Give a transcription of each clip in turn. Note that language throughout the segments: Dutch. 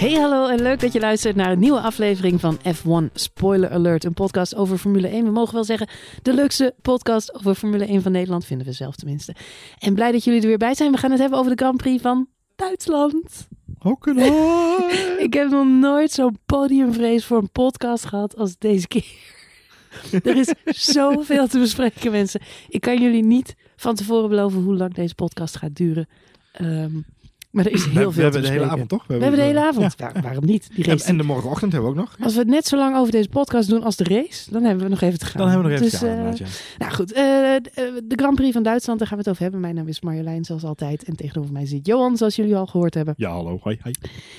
Hey hallo en leuk dat je luistert naar een nieuwe aflevering van F1 Spoiler Alert. Een podcast over Formule 1. We mogen wel zeggen de leukste podcast over Formule 1 van Nederland. Vinden we zelf tenminste. En blij dat jullie er weer bij zijn. We gaan het hebben over de Grand Prix van Duitsland. Hockenheim. Ik heb nog nooit zo'n podiumvrees voor een podcast gehad als deze keer. er is zoveel te bespreken mensen. Ik kan jullie niet van tevoren beloven hoe lang deze podcast gaat duren. Ehm, maar er is heel we, veel we hebben te de hele avond toch? We hebben de hele avond. Ja. Waar- waarom niet? Die En, race en de morgenochtend hebben we ook nog. als we het net zo lang over deze podcast doen als de race, dan hebben we nog even te gaan. Dan hebben we nog even dus, te gaan, eh. Nou goed, eh, de, eh, de Grand Prix van Duitsland, daar gaan we het over hebben. Mijn naam is Marjolein, zoals altijd. En tegenover mij zit Johan, zoals jullie al gehoord hebben. Ja, hallo. Hoi, hoi.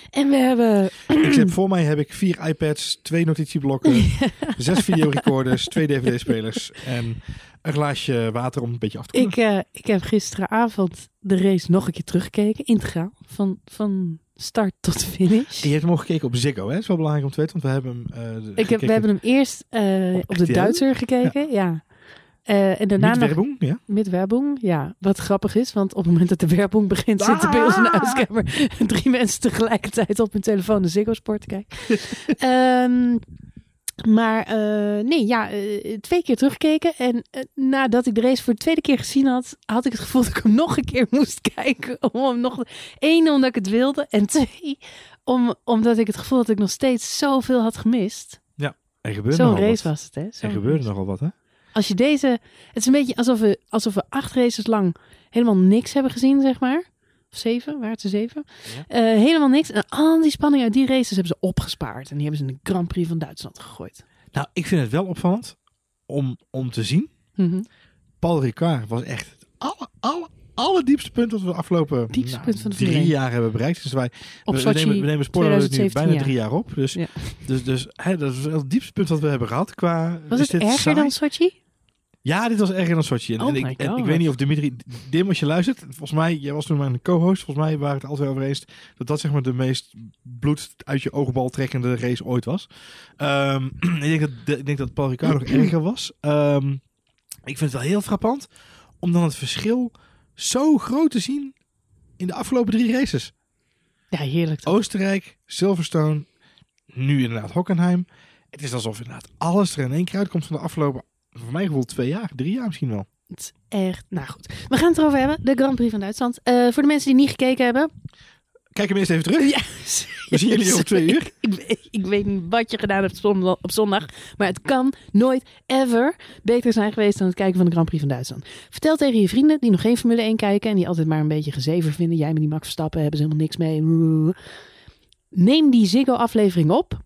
En we hebben... Ik heb, voor mij heb ik vier iPads, twee notitieblokken, zes videorecorders, twee DVD-spelers en een glaasje water om een beetje af te koelen. Ik, eh, ik heb gisteravond de race nog een keer teruggekeken, integraal. Van, van start tot finish. En je hebt hem ook gekeken op Ziggo, hè? Dat is wel belangrijk om te weten, want we hebben hem eh, Ik heb, we hebben hem eerst eh, Op op de? Duitser gekeken, ja. Eh, en daarna Werbung, ja? Met Werbung, ja. Wat grappig is, want op het moment dat de Werbung begint, zitten bij ons in de huiskamer drie mensen tegelijkertijd op hun telefoon de Ziggo Sport te kijken. Ehm, maar eh, nee, ja, eh, twee keer teruggekeken. En eh, nadat ik de race voor de tweede keer gezien had, had ik het gevoel dat ik hem nog een keer moest kijken. Om hem nog, één, omdat ik het wilde. En twee, om, omdat ik het gevoel had dat ik nog steeds zoveel had gemist. Er gebeurde Zo'n race wat. was het, hè? Er gebeurde race. nogal wat, hè? Als je deze. Het is een beetje alsof we, alsof we acht races lang helemaal niks hebben gezien, zeg maar. Of zeven, waren het er zeven? Ja. Eh, helemaal niks. En al die spanning uit die races hebben ze opgespaard. En die hebben ze in de Grand Prix van Duitsland gegooid. Nou, ik vind het wel opvallend om, om te zien. Mhm. Paul Ricard was echt het alle, alle, allerdiepste punt wat we de afgelopen nou, punt van de drie jaar hebben bereikt. Dus wij, Op we, Sochi nemen, we nemen spoiler nu 2017 bijna jaar. drie jaar op. Dus, Ja. dus, dus hè, dat is wel het diepste punt wat we hebben gehad. Qua, Was het erger saai? dan Sochi? Ja, dit was erger dan Sochi. En, Oh ik, en ik weet niet of Dimitri, Dim, als je luistert, volgens mij, jij was toen mijn co-host, volgens mij waren het altijd over eens dat dat zeg maar de meest bloed uit je oogbal trekkende race ooit was. Ehm, ik, denk dat, ik denk dat Paul Ricard nog erger was. Ehm, ik vind het wel heel frappant om dan het verschil zo groot te zien in de afgelopen drie races. Ja, heerlijk. toch? Oostenrijk, Silverstone, nu inderdaad Hockenheim. Het is alsof inderdaad alles er in één keer uitkomt van de afgelopen, voor mijn gevoel, twee jaar, drie jaar misschien wel. Het is echt. Nou goed. We gaan het erover hebben. De Grand Prix van Duitsland. Eh, voor de mensen die niet gekeken hebben. Kijk hem eerst even terug. Ja, We zien jullie over twee uur. Ik, weet- ik weet niet wat je gedaan hebt op zondag. Maar het kan nooit, ever beter zijn geweest dan het kijken van de Grand Prix van Duitsland. Vertel tegen je vrienden die nog geen Formule 1 kijken. En die altijd maar een beetje gezever vinden. Jij met die Max Verstappen hebben ze helemaal niks mee. Neem die Ziggo-aflevering op.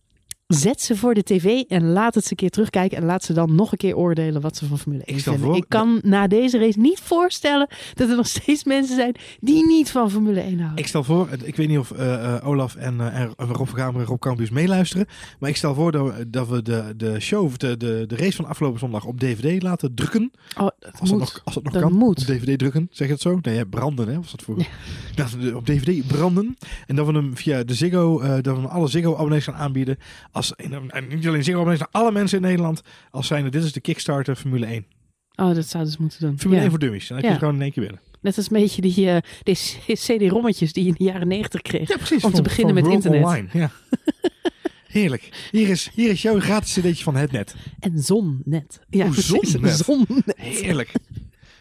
Zet ze voor de tv en laat het ze een keer terugkijken. En laat ze dan nog een keer oordelen wat ze van Formule 1 Ik vinden. voor- ik kan na deze race niet voorstellen dat er nog steeds mensen zijn die niet van Formule 1 houden. Ik stel voor, ik weet niet of eh, eh, Olaf en, eh, en Rob Vergamer en Rob Campus meeluisteren. Maar ik stel voor dat we, dat we de, de show, de, de, de race van afgelopen zondag op DVD laten drukken. oh, dat Als moet. dat nog, als dat nog Dat kan. moet. Op DVD drukken, zeg je het zo? Nee, branden hè, was dat voor. Ja. Dat we de- op DVD branden. En dat we hem via de Ziggo, eh, dat we hem alle Ziggo abonnees gaan aanbieden. Als, en, en niet alleen Ziggo maar alle mensen in Nederland. Als zijnde, dit is de Kickstarter Formule 1. Oh, dat zouden ze moeten doen. Formule Ja. 1 voor dummies. Dan heb je Ja. het gewoon in één keer winnen. Net als een beetje die, eh, die CD-rommetjes die je in de jaren 90 kreeg. Ja, precies. Om te beginnen met internet. Online. Ja. Heerlijk. Hier is, hier is jouw gratis cd'tje van het net. En zonnet. Ja, Oh, precies. Zonnet. Zonnet. Heerlijk.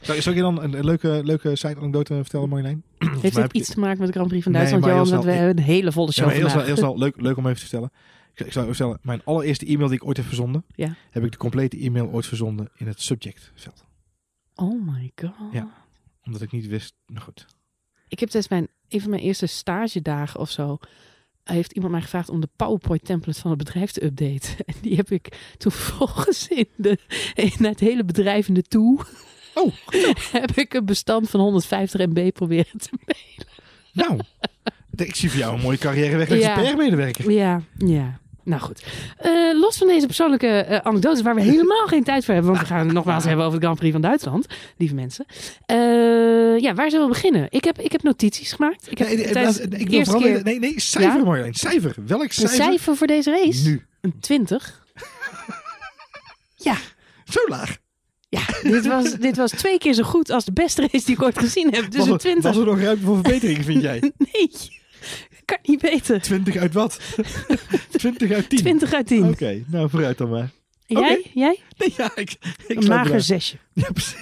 Zou, zou ik je dan een, een leuke, leuke side-anekdote vertellen, Marjolein? Heeft het iets te maken met de Grand Prix van Nee, Duitsland, maar Johan? we een hele volle Ja, show maar heel snel, heel snel leuk, leuk om even te vertellen. Ik, zou vertellen, mijn allereerste e-mail die ik ooit heb verzonden, Ja. heb ik de complete e-mail ooit verzonden in het subjectveld. Oh my god. Ja. Omdat ik niet wist, nou goed. Ik heb tijdens mijn, een van mijn eerste stagedagen of zo... heeft iemand mij gevraagd om de PowerPoint-template van het bedrijf te updaten. En die heb ik toen volgens in, de, in het hele bedrijf in de toe... Oh, heb ik een bestand van 150 MB proberen te nou. ik zie voor jou een mooie carrière weg als Ja. PR-medewerker. Ja, ja. Nou goed. Eh, los van deze persoonlijke eh, anekdotes, waar we helemaal geen tijd voor hebben, want we gaan het nogmaals hebben over de Grand Prix van Duitsland, lieve mensen. Eh, ja, waar zullen we beginnen? Ik heb, ik heb notities gemaakt. Ik heb Nee, nee, tijdens ik wil eerste vooral, keer nee, nee, cijfer Ja? Marjolein. Cijfer. Welk een cijfer? cijfer voor deze race. Nu. Een 20. Ja, Zo laag. ja dit, was, dit was twee keer zo goed als de beste race die ik ooit gezien heb. Dus was, een er, 20. was er nog ruimte voor verbetering, vind jij? Nee. Kan niet weten. 20 uit wat? 20 uit 10? 20 uit 10. Oké, nou vooruit dan maar. Jij? Jij? Nee, ja, ik, ik Een mager zesje. Ja, precies.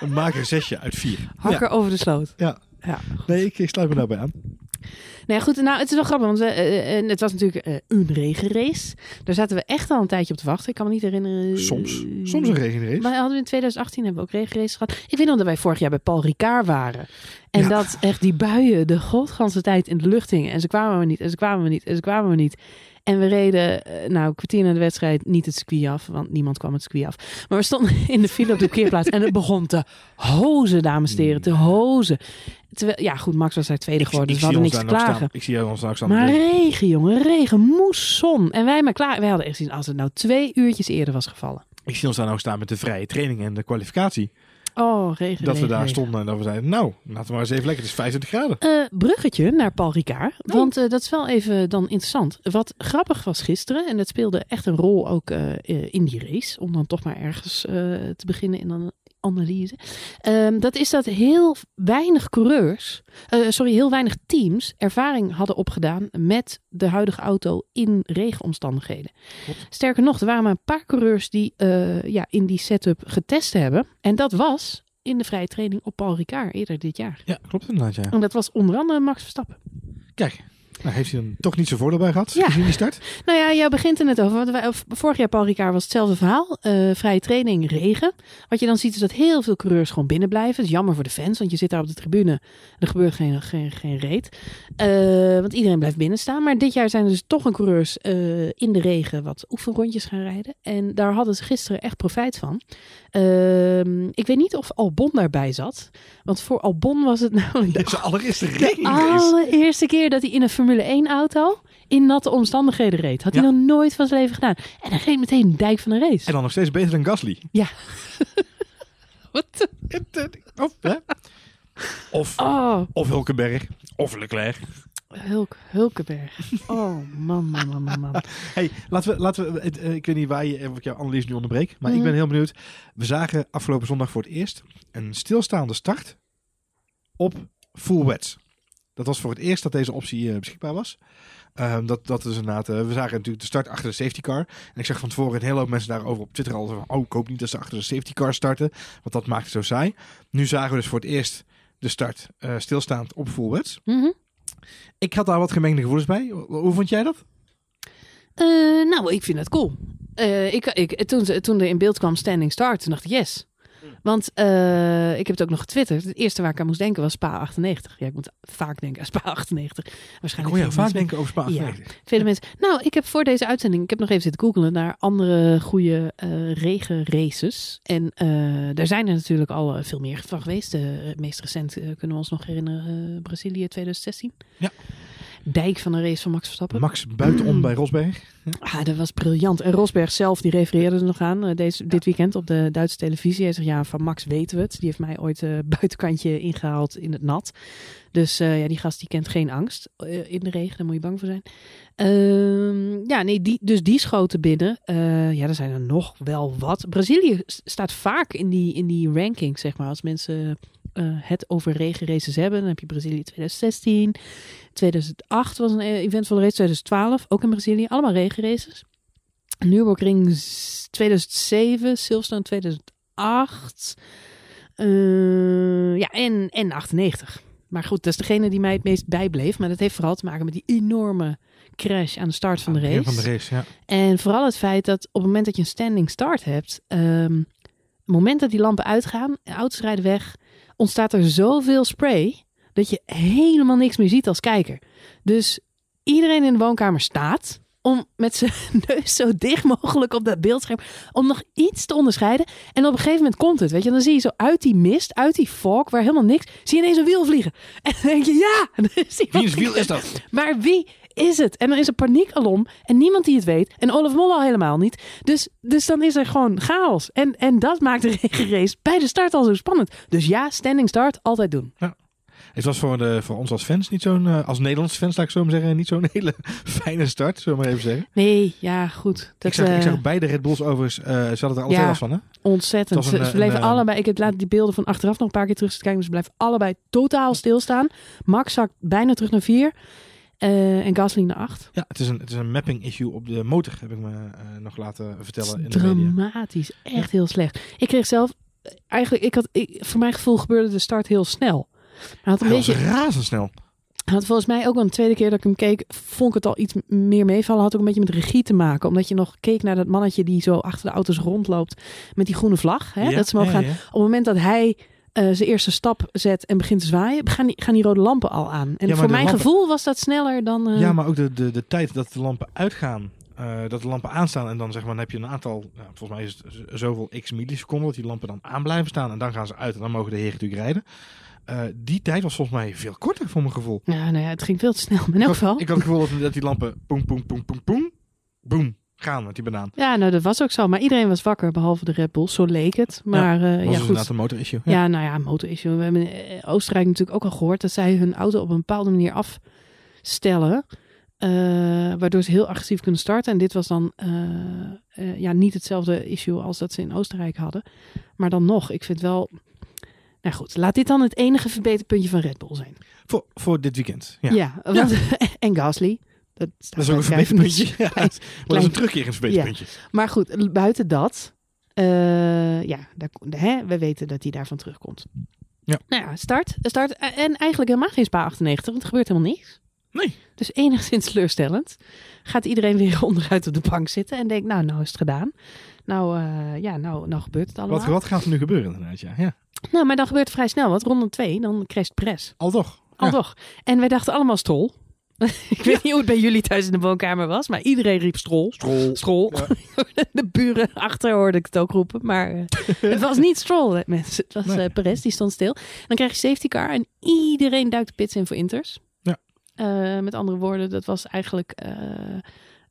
Een mager zesje uit 4. Hakker over de sloot. Ja. Ja. Nee, ik, ik sluit me daarbij aan. Nou ja, goed, nou, het is wel grappig, want we, eh, eh, het was natuurlijk eh, een regenrace. Daar zaten we echt al een tijdje op te wachten. Ik kan me niet herinneren. Soms. Soms een regenrace. Maar hadden we in 2018 hebben we ook regenraces gehad. Ik weet nog dat wij vorig jaar bij Paul Ricard waren. En Ja. dat echt die buien de godganse tijd in de lucht hingen. En ze kwamen niet, en ze kwamen maar niet, en ze kwamen maar niet. En we reden, eh, nou, een kwartier na de wedstrijd niet het circuit af, want niemand kwam het circuit af. Maar we stonden in de file op de parkeerplaats en het begon te hozen, dames en heren, te hozen. Terwijl, ja, goed, Max was daar tweede geworden, dus we hadden niks te klagen. staan. Ik zie ons daar staan. Maar regen, jongen, regen, moes, zon. En wij maar klaar. Wij hadden echt zien als het nou twee uurtjes eerder was gevallen. Ik zie ons daar nou staan met de vrije training en de kwalificatie. Oh, regen, dat we daar stonden en dat we zeiden, nou, laten we maar eens even lekker. Het is 25 graden. Eh, bruggetje naar Paul Ricard. Oh. Want eh, dat is wel even dan interessant. Wat grappig was gisteren, en dat speelde echt een rol ook eh, in die race, om dan toch maar ergens te beginnen in een analyse. Ehm, dat is dat heel weinig coureurs, eh, sorry, heel weinig teams ervaring hadden opgedaan met de huidige auto in regenomstandigheden. Klopt. Sterker nog, er waren maar een paar coureurs die eh, ja, in die setup getest hebben. En dat was in de vrije training op Paul Ricard eerder dit jaar. Ja, klopt inderdaad, ja. En dat was onder andere Max Verstappen. Kijk, nou heeft hij dan toch niet zo voordeel bij gehad, Ja. gezien die start. Nou ja, jij begint er net over. Want wij, vorig jaar Paul Ricard was hetzelfde verhaal. Eh, vrije training, regen. Wat je dan ziet is dat heel veel coureurs gewoon binnen blijven. Dat is jammer voor de fans, want je zit daar op de tribune. Er gebeurt geen, geen, geen reet. Eh, want iedereen blijft binnen staan. Maar dit jaar zijn er dus toch een coureurs eh, in de regen wat oefenrondjes gaan rijden. En daar hadden ze gisteren echt profijt van. Ehm, ik weet niet of Albon daarbij zat. Want voor Albon was het namelijk de de allereerste de allereerste keer dat hij in een Formule 1 auto in natte omstandigheden reed. Had hij nog nooit van zijn leven gedaan. En hij reed meteen een dijk van een race. En dan nog steeds beter dan Gasly. Ja. Wat? Of, hè? of, Oh, of Hulkenberg. Of Leclerc. Hulk, Hulkenberg. Oh, man, man, man, man, man. Hey, laten we, laten we eh, ik weet niet waar je, of ik jouw analyse nu onderbreek, maar Mhm. ik ben heel benieuwd. We zagen afgelopen zondag voor het eerst een stilstaande start op full wets. Dat was voor het eerst dat deze optie eh, beschikbaar was. Ehm, dat, dat is inderdaad, eh, we zagen natuurlijk de start achter de safety car. En ik zag van tevoren een hele hoop mensen daarover op Twitter al van, oh, ik hoop niet dat ze achter de safety car starten, want dat maakt het zo saai. Nu zagen we dus voor het eerst de start stilstaand op full wets. Mhm. Ik had daar wat gemengde gevoelens bij. Hoe, vond jij dat? Eh, nou, ik vind het cool. Eh, ik, ik, toen, toen er in beeld kwam standing start, toen dacht ik yes. Want eh, ik heb het ook nog getwitterd. Het eerste waar ik aan moest denken was Spa 98. Ja, ik moet vaak denken aan Spa 98. Ik Waarschijnlijk vaak denken over Spa. Ja. 98. Vele mensen. Nou, ik heb voor deze uitzending, ik heb nog even zitten googelen naar andere goede eh regenraces. En eh daar zijn er natuurlijk al veel meer van geweest. De meest recent kunnen we ons nog herinneren, Brazilië 2016. Ja. Dijk van een race van Max Verstappen. Max buitenom bij Rosberg. Ah, dat was briljant. En Rosberg zelf, die refereerde er nog aan eh, deze, dit weekend op de Duitse televisie. Hij zegt, ja, van Max weten we het. Die heeft mij ooit eh buitenkantje ingehaald in het nat. Dus eh, ja, die gast die kent geen angst in de regen. Daar moet je bang voor zijn. Ehm, ja, nee, die, dus die schoten binnen. Ja, er zijn er nog wel wat. Brazilië staat vaak in die, in die ranking, zeg maar. Als mensen het over regenraces hebben, dan heb je Brazilië 2016. 2008 was een eh, eventvolle race. 2012 ook in Brazilië. Allemaal regenraces. Nürburgring s- 2007. Silverstone 2008. eh, ja, en, en 98. Maar goed, dat is degene die mij het meest bijbleef. Maar dat heeft vooral te maken met die enorme crash aan de start van de race. Van de race, ja. En vooral het feit dat op het moment dat je een standing start hebt, ehm, het moment dat die lampen uitgaan, de auto's rijden weg, ontstaat er zoveel spray dat je helemaal niks meer ziet als kijker. Dus iedereen in de woonkamer staat om met zijn neus zo dicht mogelijk op dat beeldscherm, om nog iets te onderscheiden. En op een gegeven moment komt het, weet je, dan zie je zo uit die mist, uit die fog, waar helemaal niks, zie je ineens een wiel vliegen. En dan denk je, ja! Wiens wiel is dat? maar wie is het? En dan is er paniekalom en niemand die het weet. En Olaf Mol al helemaal niet. Dus, dus dan is er gewoon chaos. En, en dat maakt de regenrace bij de start al zo spannend. Dus ja, standing start, altijd doen. Het was voor, de, voor ons als fans niet zo'n, eh, als Nederlandse fans, laat ik zo maar zeggen, niet zo'n hele fijne start, zullen we maar even zeggen. Nee, ja, goed. Dat, ik, zag, ik eh, zag beide Red Bulls overigens, eh ze hadden er alle Ja. last van, hè? ontzettend. een, ze, ze bleven een, allebei. Ik heb laat die beelden van achteraf nog een paar keer terug te kijken. Dus ze blijven allebei totaal stilstaan. Max zakt bijna terug naar vier. En Gasly naar 8. Ja, het is, een, het is een mapping issue op de motor, heb ik me nog laten vertellen in de media. Dramatisch. Echt heel slecht. Ik kreeg zelf... Eigenlijk, ik had, ik, voor mijn gevoel gebeurde de start heel snel. Had een Hij beetje... was razendsnel. Had volgens mij ook wel een tweede keer dat ik hem keek, vond ik het al iets meer meevallen. Had ook een beetje met regie te maken. Omdat je nog keek naar dat mannetje die zo achter de auto's rondloopt met die groene vlag. Hè, Ja, dat ze mogen ja, gaan. ja. Op het moment dat hij eh, zijn eerste stap zet en begint te zwaaien, gaan die, gaan die rode lampen al aan. En voor mijn lampen- gevoel was dat sneller dan. eh, Ja, maar ook de, de, de tijd dat de lampen uitgaan, eh, dat de lampen aanstaan en dan zeg maar, dan heb je een aantal, volgens mij is het zoveel x milliseconden dat die lampen dan aan blijven staan en dan gaan ze uit en dan mogen de heren natuurlijk rijden. Eh, die tijd was volgens mij veel korter voor mijn gevoel. Ja, nou ja, het ging veel te snel. Maar in elk geval. Ik had het gevoel dat, dat die lampen boem, boem, boem, boem, boem, boem gaan met die banaan. Ja, nou dat was ook zo. Maar iedereen was wakker, behalve de Red Bull. Zo leek het. Maar was eh, ja, dus goed. inderdaad een motor issue. Ja, nou ja, motor issue. We hebben in eh, Oostenrijk natuurlijk ook al gehoord dat zij hun auto op een bepaalde manier afstellen. waardoor ze heel agressief kunnen starten. En dit was dan ja, niet hetzelfde issue als dat ze in Oostenrijk hadden. Maar dan nog, ik vind wel. Nou goed, laat dit dan het enige verbeterpuntje van Red Bull zijn. Voor, voor dit weekend. Ja. Ja, want, en Gasly. Dat, Dat is ook een verbeterpuntje. Ja, Klein- dat is een terugkerend verbeterpuntje. Maar goed, buiten dat. eh, ja, daar, hè, we weten dat hij daarvan terugkomt. Ja. Nou ja, start. start en eigenlijk helemaal geen Spa 98, want er gebeurt helemaal niks. Nee. Dus enigszins teleurstellend. Gaat iedereen weer onderuit op de bank zitten en denkt, nou, nou is het gedaan. Nou, eh, ja, nou, nou gebeurt het allemaal. Wat, wat gaat er nu gebeuren inderdaad? Ja. ja. Nou, maar dan gebeurt het vrij snel. Want ronde 2, dan crasht Pres. Al toch? Al Ja. toch. En wij dachten allemaal strol. Ik weet niet hoe het bij jullie thuis in de woonkamer was, maar iedereen riep strol. Strol. Strol. Ja. De buren achter hoorde ik het ook roepen. Maar eh, het was niet Stroll, hè, mensen. Het was Nee. eh, Perez, die stond stil. Dan krijg je safety car en iedereen duikt de pits in voor Inters. Ja. Met andere woorden, dat was eigenlijk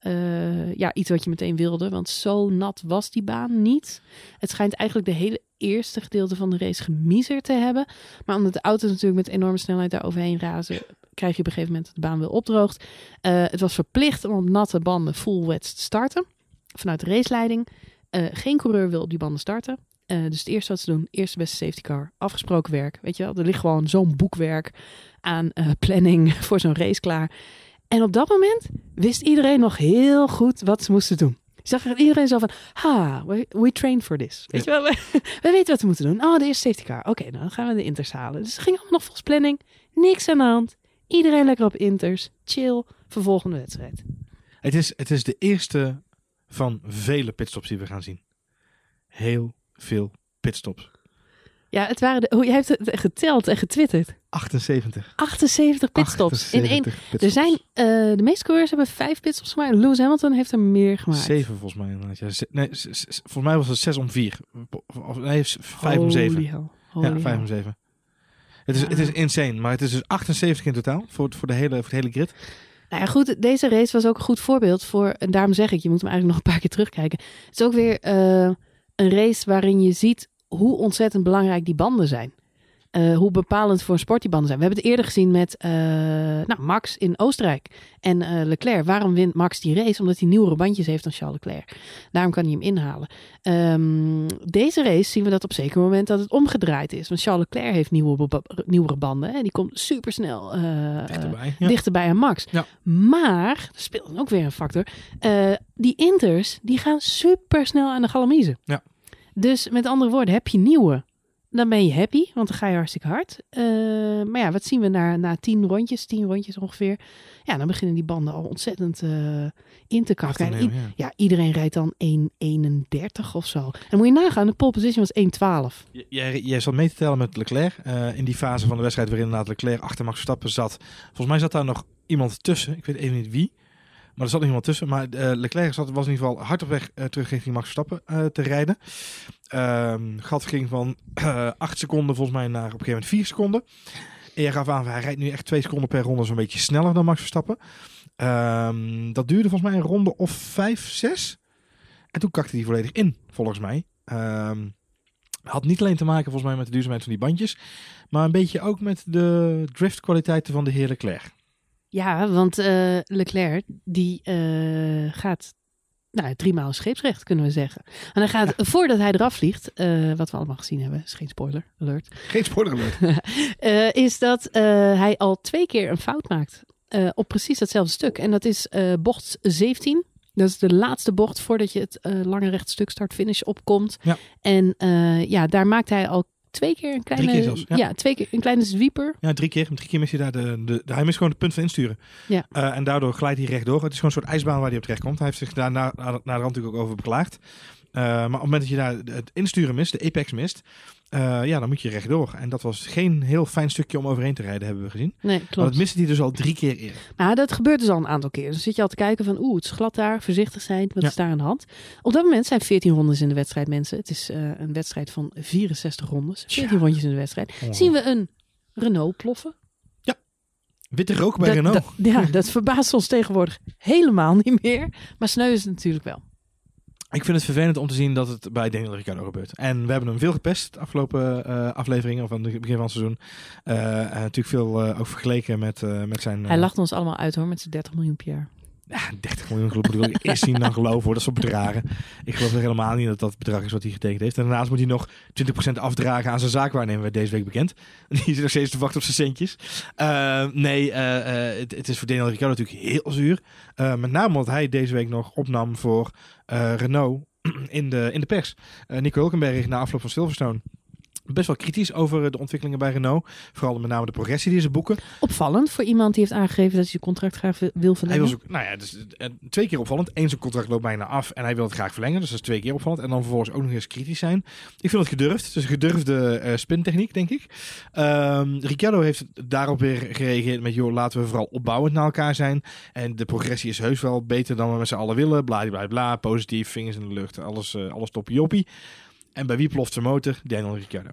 eh, ja, iets wat je meteen wilde. Want zo nat was die baan niet. Het schijnt eigenlijk de hele eerste gedeelte van de race gemiezerd te hebben. Maar omdat de auto's natuurlijk met enorme snelheid daar overheen razen... krijg je op een gegeven moment dat de baan weer opdroogt. Eh, het was verplicht om op natte banden full wets te starten. Vanuit de raceleiding. Eh, geen coureur wil op die banden starten. Dus het eerste wat ze doen, eerste beste safety car, afgesproken werk. Weet je wel, er ligt gewoon zo'n boekwerk aan planning voor zo'n race klaar. En op dat moment wist iedereen nog heel goed wat ze moesten doen. Zag iedereen zo van, ha, we, we train for this. Weet je wel, we, we weten wat we moeten doen. Oh, de eerste safety car. Oké, nou, dan gaan we de inters halen. Dus het ging allemaal nog volgens planning. Niks aan de hand. Iedereen lekker op inters. Chill. Vervolgende wedstrijd. Het is, het is de eerste van vele pitstops die we gaan zien. Heel veel pitstops. Ja, het waren de, oh, jij hebt het geteld en getwitterd. 78. 78 pitstops in één. 78 pitstops. Er zijn, eh, de meeste coureurs hebben vijf pitstops gemaakt. Lewis Hamilton heeft er meer gemaakt. Zeven volgens mij. inderdaad. Ja, ze- nee, z- z- volgens mij was het zes om vier. Of, nee, vijf om zeven. Holy hell. Holy Ja, vijf hell. om zeven. Het is, het is insane, maar het is dus 78 in totaal voor, voor, de, hele, voor de hele grid. Nou ja, goed, deze race was ook een goed voorbeeld voor, en daarom zeg ik, je moet hem eigenlijk nog een paar keer terugkijken. Het is ook weer eh, een race waarin je ziet hoe ontzettend belangrijk die banden zijn. Eh, hoe bepalend voor een sport die banden zijn. We hebben het eerder gezien met eh, nou, Max in Oostenrijk en eh, Leclerc. Waarom wint Max die race? Omdat hij nieuwere bandjes heeft dan Charles Leclerc. Daarom kan hij hem inhalen. Ehm, deze race zien we dat op zeker moment dat het omgedraaid is. Want Charles Leclerc heeft nieuwe, nieuwere banden. En die komt supersnel Dichterbij. Ja. dichterbij aan Max. Ja. Maar, er speelt dan ook weer een factor. die Inters, die gaan super snel aan de galamiezen. Ja. Dus met andere woorden, heb je nieuwe, dan ben je happy, want dan ga je hartstikke hard. Eh, maar ja, wat zien we na, na tien rondjes, tien rondjes ongeveer? Ja, dan beginnen die banden al ontzettend eh, in te kakken. En ja. ja, iedereen rijdt dan 1,31 of zo. En dan moet je nagaan, de pole position was 1,12. J- Jij, jij zat mee te tellen met Leclerc eh, in die fase van de wedstrijd waarin inderdaad Leclerc achter Max Verstappen zat. Volgens mij zat daar nog iemand tussen. Ik weet even niet wie. Maar er zat nog iemand tussen. Maar eh, Leclerc zat, was in ieder geval hard op weg eh, terug richting Max Verstappen eh, te rijden. Ehm gat ging van eh 8 seconden volgens mij naar op een gegeven moment 4 seconden. En jij gaf aan, hij rijdt nu echt 2 seconden per ronde zo'n beetje sneller dan Max Verstappen. Ehm, dat duurde volgens mij een ronde of 5, 6. En toen kakte hij volledig in, volgens mij. Ehm, had niet alleen te maken volgens mij met de duurzaamheid van die bandjes. Maar een beetje ook met de driftkwaliteiten van de heer Leclerc. Ja, want eh, Leclerc, die eh, gaat nou, drie maal scheepsrecht, kunnen we zeggen. En hij gaat, voordat hij eraf vliegt, eh, wat we allemaal gezien hebben, is geen spoiler alert, Geen spoiler alert. is dat hij al twee keer een fout maakt op precies hetzelfde stuk. En dat is bocht 17. Dat is de laatste bocht voordat je het lange rechtstuk start-finish opkomt. Ja. En ja, daar maakt hij al twee keer een kleine... keer zelfs, ja. twee keer een kleine zwieper. Ja, drie keer. Drie keer mist hij daar de, de, de- Hij mist gewoon het punt van insturen. Ja. Eh, en daardoor glijdt hij rechtdoor. Het is gewoon een soort ijsbaan waar hij op terecht komt. Hij heeft zich daar na, na, na de rand natuurlijk ook over beklaagd. Eh, maar op het moment dat je daar het insturen mist, de apex mist, eh, ja, dan moet je rechtdoor. En dat was geen heel fijn stukje om overheen te rijden, hebben we gezien. Nee, Maar klopt. dat miste hij dus al drie keer eerder. Maar dat gebeurt dus al een aantal keer. Dus dan zit je al te kijken van, oeh, het is glad daar, voorzichtig zijn, wat Ja. is daar aan de hand? Op dat moment zijn 14 rondes in de wedstrijd, mensen. Het is eh, een wedstrijd van 64 rondes, 14 Tja. rondjes in de wedstrijd. Zien we een Renault ploffen? Witte rook bij Dat- Renault. dat- ja, dat verbaast ons tegenwoordig helemaal niet meer. Maar sneu is het natuurlijk wel. Ik vind het vervelend om te zien dat het bij Daniel Ricciardo gebeurt. En we hebben hem veel gepest de afgelopen eh, afleveringen, of aan het begin van het seizoen. En natuurlijk veel eh, ook vergeleken met, met zijn... Hij lacht ons allemaal uit hoor, met zijn 30 miljoen per jaar. Ja, 30 miljoen geloof. Is hij dan geloven hoor, dat soort bedragen. Ik geloof er helemaal niet dat dat bedrag is wat hij getekend heeft. En daarnaast moet hij nog 20% afdragen aan zijn zaakwaarnemer, deze week bekend. Die zit nog steeds te wachten op zijn centjes. Eh, nee, eh, eh, het, is voor Daniel Ricciardo natuurlijk heel zuur. Eh, met name omdat hij deze week nog opnam voor eh, Renault in de, in de pers. Nico Hulkenberg na afloop van Silverstone. Best wel kritisch over de ontwikkelingen bij Renault. Vooral met name de progressie die ze boeken. Opvallend voor iemand die heeft aangegeven dat hij zijn contract graag wil- wil Hij verlengen. wil nou ja, dus, eh, twee keer opvallend. Eén zijn contract loopt bijna af en hij wil het graag verlengen. Dus dat is twee keer opvallend. En dan vervolgens ook nog eens kritisch zijn. Ik vind het gedurfd. Het is een gedurfde eh, spintechniek, denk ik. Ehm Ricciardo heeft daarop weer gereageerd met... joh, laten we vooral opbouwend naar elkaar zijn. En de progressie is heus wel beter dan we met z'n allen willen. Bla, bla, bla. Positief, vingers in de lucht. Alles, eh alles toppie joppie. En bij wie ploft de motor? Daniel Ricciardo.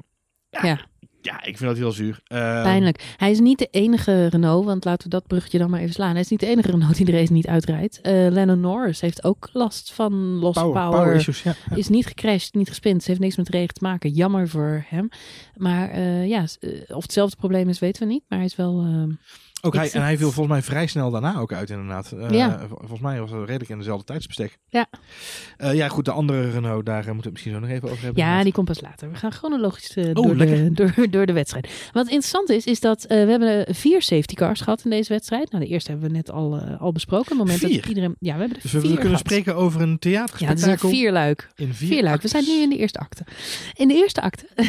Ja, Ja, ik vind dat heel zuur. Ehm, pijnlijk. Hij is niet de enige Renault, want laten we dat bruggetje dan maar even slaan. Hij is niet de enige Renault die de race niet uitrijdt. Eh Lennon Norris heeft ook last van lost Power, power. power issues, ja. ja. Is niet gecrashed, niet gespind. Ze heeft niks met regen te maken. Jammer voor hem. Maar eh, ja, eh, of hetzelfde probleem is, weten we niet. Maar hij is wel... Ook hij, en hij viel volgens mij vrij snel daarna ook uit, inderdaad. Eh, Ja. vol- Volgens mij was het redelijk in dezelfde tijdsbestek. Ja. Eh, ja, goed, de andere Renault, daar eh, moeten we het misschien zo nog even over hebben. Ja, inderdaad. die komt pas later. We gaan chronologisch Oh, door, de, door, door de wedstrijd. Wat interessant is, is dat we hebben vier safety cars gehad in deze wedstrijd. Nou, de eerste hebben we net al, al besproken. Het moment Vier? dat iedereen... Ja, we hebben er Dus we, vier kunnen gehad. spreken over een Ja, het is een vierluik. in vier, Vierluik. We zijn nu in de eerste acte. In de eerste acte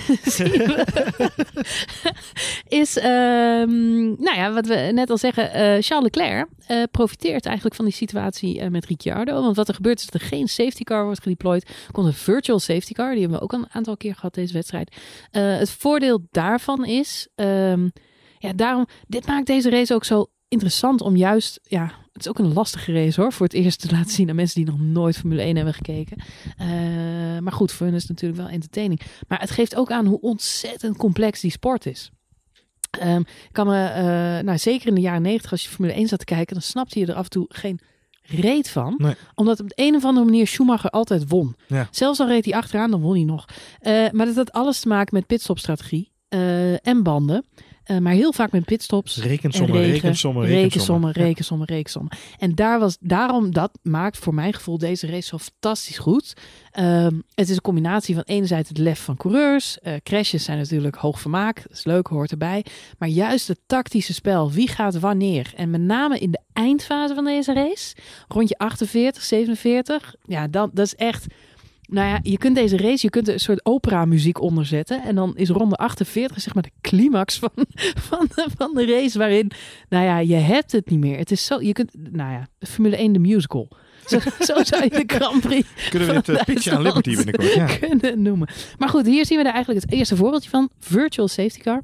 is, ehm, nou ja, wat we net al zeggen, eh, Charles Leclerc eh, profiteert eigenlijk van die situatie eh, met Ricciardo. Want wat er gebeurt is dat er geen safety car wordt gedeployed. Komt een virtual safety car, die hebben we ook een aantal keer gehad deze wedstrijd. Eh, het voordeel daarvan is, ehm, ja, daarom, dit maakt deze race ook zo interessant om juist, ja, het is ook een lastige race hoor, voor het eerst te laten zien aan mensen die nog nooit Formule 1 hebben gekeken. Eh, maar goed, voor hun is het natuurlijk wel entertaining. Maar het geeft ook aan hoe ontzettend complex die sport is. Ehm, kan me, eh, nou zeker in de jaren 90 als je Formule 1 zat te kijken, dan snapte je er af en toe geen reet van. Nee. Omdat op de een of andere manier Schumacher altijd won. Ja. Zelfs al reed hij achteraan, dan won hij nog. Eh, maar dat had alles te maken met pitstopstrategie eh, en banden. Eh, maar heel vaak met pitstops. Rekensommen, en regen, rekensommen, rekensommen. rekensommen, rekensommen, rekensommen. En daar was, daarom, dat maakt voor mijn gevoel deze race zo fantastisch goed. Ehm, het is een combinatie van enerzijds het lef van coureurs. Eh, crashes zijn natuurlijk hoog vermaak. Dat is leuk, hoort erbij. Maar juist het tactische spel. Wie gaat wanneer? En met name in de eindfase van deze race. Rondje 48, 47. Ja, dat, dat is echt... Nou ja, je kunt deze race, je kunt er een soort opera muziek onderzetten. En dan is ronde 48 zeg maar de climax van, van, de, van de race. Waarin, nou ja, je hebt het niet meer. Het is zo, je kunt, nou ja, Formule 1 de musical. Zo, zo zou je de Grand Prix Kunnen we dit uh, pitchen aan Liberty binnenkort? Ja. kunnen noemen. Maar goed, hier zien we er eigenlijk het eerste voorbeeldje van. Virtual safety car.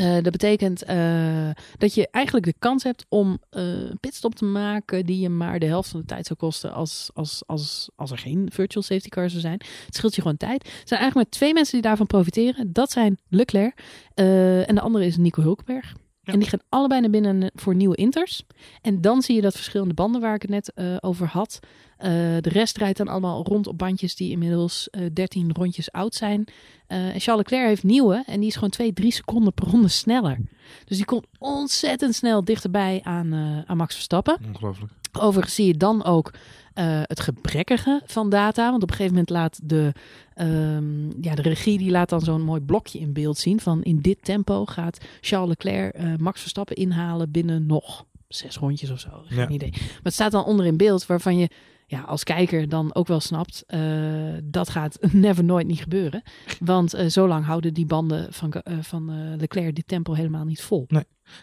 Uh, dat betekent uh, dat je eigenlijk de kans hebt om uh, een pitstop te maken die je maar de helft van de tijd zou kosten als, als, als, als er geen virtual safety car zou zijn. Het scheelt je gewoon tijd. Er zijn eigenlijk maar twee mensen die daarvan profiteren. Dat zijn Leclerc en de andere is Nico Hulkenberg. Ja. En die gaan allebei naar binnen voor nieuwe inters. En dan zie je dat verschil in de banden waar ik het net uh, over had. Uh, de rest rijdt dan allemaal rond op bandjes die inmiddels uh, 13 rondjes oud zijn. En Charles Leclerc heeft nieuwe en die is gewoon 2, 3 seconden per ronde sneller. Dus die komt ontzettend snel dichterbij aan, aan Max Verstappen. Ongelooflijk. Overigens zie je dan ook uh, het gebrekkige van data. Want op een gegeven moment laat de, um, ja, de regie die laat dan zo'n mooi blokje in beeld zien. Van in dit tempo gaat Charles Leclerc uh, Max Verstappen inhalen binnen nog zes rondjes of zo. Geen Ja. idee. Maar het staat dan onder in beeld waarvan je ja, als kijker dan ook wel snapt, eh, dat gaat never nooit niet gebeuren. Want eh, zo lang houden die banden van, eh, van eh, Leclerc dit tempo helemaal niet vol.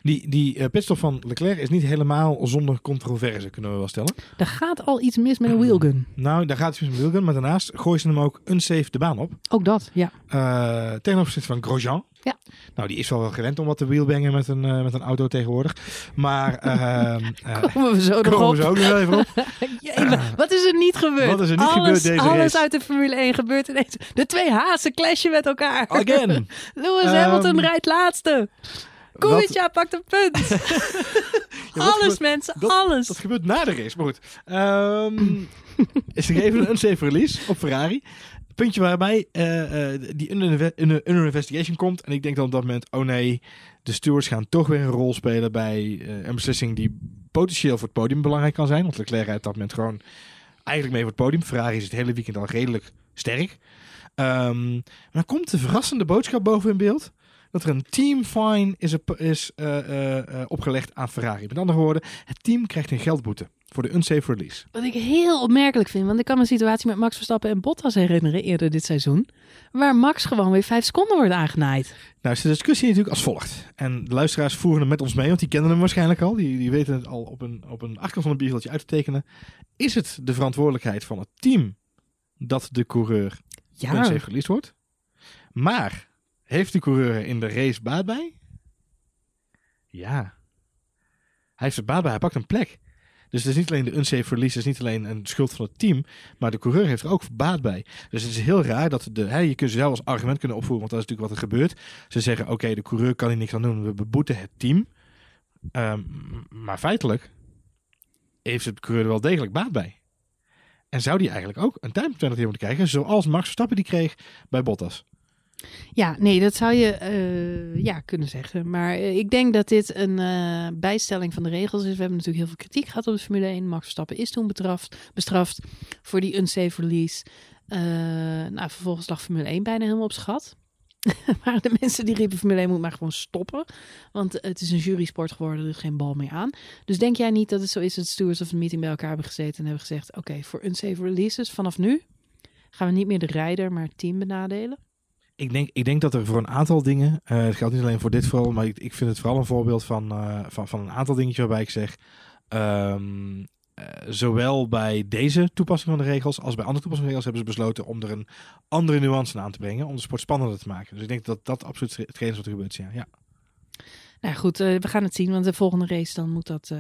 Die, die eh, pitstop van Leclerc is niet helemaal zonder controverse, kunnen we wel stellen. Er gaat al iets mis met een wheelgun. Nou, daar gaat het met Wilgen, maar daarnaast gooien ze hem ook unsafe de baan op. Ook dat, ja. Eh ten opzichte van Grosjean. Ja. Nou, die is wel wel gewend om wat te wheelbangen met een, eh, met een auto tegenwoordig. Maar ehm, eh, Komen we zo nog komen op. we zo ook nog even op. Jee, wat is er niet gebeurd? Wat is er niet alles, gebeurd deze Alles race? uit de Formule 1 gebeurt ineens. De twee hazen clashen met elkaar. Again. Lewis Ehm, Hamilton rijdt laatste. Kubica pakt een punt. Ja, alles gebeurt- mensen, dat- alles. Dat gebeurt na de race, maar goed. Ehm ze geven een unsafe release op Ferrari. Puntje waarbij eh, eh, die under, under, under investigation komt. En ik denk dan op dat moment, oh nee, de stewards gaan toch weer een rol spelen bij eh, een beslissing die potentieel voor het podium belangrijk kan zijn. Want Leclerc rijdt op dat moment gewoon eigenlijk mee voor het podium. Ferrari is het hele weekend al redelijk sterk. Ehm, maar dan komt de verrassende boodschap boven in beeld. Dat er een team fine is, op- is eh, eh, eh, opgelegd aan Ferrari. Met andere woorden, het team krijgt een geldboete voor de unsafe release. Wat ik heel opmerkelijk vind, want ik kan me een situatie met Max Verstappen en Bottas herinneren eerder dit seizoen. Waar Max gewoon weer vijf seconden wordt aangenaaid. Nou is de discussie natuurlijk als volgt. En de luisteraars voeren hem met ons mee, want die kennen hem waarschijnlijk al. Die, die weten het al op een, op een achterkant van een biergeltje uit te tekenen. Is het de verantwoordelijkheid van het team dat de coureur Ja, unsafe released wordt? Maar heeft de coureur in de race baat bij? Ja. Hij heeft er baat bij, hij pakt een plek. Dus het is niet alleen de unsafe release, het is niet alleen een schuld van het team, maar de coureur heeft er ook baat bij. Dus het is heel raar dat de, hè, je kunt ze zelf als argument kunnen opvoeren, want dat is natuurlijk wat er gebeurt. Ze zeggen, oké, de coureur kan hier niks aan doen, we beboeten het team. Ehm, maar feitelijk heeft de coureur er wel degelijk baat bij. En zou die eigenlijk ook een time penalty moeten krijgen, zoals Max Verstappen die kreeg bij Bottas. Ja, nee, dat zou je eh, ja, kunnen zeggen. Maar eh, ik denk dat dit een eh, bijstelling van de regels is. We hebben natuurlijk heel veel kritiek gehad op de Formule 1. Max Verstappen is toen betraft, bestraft voor die unsafe release. Eh, nou, vervolgens lag Formule 1 bijna helemaal op schat. maar de mensen die riepen Formule 1 moet maar gewoon stoppen. Want het is een jurysport geworden, er is geen bal meer aan. Dus denk jij niet dat het zo is dat stewards of de meeting bij elkaar hebben gezeten en hebben gezegd... oké, voor unsafe releases vanaf nu gaan we niet meer de rijder, maar het team benadelen? Ik denk, ik denk dat er voor een aantal dingen, eh, het geldt niet alleen voor dit vooral, maar ik, ik vind het vooral een voorbeeld van, eh, van, van een aantal dingetjes waarbij ik zeg, ehm, eh, zowel bij deze toepassing van de regels als bij andere toepassingen van de regels hebben ze besloten om er een andere nuance aan te brengen, om de sport spannender te maken. Dus ik denk dat dat absoluut hetgeen is wat er gebeurt. Ja. ja. Nou goed, we gaan het zien, want de volgende race dan moet dat...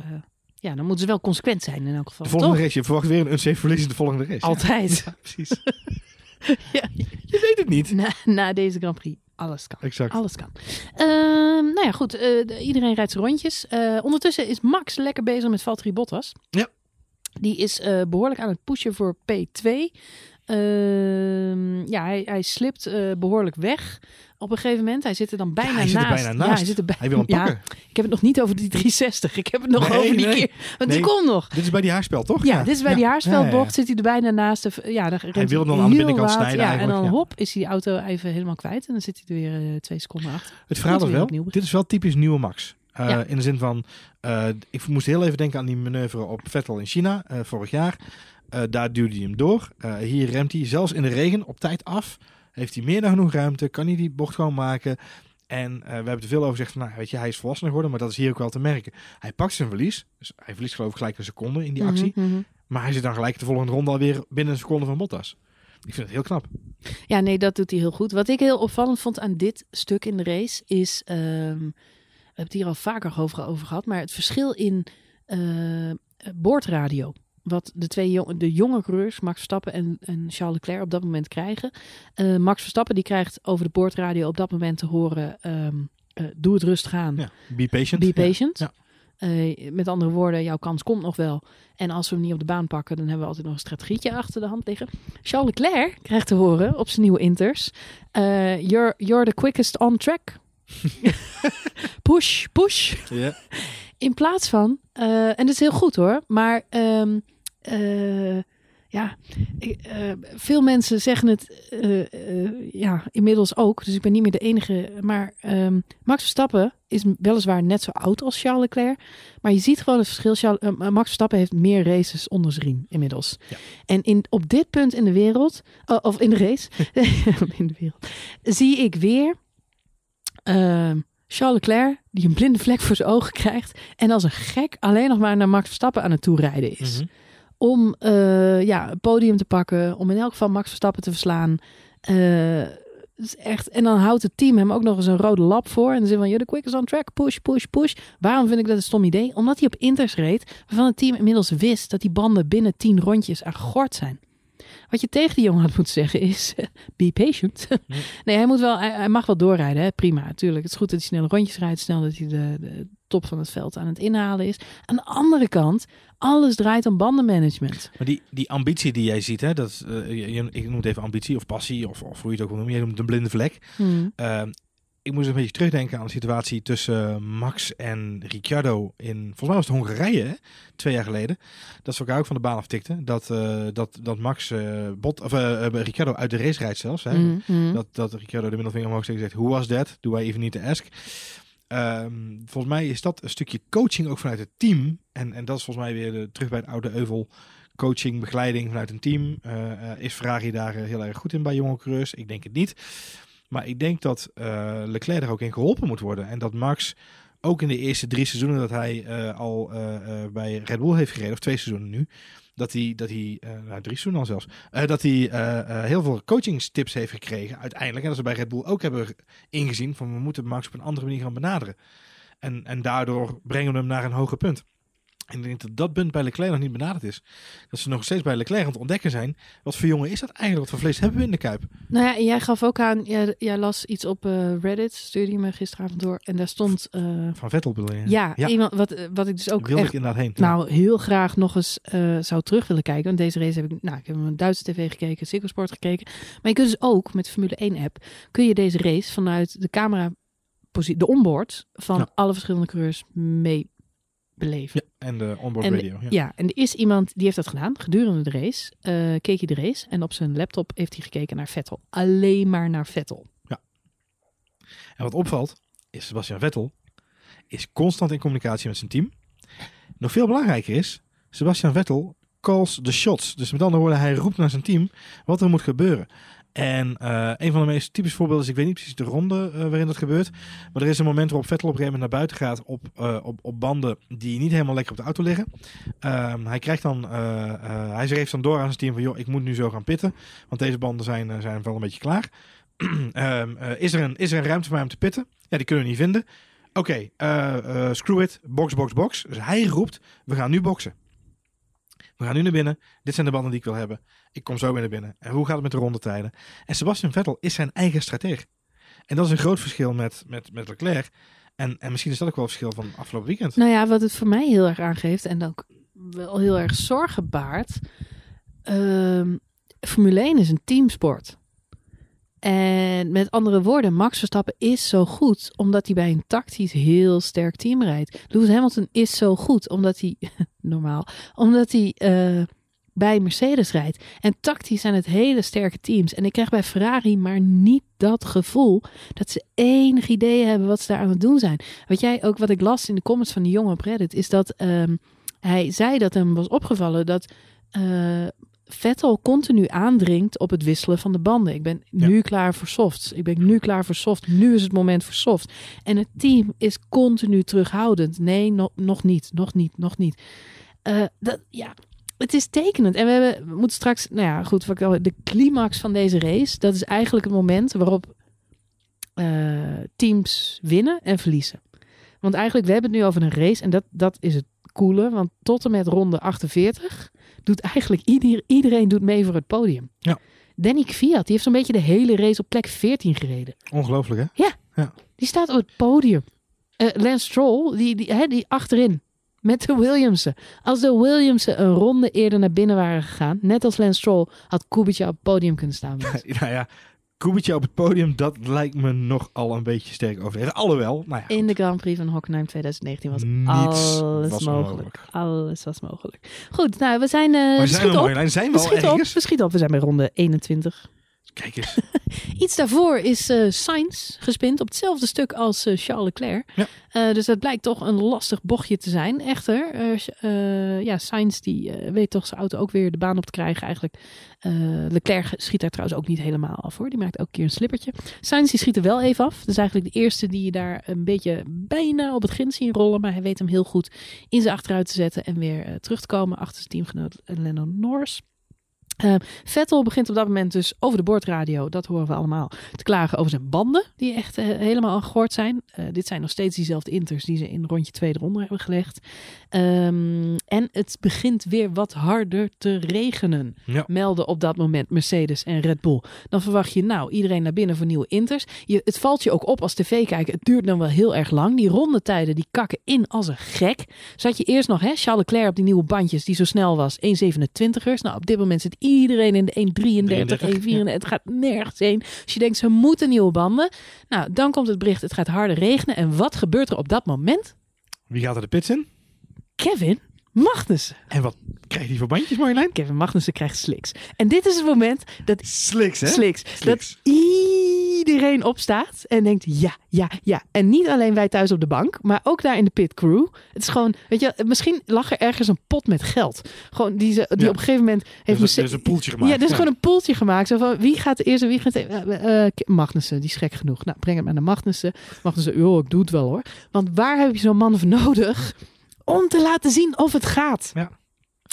ja, dan moeten ze wel consequent zijn in elk geval, De volgende toch? race, je verwacht weer een unsafe release in de volgende race. Ja. Altijd. Ja, precies. Ja, Je weet het niet. na, na deze Grand Prix, alles kan. Exact. Alles kan. Ehm, nou ja, goed. eh, de- iedereen rijdt zijn rondjes. Eh, ondertussen is Max lekker bezig met Valtteri Bottas. Ja. Die is eh, behoorlijk aan het pushen voor P2. Ehm, ja, hij, hij slipt eh, behoorlijk weg op een gegeven moment. Hij zit er dan bijna Ja, hij zit er naast. bijna Ja, naast. hij, zit er bij... Hij wil hem ja, pakken. ik heb het nog niet over die 360. Ik heb het nog Nee, over die nee. keer. Want Nee. die komt nog. Dit is bij die haarspel, toch? Ja, dit is bij die ja, Zit hij er bijna naast. De, ja, dan rent wil hem dan aan de binnenkant snijden Ja, en dan hop, is hij die auto even helemaal kwijt. En dan zit hij er weer eh, twee seconden achter. Het verhaal is we wel, dit is wel typisch nieuwe Max. Eh, Ja. In de zin van, ik moest heel even denken aan die manoeuvre op Vettel in China vorig jaar. Eh, daar duwde hij hem door. Eh, hier remt hij zelfs in de regen op tijd af. Heeft hij meer dan genoeg ruimte. Kan hij die bocht gewoon maken. En eh, we hebben er veel over gezegd van, nou, weet je, hij is volwassen geworden. Maar dat is hier ook wel te merken. Hij pakt zijn verlies. Dus hij verliest geloof ik gelijk een seconde in die actie. Mhm, mhm. Maar hij zit dan gelijk de volgende ronde alweer binnen een seconde van Bottas. Ik vind het heel knap. Ja, nee, dat doet hij heel goed. Wat ik heel opvallend vond aan dit stuk in de race is... ehm, we hebben het hier al vaker over, over gehad, maar het verschil in boordradio. Wat de twee jong, de jonge coureurs, Max Verstappen en, en Charles Leclerc, op dat moment krijgen. Eh, Max Verstappen die krijgt over de boordradio op dat moment te horen: ehm, eh, doe het rustig aan, Ja. Be patient. be patient. Ja. Eh, met andere woorden, jouw kans komt nog wel. En als we hem niet op de baan pakken, dan hebben we altijd nog een strategietje achter de hand liggen. Charles Leclerc krijgt te horen op zijn nieuwe Inters: you're, you're the quickest on track. push, push. In plaats van, en dat is heel goed hoor, maar ehm, eh, ja, ik, eh, veel mensen zeggen het eh, ja, inmiddels ook. Dus ik ben niet meer de enige. Maar ehm, Max Verstappen is weliswaar net zo oud als Charles Leclerc. Maar je ziet gewoon het verschil. Charles, Max Verstappen heeft meer races onder zijn riem inmiddels. Ja. En in, op dit punt in de wereld, oh, of in de race, in de wereld, zie ik weer ehm, Charles Leclerc die een blinde vlek voor zijn ogen krijgt. En als een gek alleen nog maar naar Max Verstappen aan het toerijden is Mhm. Om eh, ja, podium te pakken, om in elk geval Max Verstappen te verslaan. Eh, is echt, en dan houdt het team hem ook nog eens een rode lap voor. En dan zin van, you're the quickest on track, push, push, push. Waarom vind ik dat een stom idee? Omdat hij op Inters reed, waarvan het team inmiddels wist dat die banden binnen 10 rondjes aan gegord zijn. Wat je tegen die jongen had moeten zeggen is, be patient. Nee, hij, moet wel, hij, hij mag wel doorrijden, hè? prima, natuurlijk. Het is goed dat hij snelle rondjes rijdt, snel dat hij de, de top van het veld aan het inhalen is. Aan de andere kant, alles draait om bandenmanagement. Maar die, die ambitie die jij ziet, hè, dat, eh, je- je- ik noem het even ambitie of passie, of, of hoe je het ook wil noemen. Jij noemt het een blinde vlek. Hmm. Ehm, ik moest een beetje terugdenken aan de situatie tussen Max en Ricciardo in, volgens mij was het Hongarije, twee jaar geleden. Dat ze elkaar ook van de baan aftikten. Dat, eh, dat, dat Max eh, bot, of, eh, eh, Ricciardo uit de race rijdt zelfs. Hè? Mm, mm. Dat, dat Ricciardo de middelvinger omhoog steekt en zegt, who was that? Do I even need to ask? Ehm, volgens mij is dat een stukje coaching ook vanuit het team. En, en dat is volgens mij weer de, terug bij het oude euvel. Coaching, begeleiding vanuit een team. Eh, eh, is Ferrari daar eh, heel erg goed in bij jonge coureurs? Ik denk het niet. Maar ik denk dat eh, Leclerc er ook in geholpen moet worden. En dat Max ook in de eerste drie seizoenen dat hij eh, al eh, bij Red Bull heeft gereden, of twee seizoenen nu, dat hij, dat hij nou, drie seizoenen al zelfs, dat hij heel veel coachingstips heeft gekregen uiteindelijk. En dat ze bij Red Bull ook hebben ingezien van we moeten Max op een andere manier gaan benaderen. En, en daardoor brengen we hem naar een hoger punt. En ik denk dat dat punt bij Leclerc nog niet benaderd is. Dat ze nog steeds bij Leclerc aan het ontdekken zijn. Wat voor jongen is dat eigenlijk? Wat voor vlees hebben we in de kuip? Nou ja, en jij gaf ook aan, jij, jij las iets op eh, Reddit, stuurde je me gisteravond door. En daar stond, eh, Van Vettel bedoel je? ja, ja. iemand, wat, wat ik dus ook wilde echt ik inderdaad heen. nou heel graag nog eens eh, zou terug willen kijken. Want deze race heb ik, nou, ik heb op Duitse tv gekeken, Ziggo Sport gekeken. Maar je kunt dus ook met de Formule 1 app, kun je deze race vanuit de camera, de onboard van Ja. alle verschillende coureurs mee beleven. Ja, en de onboard En- radio. Ja. Ja, en er is iemand die heeft dat gedaan gedurende de race. eh, keek hij de race en op zijn laptop heeft hij gekeken naar Vettel. Alleen maar naar Vettel. En wat opvalt, is Sebastian Vettel is constant in communicatie met zijn team. Nog veel belangrijker is, Sebastian Vettel calls the shots. Dus met andere woorden, hij roept naar zijn team wat er moet gebeuren. En eh, een van de meest typische voorbeelden is, ik weet niet precies de ronde eh, waarin dat gebeurt. Maar er is een moment waarop Vettel op een gegeven moment naar buiten gaat op, eh, op, op banden die niet helemaal lekker op de auto liggen. Ehm, hij krijgt dan, hij geeft dan door aan zijn team van, joh, ik moet nu zo gaan pitten. Want deze banden zijn, zijn wel een beetje klaar. Ehm, eh, is, er een, is er een ruimte voor mij om te pitten? Ja, die kunnen we niet vinden. Oké, screw it, box, box, box. Dus hij roept, we gaan nu boksen. We gaan nu naar binnen. Dit zijn de banden die ik wil hebben. Ik kom zo weer naar binnen. En hoe gaat het met de rondetijden? En Sebastian Vettel is zijn eigen strateeg. En dat is een groot verschil met, met, met Leclerc. En, en misschien is dat ook wel het verschil van afgelopen weekend. Nou ja, wat het voor mij heel erg aangeeft en ook wel heel erg zorgen baart. ehm, Formule 1 is een teamsport. En met andere woorden, Max Verstappen is zo goed omdat hij bij een tactisch heel sterk team rijdt. Lewis Hamilton is zo goed omdat hij, normaal, omdat hij eh, bij Mercedes rijdt. En tactisch zijn het hele sterke teams. En ik krijg bij Ferrari maar niet dat gevoel dat ze enig idee hebben wat ze daar aan het doen zijn. Wat jij ook, wat ik las in de comments van die jongen op Reddit, is dat ehm, hij zei dat hem was opgevallen dat eh, Vettel continu aandringt op het wisselen van de banden. Ik ben nu klaar voor softs. Ik ben nu klaar voor soft. Nu is het moment voor soft. En het team is continu terughoudend. Nee, no- nog niet, nog niet, nog niet. Eh, dat, ja, het is tekenend. En we, hebben, we moeten straks, nou ja, goed, de climax van deze race. Dat is eigenlijk het moment waarop eh, teams winnen en verliezen. Want eigenlijk, we hebben het nu over een race. En dat, dat is het coole. Want tot en met ronde 48 doet eigenlijk ieder, iedereen doet mee voor het podium. Ja. Danny Kvyat, die heeft zo'n beetje de hele race op plek 14 gereden. Ongelooflijk hè? Die staat op het podium. Eh Lance Stroll, die, die, hè, die achterin. Met de Williamsen. Als de Williamsen een ronde eerder naar binnen waren gegaan, net als Lance Stroll, had Kubica op het podium kunnen staan. nou ja, Kubica op het podium, dat lijkt me nogal een beetje sterk overdreven. Alhoewel, nou ja. In de Grand Prix van Hockenheim 2019 was Niets alles was mogelijk. mogelijk. Alles was mogelijk. Goed, nou, we zijn... zijn schiet we? Zijn we ergens? we schieten op. We zijn bij ronde 21. Kijk eens. Iets daarvoor is eh Sainz gespind op hetzelfde stuk als eh, Charles Leclerc. Ja. Eh, dus dat blijkt toch een lastig bochtje te zijn. Echter, Ch- ja, Sainz die weet toch zijn auto ook weer de baan op te krijgen eigenlijk. Leclerc schiet daar trouwens ook niet helemaal af hoor. Die maakt elke keer een slippertje. Sainz die schiet er wel even af. Dus eigenlijk de eerste die je daar een beetje bijna op het grind zien rollen. Maar hij weet hem heel goed in zijn achteruit te zetten en weer terug te komen achter zijn teamgenoot Lennon Norris. Eh, Vettel begint op dat moment dus over de boordradio, dat horen we allemaal, te klagen over zijn banden, die echt eh, helemaal gegord zijn. Eh, dit zijn nog steeds diezelfde inters die ze in rondje 2 eronder hebben gelegd. Ehm, en het begint weer wat harder te regenen, Ja. melden op dat moment Mercedes en Red Bull. Dan verwacht je nou iedereen naar binnen voor nieuwe inters. Je, het valt je ook op als tv-kijker, het duurt dan wel heel erg lang. Die rondetijden die kakken in als een gek. Zat je eerst nog, hè, Charles Leclerc op die nieuwe bandjes die zo snel was, 1,27ers. Nou, op dit moment zit iedereen in de 1,33, 1,34. Het gaat nergens heen. Als je denkt, ze moeten nieuwe banden. Nou, dan komt het bericht, het gaat harder regenen. En wat gebeurt er op dat moment? Wie gaat er de pits in? Kevin Magnussen. En wat krijgt hij voor bandjes, Marjolein? Kevin Magnussen krijgt slicks. En dit is het moment dat Slicks, hè? Slicks. dat iedereen opstaat en denkt ja, ja, ja. En niet alleen wij thuis op de bank, maar ook daar in de pit crew. Het is gewoon, weet je, misschien lag er ergens een pot met geld. Gewoon die, ze, die Ja. op een gegeven moment heeft is een poeltje gemaakt. Ja, er is gewoon een poeltje gemaakt. Zo van, wie gaat eerst en wie gaat... eh, eh, Magnussen, die is gek genoeg. Nou, breng het maar naar Magnussen. Magnussen, joh, ik doe het wel hoor. Want waar heb je zo'n man voor nodig om te laten zien of het gaat? Ja.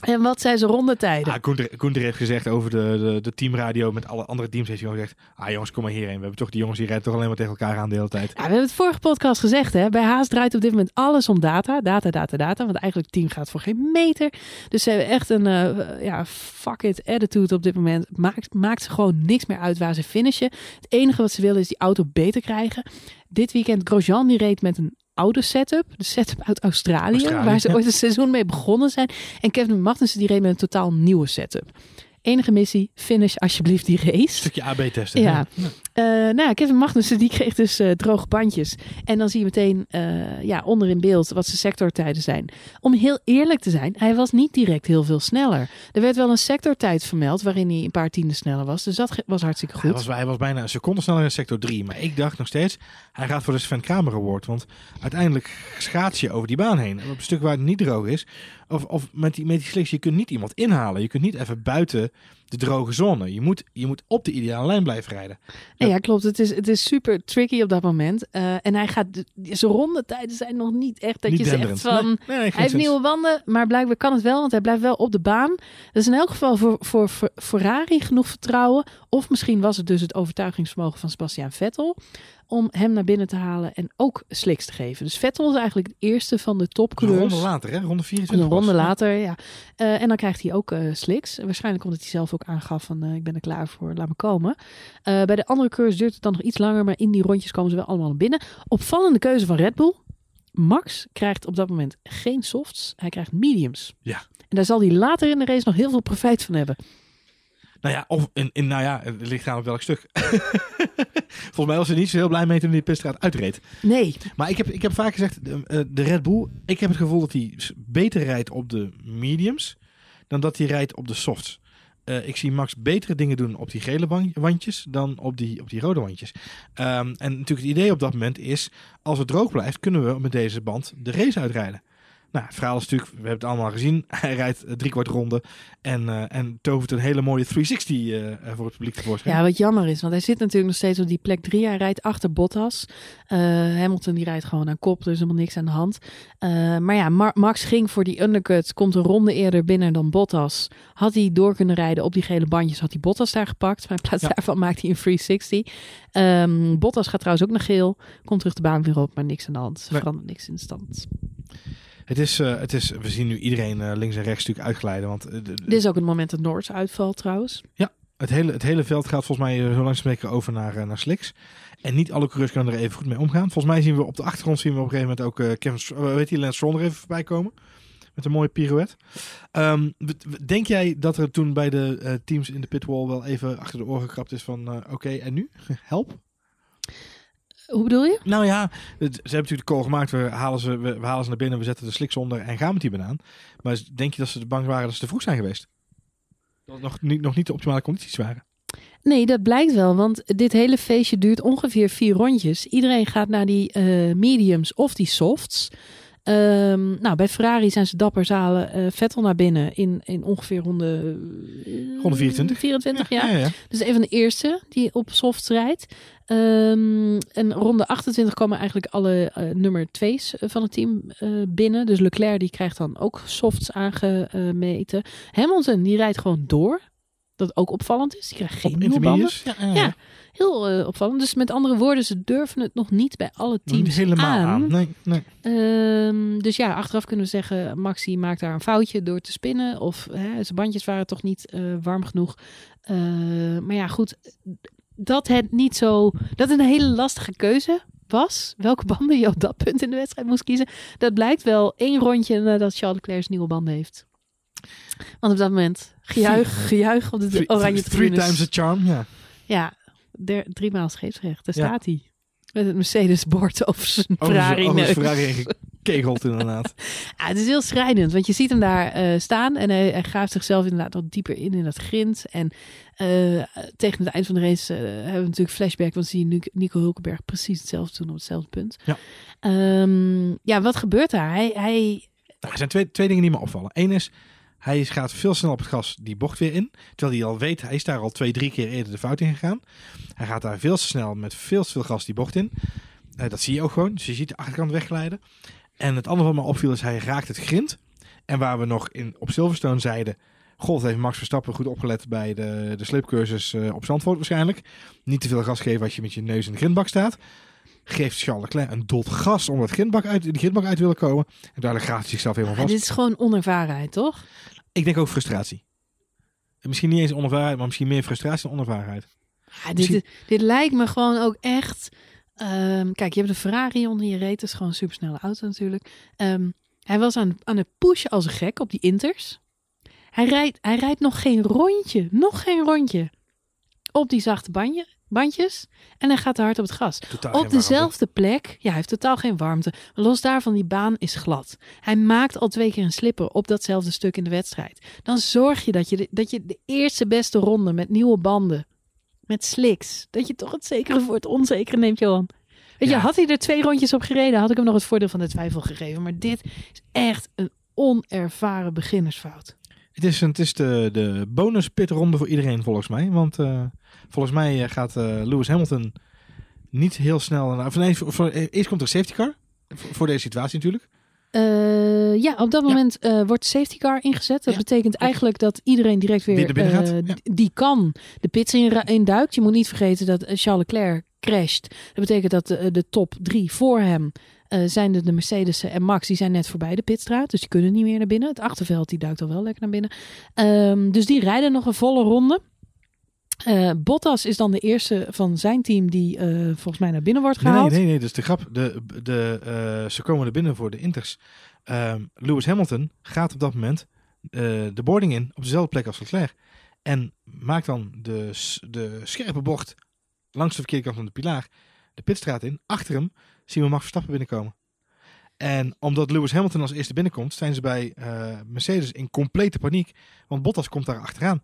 En wat zijn zijn rondetijden? Ah, Koenter, Koenter heeft gezegd over de, de, de teamradio met alle andere teams. Heeft hij gewoon gezegd, ah jongens, kom maar hierheen. We hebben toch die jongens die rijden toch alleen maar tegen elkaar aan de hele tijd. Ja, we hebben het vorige podcast gezegd, hè. Bij Haas draait op dit moment alles om data. Data, data, data. Want eigenlijk het team gaat voor geen meter. Dus ze hebben echt een eh, ja, fuck it attitude op dit moment. Maakt, maakt ze gewoon niks meer uit waar ze finishen. Het enige wat ze willen is die auto beter krijgen. Dit weekend Grosjean die reed met een oude setup. De setup uit Australië, Australië, waar ze ooit het seizoen mee begonnen zijn. En Kevin Magnussen die reed met een totaal nieuwe setup. Enige missie, finish alsjeblieft die race. Een stukje AB testen. Ja. Eh, nou ja, Kevin Magnussen die kreeg dus eh, droge bandjes. En dan zie je meteen eh, ja, onder in beeld wat zijn sectortijden zijn. Om heel eerlijk te zijn, hij was niet direct heel veel sneller. Er werd wel een sectortijd vermeld waarin hij een paar tienden sneller was. Dus dat was hartstikke Hij goed. was, hij was bijna een seconde sneller in sector 3. Maar ik dacht nog steeds, hij gaat voor de Sven Kramer Award. Want uiteindelijk schaats je over die baan heen. En op een stuk waar het niet droog is. Of, of met die, met die slicks, je kunt niet iemand inhalen. Je kunt niet even buiten de droge zone. Je moet, je moet op de ideale lijn blijven rijden. Ja, klopt. Het is, het is super tricky op dat moment. Eh, en hij gaat, de- zijn rondetijden zijn nog niet echt dat niet je zegt van... Nee, Hij heeft nieuwe banden, maar blijkbaar kan het wel, want hij blijft wel op de baan. Dat is in elk geval voor, voor, voor Ferrari genoeg vertrouwen. Of misschien was het dus het overtuigingsvermogen van Sebastian Vettel om hem naar binnen te halen en ook slicks te geven. Dus Vettel is eigenlijk de eerste van de Een topcoureurs. ronde later, hè? Ronde Een 24 ronde pas. later, ja. Eh, en dan krijgt hij ook eh, slicks. Waarschijnlijk omdat hij zelf ook aangaf van eh, ik ben er klaar voor, laat me komen. Bij de andere coureurs duurt het dan nog iets langer, maar in die rondjes komen ze wel allemaal naar binnen. Opvallende keuze van Red Bull. Max krijgt op dat moment geen softs, hij krijgt mediums. Ja. En daar zal hij later in de race nog heel veel profijt van hebben. Nou ja, of in, in, nou ja, het ligt aan op welk stuk. Volgens mij was ze niet zo heel blij mee toen hij de pitstraat uitreed. Nee, Maar ik heb, ik heb vaak gezegd, de, eh, de Red Bull, ik heb het gevoel dat hij beter rijdt op de mediums dan dat hij rijdt op de softs. Eh, ik zie Max betere dingen doen op die gele wan- wandjes dan op die, op die rode wandjes. Ehm, en natuurlijk het idee op dat moment is, als het droog blijft, kunnen we met deze band de race uitrijden. Nou, het verhaal is natuurlijk, we hebben het allemaal gezien. Hij rijdt eh, drie kwart ronde en, eh, en tovert een hele mooie 360 eh, voor het publiek tevoorschijn. ja, wat jammer is, want hij zit natuurlijk nog steeds op die plek 3. Hij rijdt achter Bottas. Hamilton die rijdt gewoon aan kop, is helemaal niks aan de hand. Maar ja, Mar- Max ging voor die undercut, komt een ronde eerder binnen dan Bottas. Had hij door kunnen rijden op die gele bandjes, had hij Bottas daar gepakt. Maar in plaats Ja. daarvan maakt hij een 360. Ehm, Bottas gaat trouwens ook naar geel, komt terug de baan weer op, maar niks aan de hand. Nee. Verandert niks in de stand. Het is, eh, het is, we zien nu iedereen eh, links en rechts natuurlijk uitglijden. Want eh, Dit is ook het moment dat Noords uitvalt trouwens. Het hele, het hele veld gaat volgens mij zo langzaam over naar, naar Slicks. En niet alle coureurs kunnen er even goed mee omgaan. Volgens mij zien we op de achtergrond zien we op een gegeven moment ook Kevin, weet je, Lance Stroll er even voorbij komen. Met een mooie pirouette. Ehm, denk jij dat er toen bij de teams in de pitwall wel even achter de oren gekrapt is van... Oké, en nu? Help? Hoe bedoel je? Nou ja, het- ze hebben natuurlijk de call gemaakt. We halen, ze, we, we halen ze naar binnen, we zetten de sliks onder en gaan met die banaan. Maar denk je dat ze bang waren dat ze te vroeg zijn geweest? Dat het nog niet, nog niet de optimale condities waren? Nee, dat blijkt wel, want dit hele feestje duurt ongeveer vier rondjes. Iedereen gaat naar die eh, mediums of die softs. Ehm, nou, bij Ferrari zijn ze dapper zalen eh Vettel naar binnen in, in ongeveer ronde... eh, Ronde 24. 24, ja. ja, ja. Dus een van de eerste die op softs rijdt. Ehm, en ronde 28 komen eigenlijk alle eh, nummer 2's van het team binnen. Dus Leclerc die krijgt dan ook softs aangemeten. Hamilton die rijdt gewoon door. Dat ook opvallend is. Die krijgt geen Op nieuwe banden. Ja, ja, Ja. ja. Heel eh, opvallend. Dus met andere woorden, ze durven het nog niet bij alle teams helemaal aan. aan. Nee, nee. Ehm, dus ja, achteraf kunnen we zeggen, Maxi maakt daar een foutje door te spinnen. Of hè, zijn bandjes waren toch niet eh, warm genoeg. Eh, maar ja, goed. Dat het niet zo. Dat een hele lastige keuze was. Welke banden je op dat punt in de wedstrijd moest kiezen. Dat blijkt wel één rondje nadat Charles Leclerc zijn nieuwe banden heeft. Want op dat moment gejuich, gejuich op de Three, oranje three tribunes. times the charm, ja. Ja, der, drie maal scheepsrecht. Daar Ja. staat hij. Met het Mercedes-bord over zijn Ferrari over zijn. Ferrari gekegeld inderdaad. Ja, het is heel schrijnend, want je ziet hem daar eh, staan en hij, hij graaft zichzelf inderdaad wat dieper in in dat grind. En eh, tegen het eind van de race eh, hebben we natuurlijk flashback, want zie je Nico Hulkenberg precies hetzelfde doen op hetzelfde punt. Ja. Ehm, ja, wat gebeurt daar? Hij, hij, Nou, er zijn twee, twee dingen die me opvallen. Eén is, hij gaat veel sneller op het gas die bocht weer in. Terwijl hij al weet, hij is daar al twee, drie keer eerder de fout in gegaan. Hij gaat daar veel te snel met veel te veel gas die bocht in. Eh, dat zie je ook gewoon. Dus je ziet de achterkant wegglijden. En het andere wat me opviel is, hij raakt het grind. En waar we nog in, op Silverstone zeiden... God heeft Max Verstappen goed opgelet bij de, de sleepcursus eh, op Zandvoort waarschijnlijk. Niet te veel gas geven als je met je neus in de grindbak staat. Geeft Charles Leclerc een dot gas om het grindbak uit, de grindbak uit te willen komen. En daardoor graaft hij zichzelf helemaal vast. dit is gewoon onervarenheid, toch? Ik denk ook frustratie. En Misschien niet eens onervarenheid, maar misschien meer frustratie dan onervarenheid. Ja, dit, Misschien- dit lijkt me gewoon ook echt. ehm, kijk, je hebt een Ferrari onder je reet. Dat is gewoon een supersnelle auto natuurlijk. Ehm, hij was aan, aan het pushen als een gek op die Inters. Hij rijdt, hij rijdt nog geen rondje. Nog geen rondje. Op die zachte bandje, bandjes. En hij gaat te hard op het gas. Totaal Op dezelfde plek. Ja, hij heeft totaal geen warmte. Los daarvan, die baan is glad. Hij maakt al twee keer een slipper op datzelfde stuk in de wedstrijd. Dan zorg je dat je de, dat je de eerste beste ronde met nieuwe banden, met slicks, dat je toch het zekere voor het onzekere neemt, Johan. Weet je, Ja. had hij er twee rondjes op gereden, had ik hem nog het voordeel van de twijfel gegeven. Maar dit is echt een onervaren beginnersfout. Het is, een- het is de, de bonus pitronde voor iedereen volgens mij. Want eh, volgens mij eh, gaat eh, Lewis Hamilton niet heel snel... Naar, of nee, voor, voor- eerst komt er een safety car. Voor, voor deze situatie natuurlijk. Ja, op dat Ja. moment eh, wordt safety car ingezet. Dat Ja, betekent eigenlijk dat iedereen direct weer binnen gaat, ja. die kan de pits in, in duikt. Je moet niet vergeten dat Charles Leclerc crasht. Dat betekent dat de, de top drie voor hem eh, zijn de, de Mercedes en Max. Die zijn net voorbij de pitstraat, dus die kunnen niet meer naar binnen. Het achterveld die duikt al wel lekker naar binnen. Ehm, dus die rijden nog een volle ronde. Eh, Bottas is dan de eerste van zijn team die eh, volgens mij naar binnen wordt gehaald. nee, nee, nee, is de grap. De, de, ze komen er binnen voor de Inters. Ehm, Lewis Hamilton gaat op dat moment de boarding in op dezelfde plek als Leclerc. En maakt dan de, de scherpe bocht langs de verkeerde kant van de pilaar de pitstraat in. Achter hem zien we Max Verstappen binnenkomen. En omdat Lewis Hamilton als eerste binnenkomt, zijn ze bij eh, Mercedes in complete paniek. Want Bottas komt daar achteraan.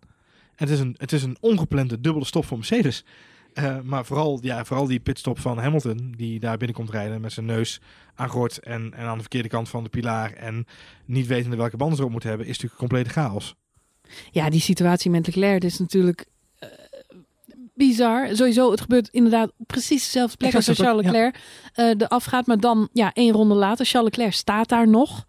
Het is een, het is een ongeplande dubbele stop voor Mercedes. Eh, maar vooral, ja, vooral die pitstop van Hamilton, die daar binnenkomt rijden met zijn neus aan gort en, en aan de verkeerde kant van de pilaar. En niet wetende welke banden ze erop moeten hebben, is natuurlijk complete chaos. Ja, die situatie met Leclerc is natuurlijk bizar. Sowieso, het gebeurt inderdaad precies dezelfde plek als waar Charles Leclerc eh de afgaat. Maar dan, ja, één ronde later, Charles Leclerc staat daar nog.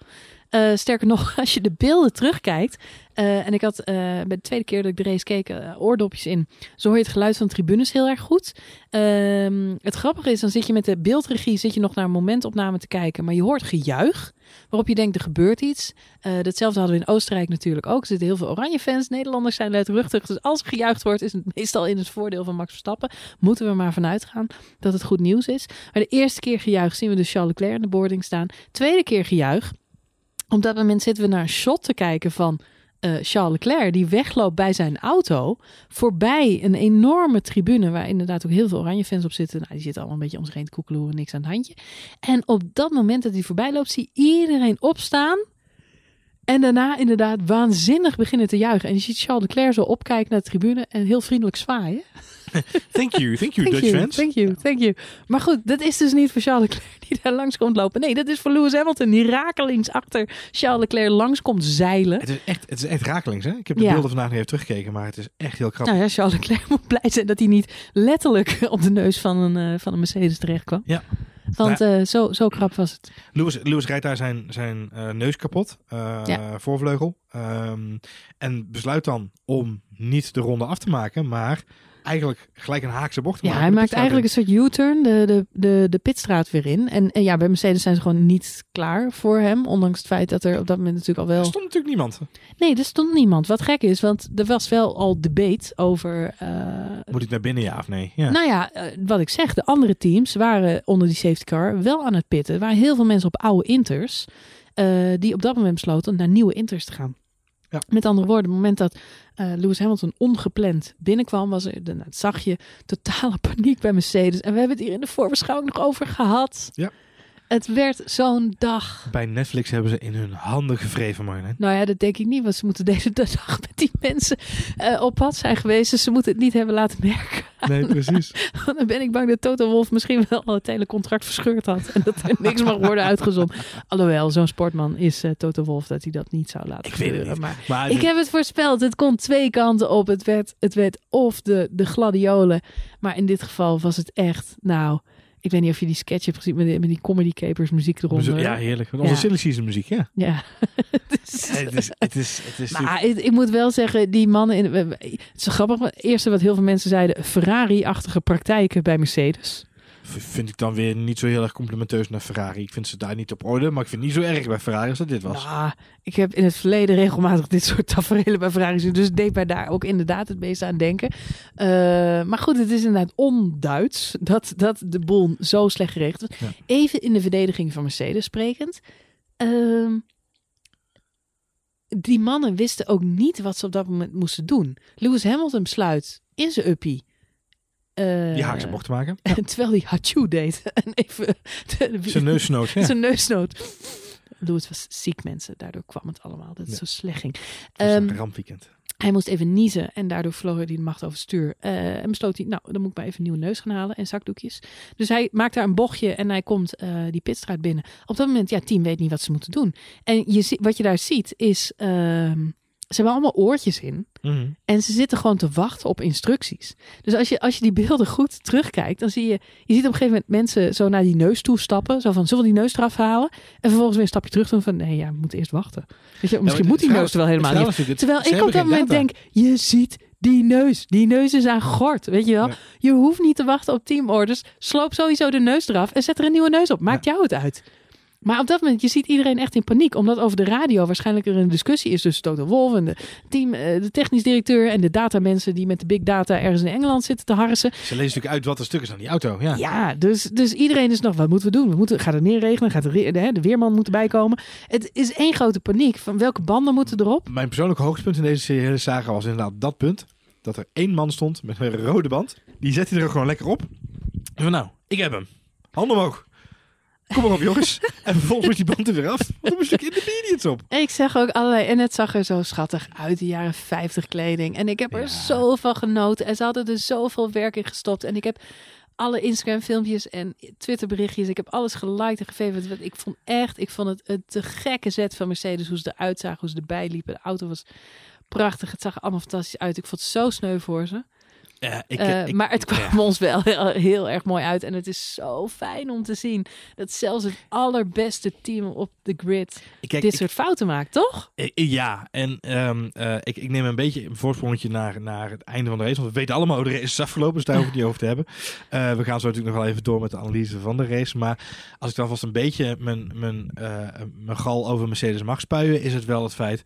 Eh, sterker nog, als je de beelden terugkijkt. eh, en ik had eh, bij de tweede keer dat ik de race keek oordopjes in. Zo hoor je het geluid van de tribunes heel erg goed. Ehm, het grappige is, dan zit je met de beeldregie zit je nog naar een momentopname te kijken. Maar je hoort gejuich. Waarop je denkt, er gebeurt iets. Datzelfde hadden we in Oostenrijk natuurlijk ook. Er zitten heel veel oranje fans. Nederlanders zijn luidruchtig. Dus als er gejuicht wordt, is het meestal in het voordeel van Max Verstappen. Moeten we maar vanuit gaan dat het goed nieuws is. Maar de eerste keer gejuich zien we dus Charles Leclerc in de boarding staan. Tweede keer gejuich. Op dat moment zitten we naar een shot te kijken van eh, Charles Leclerc, die wegloopt bij zijn auto, voorbij een enorme tribune waar inderdaad ook heel veel oranje fans op zitten. Nou, die zitten allemaal een beetje om zich heen te koekelen, niks aan het handje. En op dat moment dat hij voorbij loopt, zie iedereen opstaan. En daarna inderdaad waanzinnig beginnen te juichen. En je ziet Charles Leclerc zo opkijken naar de tribune en heel vriendelijk zwaaien. Thank you, thank you, Thank Dutch you, fans. thank you, thank you. Maar goed, dat is dus niet voor Charles Leclerc die daar langs komt lopen. Nee, dat is voor Lewis Hamilton die rakelings achter Charles Leclerc langs komt zeilen. Het is echt, het is echt rakelings, hè? Ik heb de Ja. beelden vandaag nog even teruggekeken, maar het is echt heel grappig. Nou ja, Charles Leclerc moet blij zijn dat hij niet letterlijk op de neus van een, eh, van een Mercedes terecht kwam. Ja. Want eh, zo, zo krap was het. Lewis, Lewis rijdt daar zijn, zijn eh, neus kapot, Ja. voorvleugel. Ehm, en besluit dan om niet de ronde af te maken, maar eigenlijk gelijk een haakse bocht Ja, maken. hij maakt eigenlijk een soort U-turn, de, de, de, de pitstraat weer in. En, en ja, bij Mercedes zijn ze gewoon niet klaar voor hem. Ondanks het feit dat er op dat moment natuurlijk al wel... Er stond natuurlijk niemand. Nee, er stond niemand. Wat gek is, want er was wel al debate over... eh, Moet ik naar binnen, ja of nee? Ja. Nou ja, eh, wat ik zeg, de andere teams waren onder die safety car wel aan het pitten. Er waren heel veel mensen op oude Inters eh, die op dat moment besloten naar nieuwe Inters te gaan. Ja. Met andere woorden, op het moment dat eh, Lewis Hamilton ongepland binnenkwam, was er, dan zag je totale paniek bij Mercedes. En we hebben het hier in de voorbeschouwing nog over gehad. Ja. Het werd zo'n dag. Bij Netflix hebben ze in hun handen gevreven, Marjolein. Nou ja, dat denk ik niet, want ze moeten deze dag met die mensen eh, op pad zijn geweest. Dus ze moeten het niet hebben laten merken. Nee, precies. Want dan ben ik bang dat Toto Wolf misschien wel het hele contract verscheurd had. En dat er niks mag worden uitgezonden. Alhoewel, zo'n sportman is eh, Toto Wolf dat hij dat niet zou laten Ik weet het. Maar Maar ik heb het voorspeld. Het kon twee kanten op. Het werd, het werd of de, de gladiolen. Maar in dit geval was het echt, nou... Ik weet niet of je die sketch hebt gezien met die, met die Comedy Capers muziek eronder. Ja, heerlijk. Onze Ja. silly season muziek, ja. Ja. Het is, het is, het is maar ik, ik moet wel zeggen, die mannen... In, het is grappig. Het eerste wat heel veel mensen zeiden... Ferrari-achtige praktijken bij Mercedes. Vind ik dan weer niet zo heel erg complimenteus naar Ferrari. Ik vind ze daar niet op orde, maar ik vind het niet zo erg bij Ferrari als dat dit was. Nou, ik heb in het verleden regelmatig dit soort tafereelen bij Ferrari gezien. Dus het deed mij daar ook inderdaad het meest aan denken. Eh, maar goed, het is inderdaad onduits dat, dat de boel zo slecht geregeld was. Ja. Even in de verdediging van Mercedes sprekend. Ehm, die mannen wisten ook niet wat ze op dat moment moesten doen. Lewis Hamilton besluit in zijn uppie. Eh, Die haakse bocht te maken. terwijl hij Hachu deed. en even de- Zijn neusnoot, ja. zijn neusnoot. Louis was ziek, mensen. Daardoor kwam het allemaal. Dat Ja. zo slecht ging. Het was Ehm, een rampweekend. hij moest even niezen en daardoor verloor hij de macht over stuur. Eh, en besloot hij, nou, dan moet ik maar even een nieuwe neus gaan halen en zakdoekjes. Dus hij maakt daar een bochtje en hij komt eh, die pitstraat binnen. Op dat moment, ja, team weet niet wat ze moeten doen. En je, wat je daar ziet is, ehm, ze hebben allemaal oortjes in. Mhm. En ze zitten gewoon te wachten op instructies. Dus als je, als je die beelden goed terugkijkt, dan zie je... Je ziet op een gegeven moment mensen zo naar die neus toe stappen. Zo van, zullen we die neus eraf halen? En vervolgens weer een stapje terug doen van... Nee, ja, we moeten eerst wachten. Weet je, misschien moet die neus er wel helemaal niet. Terwijl ik op dat moment data. denk, je ziet die neus. Die neus is aan gort, weet je wel. Je hoeft niet te wachten op teamorders. Sloop sowieso de neus eraf en zet er een nieuwe neus op. Maakt jou het uit. Maar op dat moment, je ziet iedereen echt in paniek. Omdat over de radio waarschijnlijk er een discussie is tussen Toto Wolf en de team, eh, de technisch directeur en de datamensen die met de big data ergens in Engeland zitten te harsen. Ze lezen natuurlijk uit wat er stuk is aan die auto. Ja. Ja, dus, dus iedereen is nog, wat moeten we doen? We moeten, gaat het neerregenen? Gaat de, de, de weerman moeten bijkomen? Het is één grote paniek van welke banden moeten erop? Mijn persoonlijke hoogtepunt in deze hele saga was inderdaad dat punt. Dat er één man stond met een rode band. Die zette hij er gewoon lekker op. En van nou, ik heb hem. Handen omhoog. Kom maar op jongens. en vervolgens moest die band er weer af. Want er moest een stuk intermediates op. Ik zeg ook allerlei. En het zag er zo schattig uit, de jaren 50 kleding. En ik heb er Ja. zo van genoten. En ze hadden er zoveel werk in gestopt. En ik heb alle Instagram filmpjes en Twitter berichtjes. Ik heb alles geliked en gegeven. Ik vond echt, ik vond het een te gekke zet van Mercedes. Hoe ze eruit zagen, hoe ze erbij liepen. De auto was prachtig. Het zag er allemaal fantastisch uit. Ik vond het zo sneu voor ze. Ja, ik, Eh, ik- maar het kwam ja. ons wel heel, heel erg mooi uit. En het is zo fijn om te zien dat zelfs het allerbeste team op de grid kijk, dit soort fouten maakt, toch? Eh, Ja, en ehm, eh, ik, ik neem een beetje een voorsprongetje naar, naar het einde van de race. Want we weten allemaal hoe de race is afgelopen, dus daar hoeven we het niet over te hebben. Eh, we gaan zo natuurlijk nog wel even door met de analyse van de race. Maar als ik dan vast een beetje mijn, mijn, eh, mijn gal over Mercedes mag spuien, is het wel het feit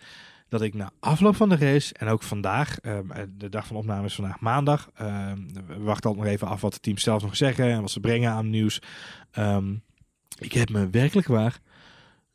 dat ik na afloop van de race en ook vandaag, ehm, de dag van opname is vandaag maandag. ehm, we wachten altijd nog even af wat het team zelf nog zeggen en wat ze brengen aan nieuws. Ehm, ik heb me werkelijk waar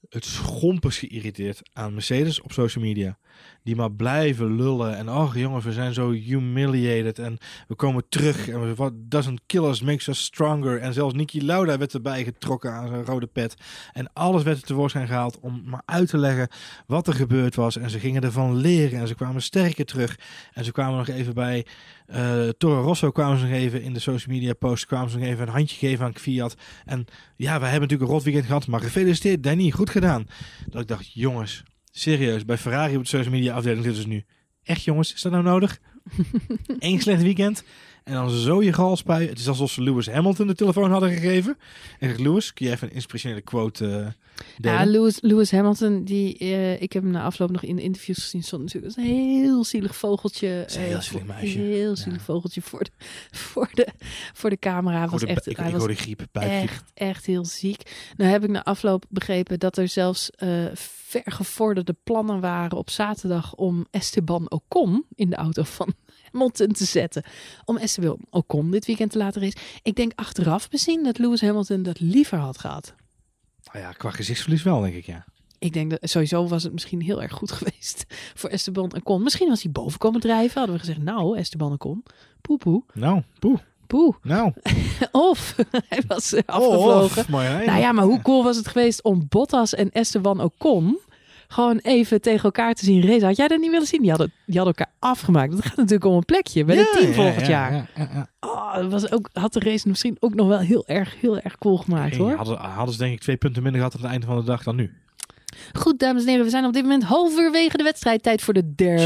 het schompers geïrriteerd aan Mercedes op social media. Die maar blijven lullen. En oh jongens, we zijn zo humiliated. En we komen terug. En what doesn't kill us makes us stronger. En zelfs Niki Lauda werd erbij getrokken aan zijn rode pet. En alles werd er tevoorschijn gehaald om maar uit te leggen wat er gebeurd was. En ze gingen ervan leren. En ze kwamen sterker terug. En ze kwamen nog even bij uh, Toro Rosso kwamen ze nog even in de social media post. Kwamen ze nog even een handje geven aan Fiat. En ja, we hebben natuurlijk een rot weekend gehad. Maar gefeliciteerd Danny, goed gedaan. Dat ik dacht, jongens, serieus. Bij Ferrari op de social media afdeling zitten ze nu. Echt jongens, is dat nou nodig? Eén slecht weekend. En dan zo je gal spuien. Het is alsof ze Lewis Hamilton de telefoon hadden gegeven. En Lewis, kun je even een inspirationele quote uh, Ja, Lewis, Lewis Hamilton, die, uh, ik heb hem na afloop nog in de interviews gezien. Stond natuurlijk een heel zielig vogeltje. Een heel zielig meisje. Heel zielig ja. vogeltje voor de, voor de, voor de camera. Was de, echt, ik, hij ik was hoorde griep, buikgriep. echt, echt heel ziek. Nou heb ik na afloop begrepen dat er zelfs uh, vergevorderde plannen waren op zaterdag om Esteban Ocon in de auto van Hamilton te zetten. Om Esteban Ocon dit weekend te laten racen. Ik denk achteraf bezien dat Lewis Hamilton dat liever had gehad. Nou ja, qua gezichtsverlies wel, denk ik, ja. Ik denk dat sowieso was het misschien heel erg goed geweest voor Esteban Ocon. Misschien was hij boven komen drijven. Hadden we gezegd, nou Esteban Ocon, poe poe. Nou, poe. Poeh. Nou. of hij was afgevlogen. Of, maar nou ja, maar hoe cool was het geweest om Bottas en Esteban Ocon gewoon even tegen elkaar te zien racen. Had jij dat niet willen zien? Die hadden, die hadden elkaar afgemaakt. Dat gaat natuurlijk om een plekje bij het team volgend ja, jaar. Ja, ja, ja. Oh, dat was ook, had de race misschien ook nog wel heel erg, heel erg cool gemaakt hoor. hadden, hadden ze denk ik twee punten minder gehad aan het einde van de dag dan nu. Goed, dames en heren, we zijn op dit moment halverwege de wedstrijd. Tijd voor de derde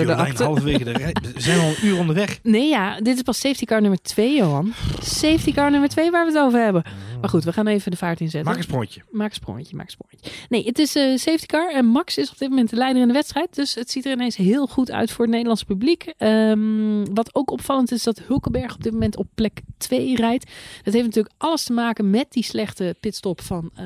Jolijn, acte. halverwege de rij- We zijn al een uur onderweg. Nee, ja, dit is pas safety car nummer 2, Johan. Safety car nummer 2 waar we het over hebben. Maar goed, we gaan even de vaart inzetten. Maak een sprongetje. Maak een sprongetje, maak een sprongetje. Nee, het is eh safety car en Max is op dit moment de leider in de wedstrijd. Dus het ziet er ineens heel goed uit voor het Nederlandse publiek. Ehm, wat ook opvallend is dat Hulkenberg op dit moment op plek 2 rijdt. Dat heeft natuurlijk alles te maken met die slechte pitstop van eh,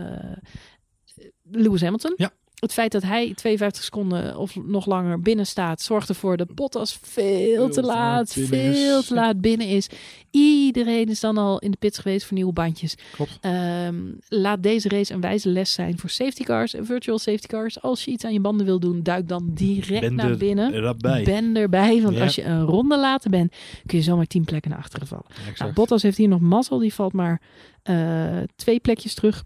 Lewis Hamilton. Ja. Het feit dat hij 52 seconden of nog langer binnen staat, zorgt ervoor dat Bottas veel te laat veel te laat binnen is. Iedereen is dan al in de pits geweest voor nieuwe bandjes. Klopt. Ehm, laat deze race een wijze les zijn voor safety cars en virtual safety cars. Als je iets aan je banden wil doen, duik dan direct Ben naar binnen. erbij. Ben erbij, want Ja. als je een ronde later bent, kun je zomaar tien plekken naar achteren vallen. Nou, Bottas heeft hier nog mazzel, die valt maar eh, twee plekjes terug.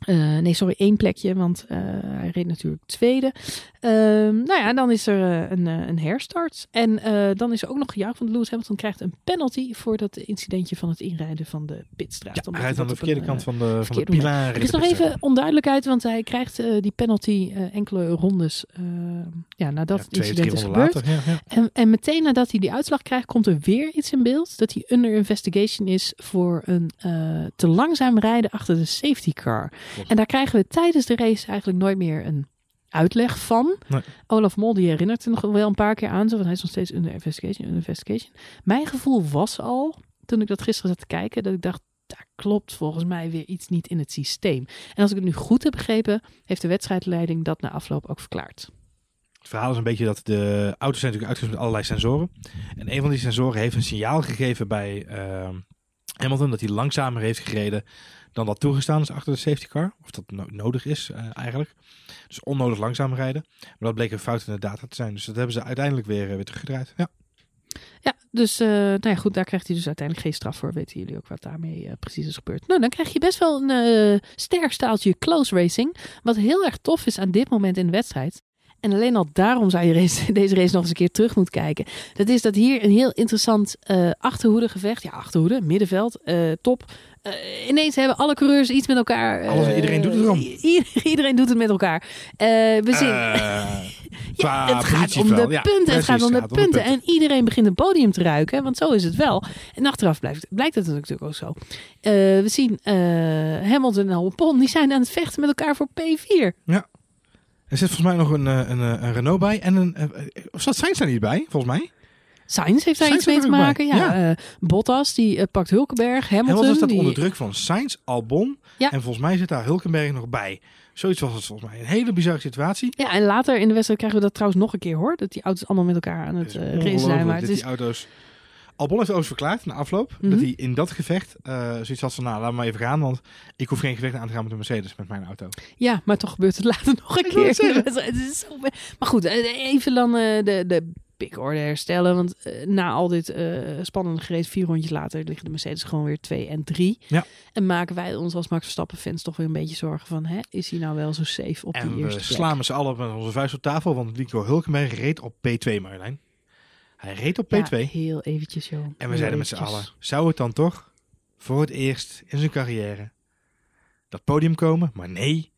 Eh, nee, sorry, één plekje, want eh, hij reed natuurlijk tweede. Ehm, nou ja, dan is er eh, een, een herstart. En dan is er ook nog gejuicht, want Lewis Hamilton krijgt een penalty voor dat incidentje van het inrijden van de pitstraat. Ja, hij rijdt aan de een, verkeerde kant van de, van de pilaar. er is nog even onduidelijkheid, want hij krijgt die penalty enkele rondes eh, ja, nadat het incident is gebeurd. Later, ja, ja. En, en meteen nadat hij die uitslag krijgt, komt er weer iets in beeld. Dat hij under investigation is voor een te langzaam rijden achter de safety car. En daar krijgen we tijdens de race eigenlijk nooit meer een uitleg van. Nee. Olaf Mol die herinnert er nog wel een paar keer aan. Zo, want hij is nog steeds under investigation, under investigation. Mijn gevoel was al, toen ik dat gisteren zat te kijken, dat ik dacht, daar klopt volgens mij weer iets niet in het systeem. En als ik het nu goed heb begrepen, heeft de wedstrijdleiding dat na afloop ook verklaard. Het verhaal is een beetje dat de auto's zijn natuurlijk uitgerust met allerlei sensoren. En een van die sensoren heeft een signaal gegeven bij ehm, Hamilton dat hij langzamer heeft gereden dan dat toegestaan is achter de safety car. Of dat no- nodig is eh, eigenlijk. Dus onnodig langzaam rijden. Maar dat bleek een fout in de data te zijn. Dus dat hebben ze uiteindelijk weer, eh, weer teruggedraaid. Ja. Ja, dus eh, nou ja, goed, daar krijgt hij dus uiteindelijk geen straf voor. Weten jullie ook wat daarmee precies is gebeurd? Nou, dan krijg je best wel een eh, sterk staaltje close racing. Wat heel erg tof is aan dit moment in de wedstrijd. En alleen al daarom zou je deze race nog eens een keer terug moeten kijken. Dat is dat hier een heel interessant eh achterhoede gevecht. Ja, achterhoede, middenveld, top. Eh, ineens hebben alle coureurs iets met elkaar. eh, Alles- iedereen doet het erom. iedereen doet het met elkaar. Eh, we zien, Eh, ja, het gaat om de Ja, punten. het precies, gaat om de gaat punten. En iedereen begint het podium te ruiken. Want zo is het wel. En achteraf blijft, blijkt het natuurlijk ook zo. Eh, we zien eh, Hamilton en Albon. Die zijn aan het vechten met elkaar voor P4. Er zit volgens mij nog een, eh, een, eh, een Renault bij. En een, eh, eh, of zat Sainz daar niet bij, volgens mij? Sainz heeft daar Sainz iets mee te maken. bij. Ja, eh, Bottas die eh, pakt Hulkenberg. Hamilton. Hamilton staat die... onder druk van Sainz, Albon. Ja. En volgens mij zit daar Hulkenberg nog bij. Zoiets was het volgens mij. Een hele bizarre situatie. Ja, en later in de wedstrijd krijgen we dat trouwens nog een keer hoor. Dat die auto's allemaal met elkaar aan het is eh, racen zijn. Maar het is die auto's Albon heeft overigens verklaard na afloop Mhm. dat hij in dat gevecht zoiets had van, nou, laat maar even gaan, want ik hoef geen gevecht aan te gaan met een Mercedes, met mijn auto. Ja, maar toch gebeurt het later nog een Ik keer. het. Het is zo... Maar goed, even dan de, de pickorde herstellen. Want eh, na al dit eh, spannende gereed, vier rondjes later, liggen de Mercedes gewoon weer 2 en 3. Ja. En maken wij ons als Max Verstappen fans toch weer een beetje zorgen van, hè, is hij nou wel zo safe op die En we eerste plek? slaan z'n allen met onze vuist op tafel, want Nico Hulkenberg reed op P2, Marjolein. Hij reed op P2. Ja, heel eventjes, joh. En we Heel zeiden met z'n allen, zou het dan toch voor het eerst in zijn carrière dat podium komen? Maar nee,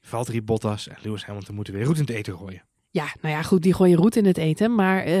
Valtteri Bottas en Lewis Hamilton moeten weer goed in het eten gooien. Ja, nou ja, goed, die gooien roet in het eten. Maar eh,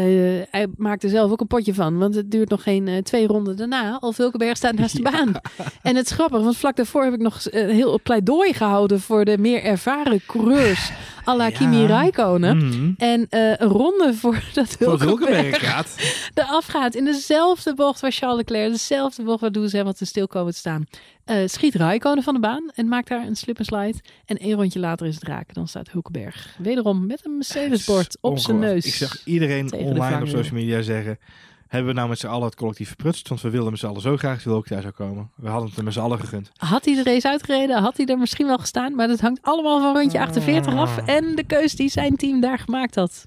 hij maakt er zelf ook een potje van. Want het duurt nog geen eh, twee ronden daarna. Al Vulkenberg staat naast de Ja. baan. En het is grappig, want vlak daarvoor heb ik nog een heel pleidooi gehouden voor de meer ervaren coureurs. à la Ja. Kimi Räikkönen. Mhm. En eh, een ronde voordat Hulkenberg gaat. eraf gaat. In dezelfde bocht waar Charles Leclerc, dezelfde bocht waar Lewis Hamilton stil komen te staan. Eh, schiet Räikkönen van de baan en maakt daar een slip en slide. En één rondje later is het raken. Dan staat Hulkenberg wederom met een Mercedes-bord op zijn neus. Ik zag iedereen online op social media zeggen... Hebben we nou met z'n allen het collectief verprutst? Want we wilden met z'n allen zo graag dat Wilke thuis zou komen. We hadden het met z'n allen gegund. Had hij de race uitgereden, had hij er misschien wel gestaan. Maar dat hangt allemaal van rondje 48 af. Ah. En de keus die zijn team daar gemaakt had.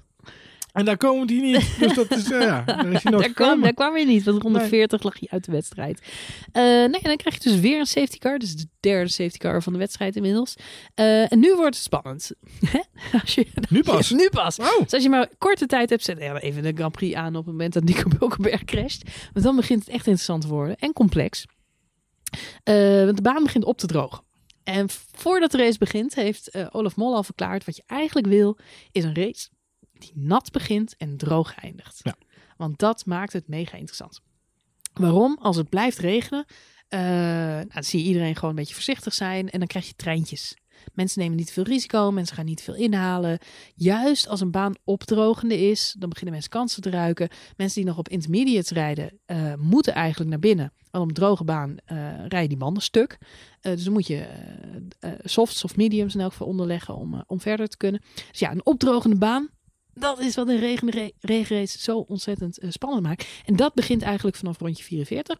En daar komen die niet. Dus dat is, eh, ja, daar is Daar kwam, daar kwam hij niet, want ronde Nee. 40 lag hij uit de wedstrijd. Eh, nee, en dan krijg je dus weer een safety car. Dus de derde safety car van de wedstrijd inmiddels. Eh, en nu wordt het spannend. Als je, Nu pas? nu pas. Oh. Dus als je maar korte tijd hebt, zet ja, even de Grand Prix aan op het moment dat Nico Bulkenberg crasht. Want dan begint het echt interessant te worden en complex. Want de baan begint op te drogen. En voordat de race begint, heeft Olaf Mol al verklaard: wat je eigenlijk wil, is een race die nat begint en droog eindigt. Ja. Want dat maakt het mega interessant. Waarom? Als het blijft regenen, eh, nou, dan zie je iedereen gewoon een beetje voorzichtig zijn en dan krijg je treintjes. Mensen nemen niet veel risico, mensen gaan niet veel inhalen. Juist als een baan opdrogende is, dan beginnen mensen kansen te ruiken. Mensen die nog op intermediates rijden, eh, moeten eigenlijk naar binnen. Want op een droge baan eh, rijden die banden stuk. Dus dan moet je softs of mediums in elk geval onderleggen om, om verder te kunnen. Dus ja, een opdrogende baan, dat is wat een regen, regenrace zo ontzettend eh, spannend maakt. En dat begint eigenlijk vanaf rondje 44.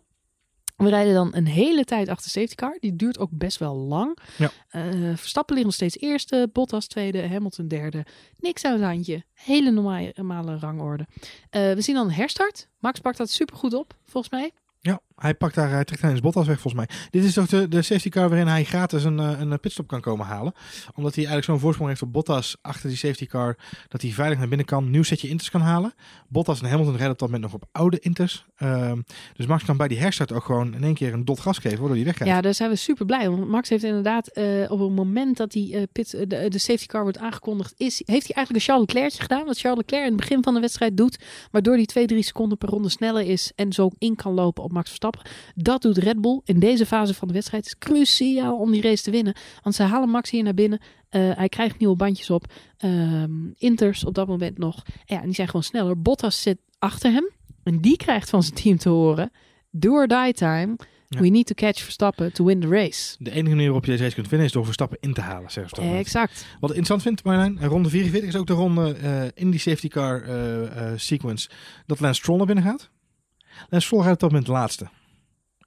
We rijden dan een hele tijd achter safety car. Die duurt ook best wel lang. Ja. Eh, Verstappen ligt nog steeds eerste, Bottas tweede, Hamilton derde. Niks aan het handje. Hele normale, normale rangorde. Eh, we zien dan een herstart. Max pakt dat supergoed op, volgens mij. Ja, hij pakt daar, hij trekt tijdens Bottas weg volgens mij. Dit is toch de, de safety car waarin hij gratis een, eh, een pitstop kan komen halen. Omdat hij eigenlijk zo'n voorsprong heeft op Bottas achter die safety car. Dat hij veilig naar binnen kan, nieuw setje inters kan halen. Bottas en Hamilton rijden op dat moment nog op oude inters. Ehm, dus Max kan bij die herstart ook gewoon in één keer een dot gas geven, waardoor hij wegrijdt. Ja, daar zijn we super blij om. Max heeft inderdaad eh, op het moment dat die eh, pit, eh, de, safety car wordt aangekondigd, is, heeft hij eigenlijk een Charles Leclerc gedaan. Wat Charles Leclerc in het begin van de wedstrijd doet. Waardoor hij 2, 3 seconden per ronde sneller is en zo in kan lopen op Max Verstappen. Dat doet Red Bull in deze fase van de wedstrijd. Het is cruciaal om die race te winnen. Want ze halen Max hier naar binnen. Eh, hij krijgt nieuwe bandjes op. Ehm, Inters op dat moment nog. Ja, en die zijn gewoon sneller. Bottas zit achter hem. En die krijgt van zijn team te horen. Do or die time. Ja. We need to catch Verstappen to win the race. De enige manier waarop je deze race kunt winnen is door Verstappen in te halen, zegt Verstappen. Exact. Wat ik interessant vind, eh, ronde 44 is ook de ronde eh, in die safety car eh, eh, sequence dat Lance Stroll naar binnen gaat. Lance Stroll gaat op dat moment laatste.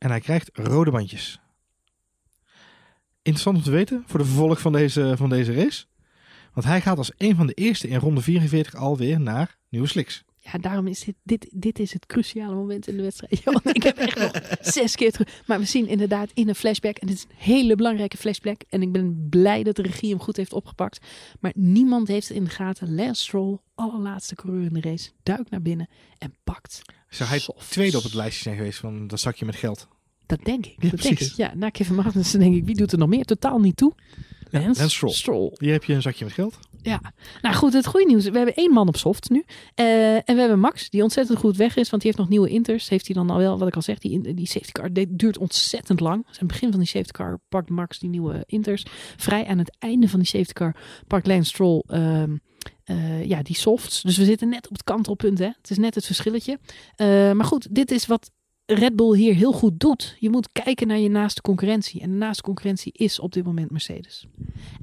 En hij krijgt rode bandjes. Interessant om te weten voor de vervolg van deze, van deze race. Want hij gaat als een van de eerste in ronde 44 alweer naar nieuwe slicks. Ja, daarom is dit, dit, dit is het cruciale moment in de wedstrijd. Ja, want ik heb echt nog zes keer terug. Maar we zien inderdaad in een flashback. En dit is een hele belangrijke flashback. En ik ben blij dat de regie hem goed heeft opgepakt. Maar niemand heeft het in de gaten. Lance Stroll, allerlaatste coureur in de race, duikt naar binnen en pakt. Zou hij Softs. tweede op het lijstje zijn geweest van dat zakje met geld? Dat denk ik. Ja, dat denk precies. ik. Ja, na Kevin Magnussen denk ik, wie doet er nog meer? Totaal niet toe. Ja, Lance, Lance Stroll. Stroll. Hier heb je een zakje met geld. Ja, nou goed, het goede nieuws. We hebben één man op soft nu. Eh, en we hebben Max, die ontzettend goed weg is, want die heeft nog nieuwe inters. Heeft hij dan al wel, wat ik al zeg, die, die safety car duurt ontzettend lang. Dus aan het begin van die safety car pakt Max die nieuwe inters. Vrij aan het einde van die safety car pakt Lance Stroll ehm, eh, ja, die softs. Dus we zitten net op het kantelpunt, hè. Het is net het verschilletje. Eh, maar goed, dit is wat Red Bull hier heel goed doet. Je moet kijken naar je naaste concurrentie. En de naaste concurrentie is op dit moment Mercedes.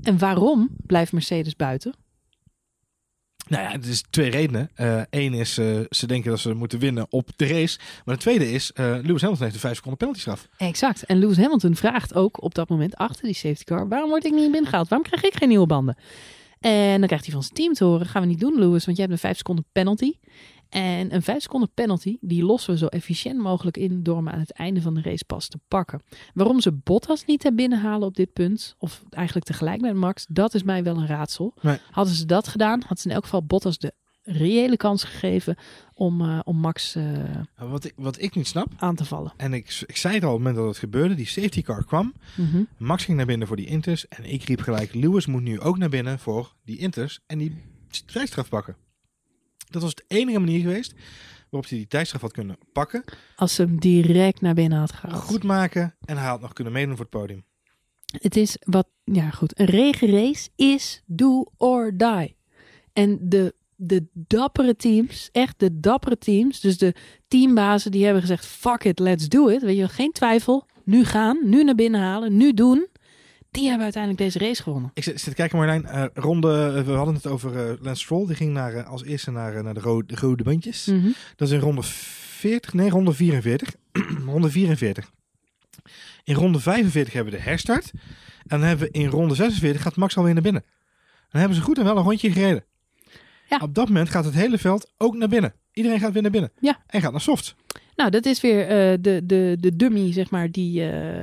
En waarom blijft Mercedes buiten? Nou ja, het is twee redenen. Eén is, uh, ze denken dat ze moeten winnen op de race. Maar de tweede is, uh, Lewis Hamilton heeft een vijf seconden penaltystraf. Exact. En Lewis Hamilton vraagt ook op dat moment achter die safety car, waarom word ik niet binnengehaald? Waarom krijg ik geen nieuwe banden? En dan krijgt hij van zijn team te horen, gaan we niet doen Lewis, want jij hebt een vijf seconden penalty. En een 5 seconden penalty, die lossen we zo efficiënt mogelijk in door hem aan het einde van de race pas te pakken. Waarom ze Bottas niet hebben binnenhalen op dit punt, of eigenlijk tegelijk met Max, dat is mij wel een raadsel. Nee. Hadden ze dat gedaan, had ze in elk geval Bottas de reële kans gegeven om, uh, om Max uh, wat, ik, wat ik niet snap, aan te vallen. En ik, ik zei het al op het moment dat het gebeurde, die safety car kwam. -hmm. Max ging naar binnen voor die inters. En ik riep gelijk, Lewis moet nu ook naar binnen voor die inters en die tijdstraf pakken. Dat was de enige manier geweest waarop hij die tijdstraf had kunnen pakken. Als ze hem direct naar binnen had gehaald. Goed maken en hij had nog kunnen meedoen voor het podium. Het is wat, ja goed, een regenrace is do or die. En de, de dappere teams, echt de dappere teams, dus de teambazen die hebben gezegd, fuck it, let's do it. Weet je, geen twijfel, nu gaan, nu naar binnen halen, nu doen. Die hebben uiteindelijk deze race gewonnen. Ik zit, zit te kijken, Marlijn. Uh, ronde, we hadden het over uh, Lance Stroll. Die ging naar, als eerste naar, naar de, rode, de rode bandjes. Mm -hmm. Dat is in ronde 40, nee, ronde 44. ronde 44. In ronde 45 hebben we de herstart. En dan hebben we in ronde 46 gaat Max alweer naar binnen. Dan hebben ze goed en wel een rondje gereden. Ja. Op dat moment gaat het hele veld ook naar binnen. Iedereen gaat weer naar binnen. Ja. En gaat naar soft. Nou, dat is weer de, de, de dummy, zeg maar, die... Uh,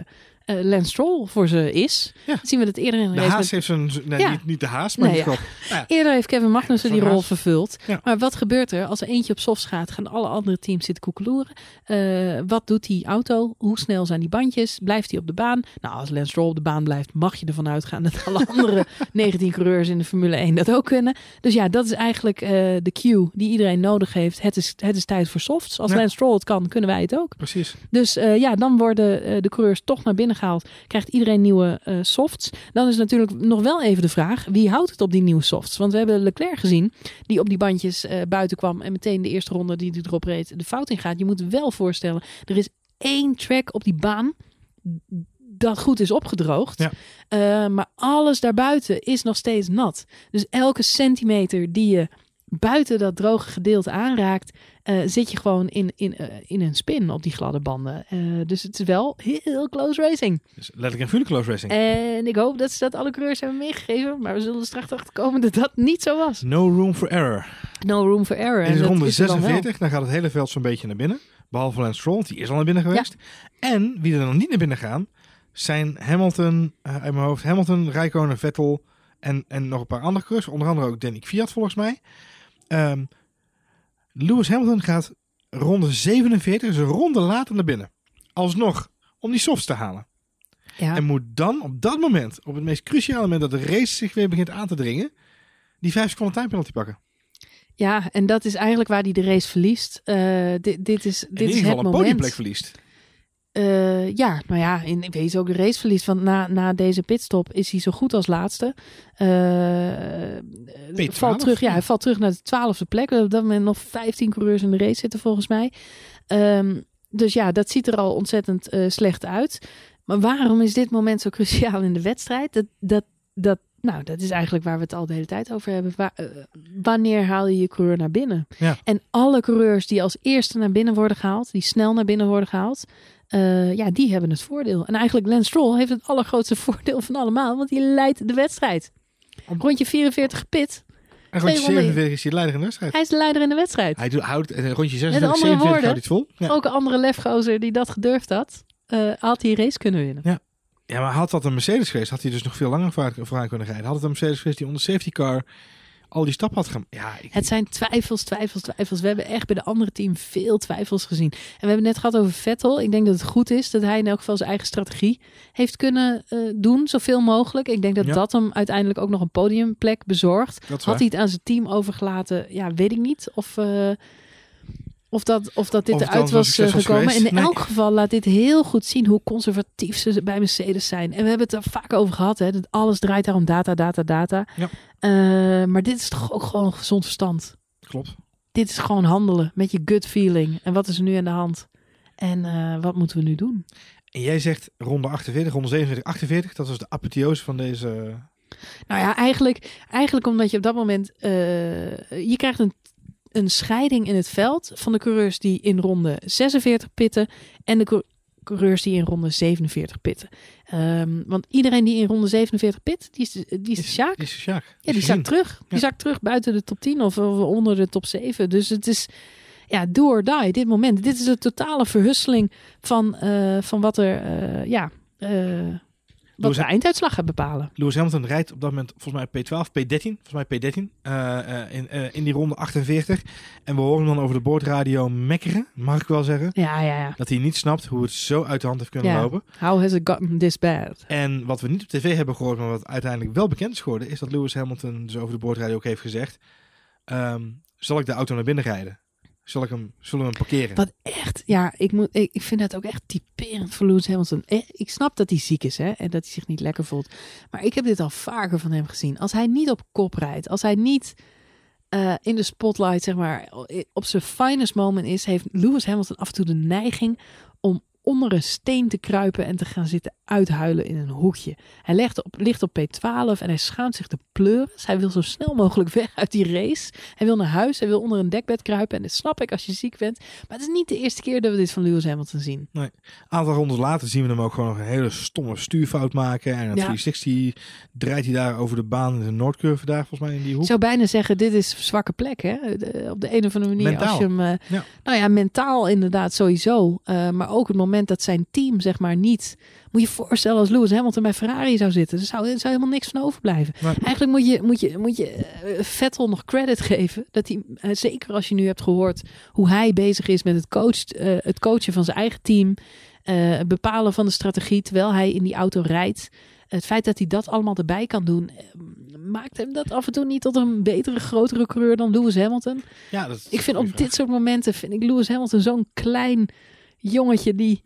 Lance Stroll voor ze is. Ja. Zien we dat eerder in de, de race. haas heeft zijn... Nee, ja. niet, niet de haas, maar nee, ja. ja. Eerder heeft Kevin Magnussen die rol haas. vervuld. Maar wat gebeurt er als er eentje op softs gaat? Gaan alle andere teams zitten koekeloeren? Uh, wat doet die auto? Hoe snel zijn die bandjes? Blijft hij op de baan? Nou, als Lance Stroll op de baan blijft, mag je ervan uitgaan dat alle andere 19 coureurs in de Formule 1 dat ook kunnen. Dus ja, dat is eigenlijk uh, de cue die iedereen nodig heeft. Het is, het is tijd voor softs. Als. Lance Stroll het kan, kunnen wij het ook. Precies. Dus uh, ja, dan worden uh, de coureurs toch naar binnen gehaald. Krijgt iedereen nieuwe uh, softs. Dan is natuurlijk nog wel even de vraag: wie houdt het op die nieuwe softs? Want we hebben Leclerc gezien, die op die bandjes uh, buiten kwam en meteen de eerste ronde die hij erop reed de fout in gaat. Je moet wel voorstellen: er is één track op die baan dat goed is opgedroogd. Ja. Uh, maar alles daarbuiten is nog steeds nat. Dus elke centimeter die je buiten dat droge gedeelte aanraakt, uh, zit je gewoon in, in, uh, in een spin op die gladde banden. Uh, dus het is wel heel close racing. Dus letterlijk en vuurlijk close racing. En ik hoop dat ze dat alle coureurs hebben meegegeven, maar we zullen er straks achter komen dat dat niet zo was. No room for error. No room for error. In en dat ronde is er dan wel. 46, dan gaat het hele veld zo'n beetje naar binnen. Behalve Lance Stroll, die is al naar binnen geweest. En wie er nog niet naar binnen gaan, zijn Hamilton, uit mijn hoofd, Hamilton, Rijkonen, Vettel en, en nog een paar andere coureurs. Onder andere ook Danny Fiat volgens mij. Um, Lewis Hamilton gaat ronde 47, dus een ronde later naar binnen. Alsnog, om die softs te halen. Ja. En moet dan op dat moment, op het meest cruciale moment dat de race zich weer begint aan te dringen, die 5 seconden time penalty pakken. Ja, en dat is eigenlijk waar hij de race verliest. Uh, dit, dit is, dit in ieder is geval het een moment. podiumplek verliest. Uh, ja, maar ja, in wezen ook de race verliest. Want na, na deze pitstop is hij zo goed als laatste. Uh, valt terug, ja, hij valt terug naar de twaalfde plek. Op dat moment nog 15 coureurs in de race zitten volgens mij. Um, dus ja, dat ziet er al ontzettend uh, slecht uit. Maar waarom is dit moment zo cruciaal in de wedstrijd? Dat, dat, dat, nou, dat is eigenlijk waar we het al de hele tijd over hebben. Uh, wanneer haal je je coureur naar binnen? Ja. En alle coureurs die als eerste naar binnen worden gehaald, die snel naar binnen worden gehaald, uh, ja, die hebben het voordeel. En eigenlijk Lance Stroll heeft het allergrootste voordeel van allemaal, want die leidt de wedstrijd. Rondje 44 gepit. En rondje 47 is hij leider in de wedstrijd. Hij is de leider in de wedstrijd. Hij doet, houdt rondje 46, Met andere 47 woorden, houdt hij het vol. Ja. Ook een andere lefgozer die dat gedurfd had, uh, had die race kunnen winnen. Ja. Ja, maar had dat een Mercedes geweest, had hij dus nog veel langer vooraan kunnen rijden. Had het een Mercedes geweest die onder safety car al die stap had gemaakt. Ja, ik... Het zijn twijfels, twijfels, twijfels. We hebben echt bij de andere team veel twijfels gezien. En we hebben net gehad over Vettel. Ik denk dat het goed is dat hij in elk geval zijn eigen strategie heeft kunnen uh, doen, zoveel mogelijk. Ik denk dat Ja. dat hem uiteindelijk ook nog een podiumplek bezorgt. Had hij het aan zijn team overgelaten? Ja, weet ik niet. Of, uh, of, dat, of dat dit Of eruit was succesvol gekomen. En in Nee. elk geval laat dit heel goed zien hoe conservatief ze bij Mercedes zijn. En we hebben het er vaak over gehad. Hè, dat alles draait daar om data, data, data. Ja. Uh, maar dit is toch ook gewoon gezond verstand. Klopt. Dit is gewoon handelen met je gut feeling. En wat is er nu aan de hand? En uh, wat moeten we nu doen? En jij zegt ronde 48, ronde 47, 48. Dat was de apotheose van deze Nou ja, eigenlijk, eigenlijk omdat je op dat moment... eh, je krijgt een, een scheiding in het veld van de coureurs die in ronde 46 pitten... en de cou- coureurs die in ronde 47 pitten. Ehm, want iedereen die in ronde 47 pit, die is, die is, de Sjaak. Die is de Sjaak. Ja, die zakt terug. Die zakt terug buiten de top 10 of, of onder de top 7. Dus het is ja, do or die, dit moment. Dit is een totale verhusseling van, eh, van wat er, eh, ja, eh, wat de einduitslag gaat bepalen. Lewis Hamilton rijdt op dat moment volgens mij P12, P13. Volgens mij P13 eh, eh, in, eh, in die ronde 48. En we horen dan over de boordradio mekkeren, mag ik wel zeggen. Ja, ja, ja. Dat hij niet snapt hoe het zo uit de hand heeft kunnen Ja. lopen. How has it gotten this bad? En wat we niet op tv hebben gehoord, maar wat uiteindelijk wel bekend is geworden, is dat Lewis Hamilton dus over de boordradio ook heeft gezegd: ehm, Zal ik de auto naar binnen rijden? Zal ik hem, zullen we hem parkeren? Wat echt, ja, ik, moet, ik, ik vind dat ook echt typerend voor Lewis Hamilton. Eh, Ik snap dat hij ziek is hè, en dat hij zich niet lekker voelt. Maar ik heb dit al vaker van hem gezien. Als hij niet op kop rijdt, als hij niet eh, in de spotlight, zeg maar, op zijn finest moment is, heeft Lewis Hamilton af en toe de neiging onder een steen te kruipen en te gaan zitten uithuilen in een hoekje. Hij ligt op, ligt op P12 en hij schaamt zich de pleuris. Hij wil zo snel mogelijk weg uit die race. Hij wil naar huis, hij wil onder een dekbed kruipen. En dat snap ik als je ziek bent. Maar het is niet de eerste keer dat we dit van Lewis Hamilton zien. Een aantal rondes later zien we hem ook gewoon nog een hele stomme stuurfout maken. En het Ja. 360 draait hij daar over de baan in de Noordcurve daar volgens mij in die hoek. Ik zou bijna zeggen, dit is zwakke plek, hè? Op de een of andere manier. Mentaal. Als je hem, eh, Ja. Nou ja, mentaal inderdaad sowieso. Eh, maar ook het moment dat zijn team, zeg maar, niet... Moet je je voorstellen als Lewis Hamilton bij Ferrari zou zitten. Er zou, er zou helemaal niks van overblijven. Eigenlijk moet je, moet je, moet je eh, Vettel nog credit geven. Dat hij, eh, zeker als je nu hebt gehoord hoe hij bezig is met het, coach, eh, het coachen van zijn eigen team. het bepalen van de strategie terwijl hij in die auto rijdt. Het feit dat hij dat allemaal erbij kan doen, maakt hem dat af en toe niet tot een betere, grotere coureur dan Lewis Hamilton. Ja, dat is Ik vind op dit soort momenten vind ik Lewis Hamilton zo'n klein jongetje die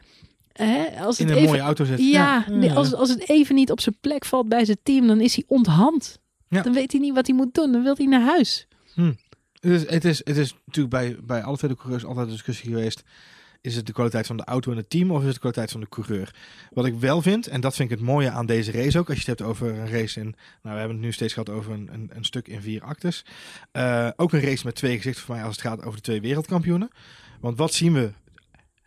hè, als vraag. het in een even, mooie auto zit. ja, ja, nee. Als, als het even niet op zijn plek valt bij zijn team, dan is hij onthand. Ja. Dan weet hij niet wat hij moet doen. Dan wil hij naar huis. Het is, het, is, het is natuurlijk bij, bij alle twee de coureurs altijd een discussie geweest. Is het de kwaliteit van de auto en het team of is het de kwaliteit van de coureur? Wat ik wel vind, en dat vind ik het mooie aan deze race ook, als je het hebt over een race in, nou we hebben het nu steeds gehad over een, een, een stuk in vier actes. Eh, ook een race met twee gezichten voor mij als het gaat over de twee wereldkampioenen. Want wat zien we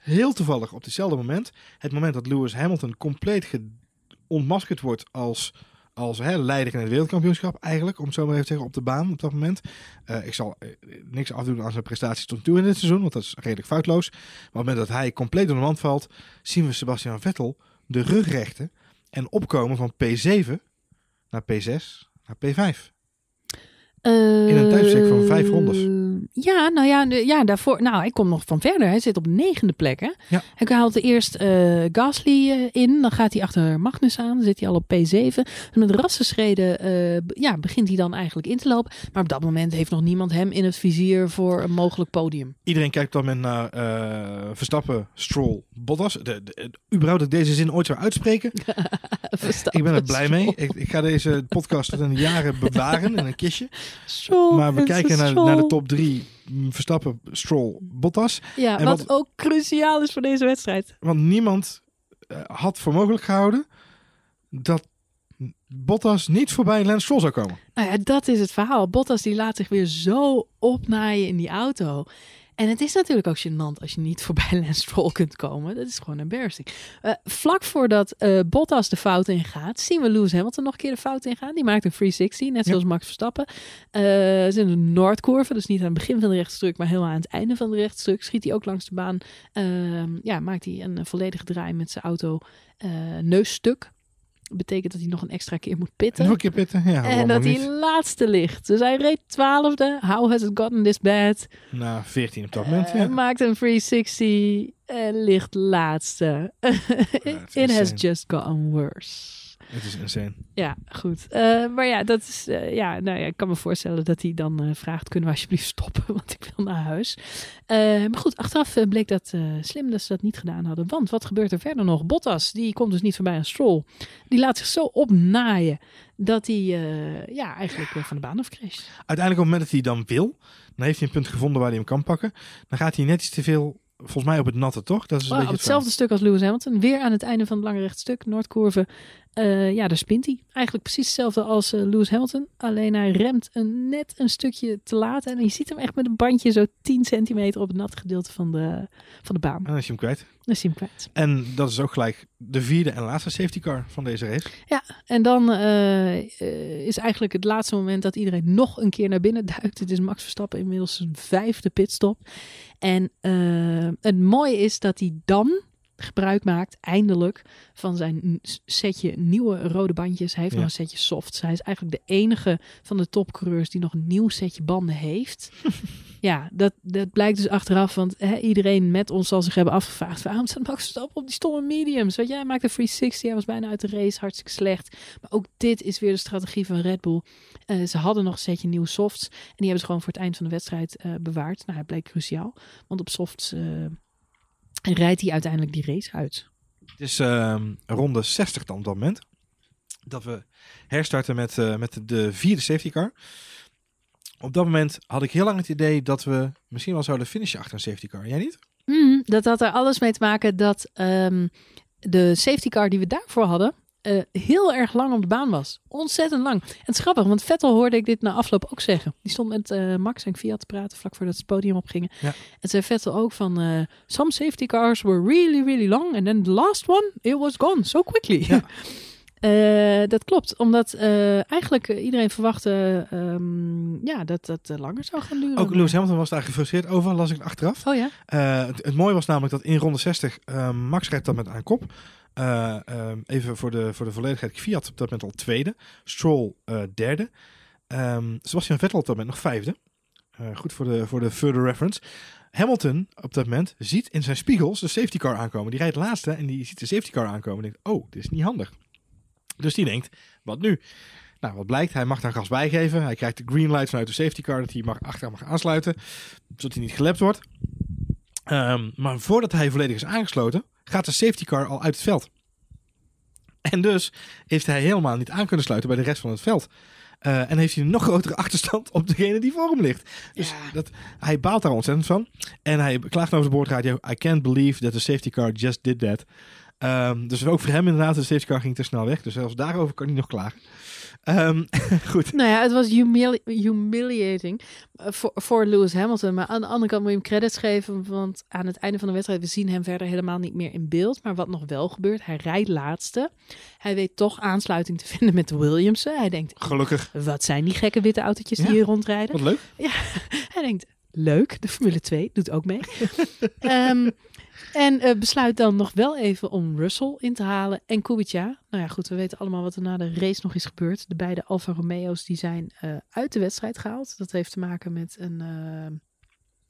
heel toevallig op hetzelfde moment? Het moment dat Lewis Hamilton compleet ontmaskerd wordt als als hè, leider in het wereldkampioenschap eigenlijk, om het zo maar even te zeggen, op de baan op dat moment. Eh, ik zal eh, niks afdoen aan zijn prestaties tot nu toe in dit seizoen, want dat is redelijk foutloos. Maar op het moment dat hij compleet door de valt, zien we Sebastian Vettel de rug rechten en opkomen van P7 naar P6 naar P5. In een tijdbestek van vijf rondes. Eh, Ja, nou ja, de- ja, daarvoor. Nou, hij komt nog van verder. Hij zit op negende plek. Hè? Ja. Hij haalt eerst eh Gasly eh, in. Dan gaat hij achter Magnus aan. Dan zit hij al op P7. En met rassenschreden eh, b- ja, begint hij dan eigenlijk in te lopen. Maar op dat moment heeft nog niemand hem in het vizier voor een mogelijk podium. Iedereen kijkt dat moment naar eh, Verstappen, Stroll, Bottas. De, de, de- überhaupt dat ik deze zin ooit zou uitspreken. Ik ben er blij mee. Ik, ik ga deze podcast tot in de jaren bewaren in een kistje. Stroll Maar we en kijken naar, naar de top drie. Mm, Verstappen, Stroll, Bottas. Ja, En wat, wat- ook cruciaal is voor deze wedstrijd. Want niemand eh, had voor mogelijk gehouden dat Bottas niet voorbij Lance Stroll zou komen. Nou ja, dat is het verhaal. Bottas die laat zich weer zo opnaaien in die auto. En het is natuurlijk ook gênant als je niet voorbij Lance Stroll kunt komen. Dat is gewoon embarrassing. Eh, vlak voordat eh, Bottas de fout ingaat, zien we Lewis Hamilton nog een keer de fout ingaan. Die maakt een 360, net Ja. zoals Max Verstappen. Ze is in de Noordcurve, dus niet aan het begin van de rechtstuk, maar helemaal aan het einde van de rechtstuk. Schiet hij ook langs de baan. Ehm, ja, maakt hij een volledige draai met zijn auto eh, neusstuk. Betekent dat hij nog een extra keer moet pitten. Nog een keer pitten. Ja, En dat niet? hij laatste ligt. Dus hij reed twaalfde. How has it gotten this bad? Na 14 op dat moment. Eh, ja. Maakt een 360 en ligt laatste. It has just gotten worse. Het is insane. Ja, goed. Eh, maar ja, dat is, eh, ja, nou ja, ik kan me voorstellen dat hij dan eh, vraagt: kunnen we alsjeblieft stoppen? Want ik wil naar huis. Maar goed, achteraf bleek dat slim dat ze dat niet gedaan hadden. Want wat gebeurt er verder nog? Bottas, die komt dus niet voorbij aan Stroll. Die laat zich zo opnaaien dat hij ja, eigenlijk van de baan afcrasht. Uiteindelijk op het moment dat hij dan wil, dan heeft hij een punt gevonden waar hij hem kan pakken. Dan gaat hij net iets te veel volgens mij op het natte, toch? Dat is een Oh, beetje hetzelfde stuk als Lewis Hamilton. Weer aan het einde van het lange rechtstuk, Noordcurve. Eh, ja, daar spint hij. Eigenlijk precies hetzelfde als eh, Lewis Hamilton. Alleen hij remt een, net een stukje te laat. En je ziet hem echt met een bandje zo 10 centimeter op het natte gedeelte van de, van de baan. En dan is je hem kwijt. Dan is hij hem kwijt. En dat is ook gelijk de vierde en laatste safety car van deze race. En dan eh, is eigenlijk het laatste moment dat iedereen nog een keer naar binnen duikt. Het is Max Verstappen inmiddels zijn vijfde pitstop. En eh, het mooie is dat hij dan gebruik maakt, eindelijk, van zijn setje nieuwe rode bandjes. Hij heeft Ja. nog een setje softs. Hij is eigenlijk de enige van de topcoureurs die nog een nieuw setje banden heeft. ja, dat, dat blijkt dus achteraf, want hè, iedereen met ons zal zich hebben afgevraagd, waarom staat Max Verstappen op die stomme mediums? Weet je, hij maakte 360, hij was bijna uit de race, hartstikke slecht. Maar ook dit is weer de strategie van Red Bull. Eh, ze hadden nog een setje nieuwe softs. En die hebben ze gewoon voor het eind van de wedstrijd eh, bewaard. Nou, hij bleek cruciaal. Want op softs eh, rijdt hij uiteindelijk die race uit. Het is ehm, ronde 60 dan op dat moment. Dat we herstarten met, met de vierde safety car. Op dat moment had ik heel lang het idee dat we misschien wel zouden finishen achter een safety car. Jij niet? Mm, dat had er alles mee te maken dat ehm, de safety car die we daarvoor hadden... eh, heel erg lang op de baan was. Ontzettend lang. En het is grappig, want Vettel hoorde ik dit na afloop ook zeggen. Die stond met eh, Max en Fiat te praten vlak voordat ze het podium opgingen. Ja. En zei Vettel ook van... eh, Some safety cars were really, really long. And then the last one, it was gone so quickly. Ja. Eh, dat klopt, omdat eh, eigenlijk eh, iedereen verwachtte ehm, ja, dat dat langer zou gaan duren. Ook Lewis Hamilton was daar gefrustreerd over, las ik achteraf. Oh ja? Het, het mooie was namelijk dat in ronde 60 eh, Max rijdt dan met aan kop. Eh, ehm, even voor de, voor de volledigheid. Fiat op dat moment al tweede. Stroll derde. Ehm, Sebastian Vettel op dat moment nog vijfde. Goed voor de, voor de further reference. Hamilton op dat moment ziet in zijn spiegels de safety car aankomen. Die rijdt laatste en die ziet de safety car aankomen. En denkt, oh, dit is niet handig. Dus die denkt, wat nu? Nou, wat blijkt? Hij mag daar gas bijgeven. Hij krijgt de green light vanuit de safety car dat hij mag, achter mag aansluiten. Zodat hij niet gelapt wordt. Ehm, maar voordat hij volledig is aangesloten, gaat de safety car al uit het veld. En dus heeft hij helemaal niet aan kunnen sluiten bij de rest van het veld. Eh, en heeft hij een nog grotere achterstand op degene die voor hem ligt. Dus Ja. dat, hij baalt daar ontzettend van. En hij klaagt over de boordradio. I can't believe that the safety car just did that. Ehm, dus ook voor hem inderdaad, de safety car ging te snel weg. Dus zelfs daarover kan hij nog klagen. Ehm, goed. Nou ja, het was humili- humiliating eh, voor, voor Lewis Hamilton. Maar aan de andere kant moet je hem credits geven. Want aan het einde van de wedstrijd, we zien hem verder helemaal niet meer in beeld. Maar wat nog wel gebeurt, hij rijdt laatste. Hij weet toch aansluiting te vinden met de Williamsen. Hij denkt, Gelukkig. wat zijn die gekke witte autootjes die Ja. hier rondrijden? Wat leuk. Hij denkt, leuk, de Formule 2 doet ook mee. Ehm, en eh, besluit dan nog wel even om Russell in te halen en Kubica. Nou ja, goed, we weten allemaal wat er na de race nog is gebeurd. De beide Alfa Romeo's die zijn eh, uit de wedstrijd gehaald. Dat heeft te maken met een...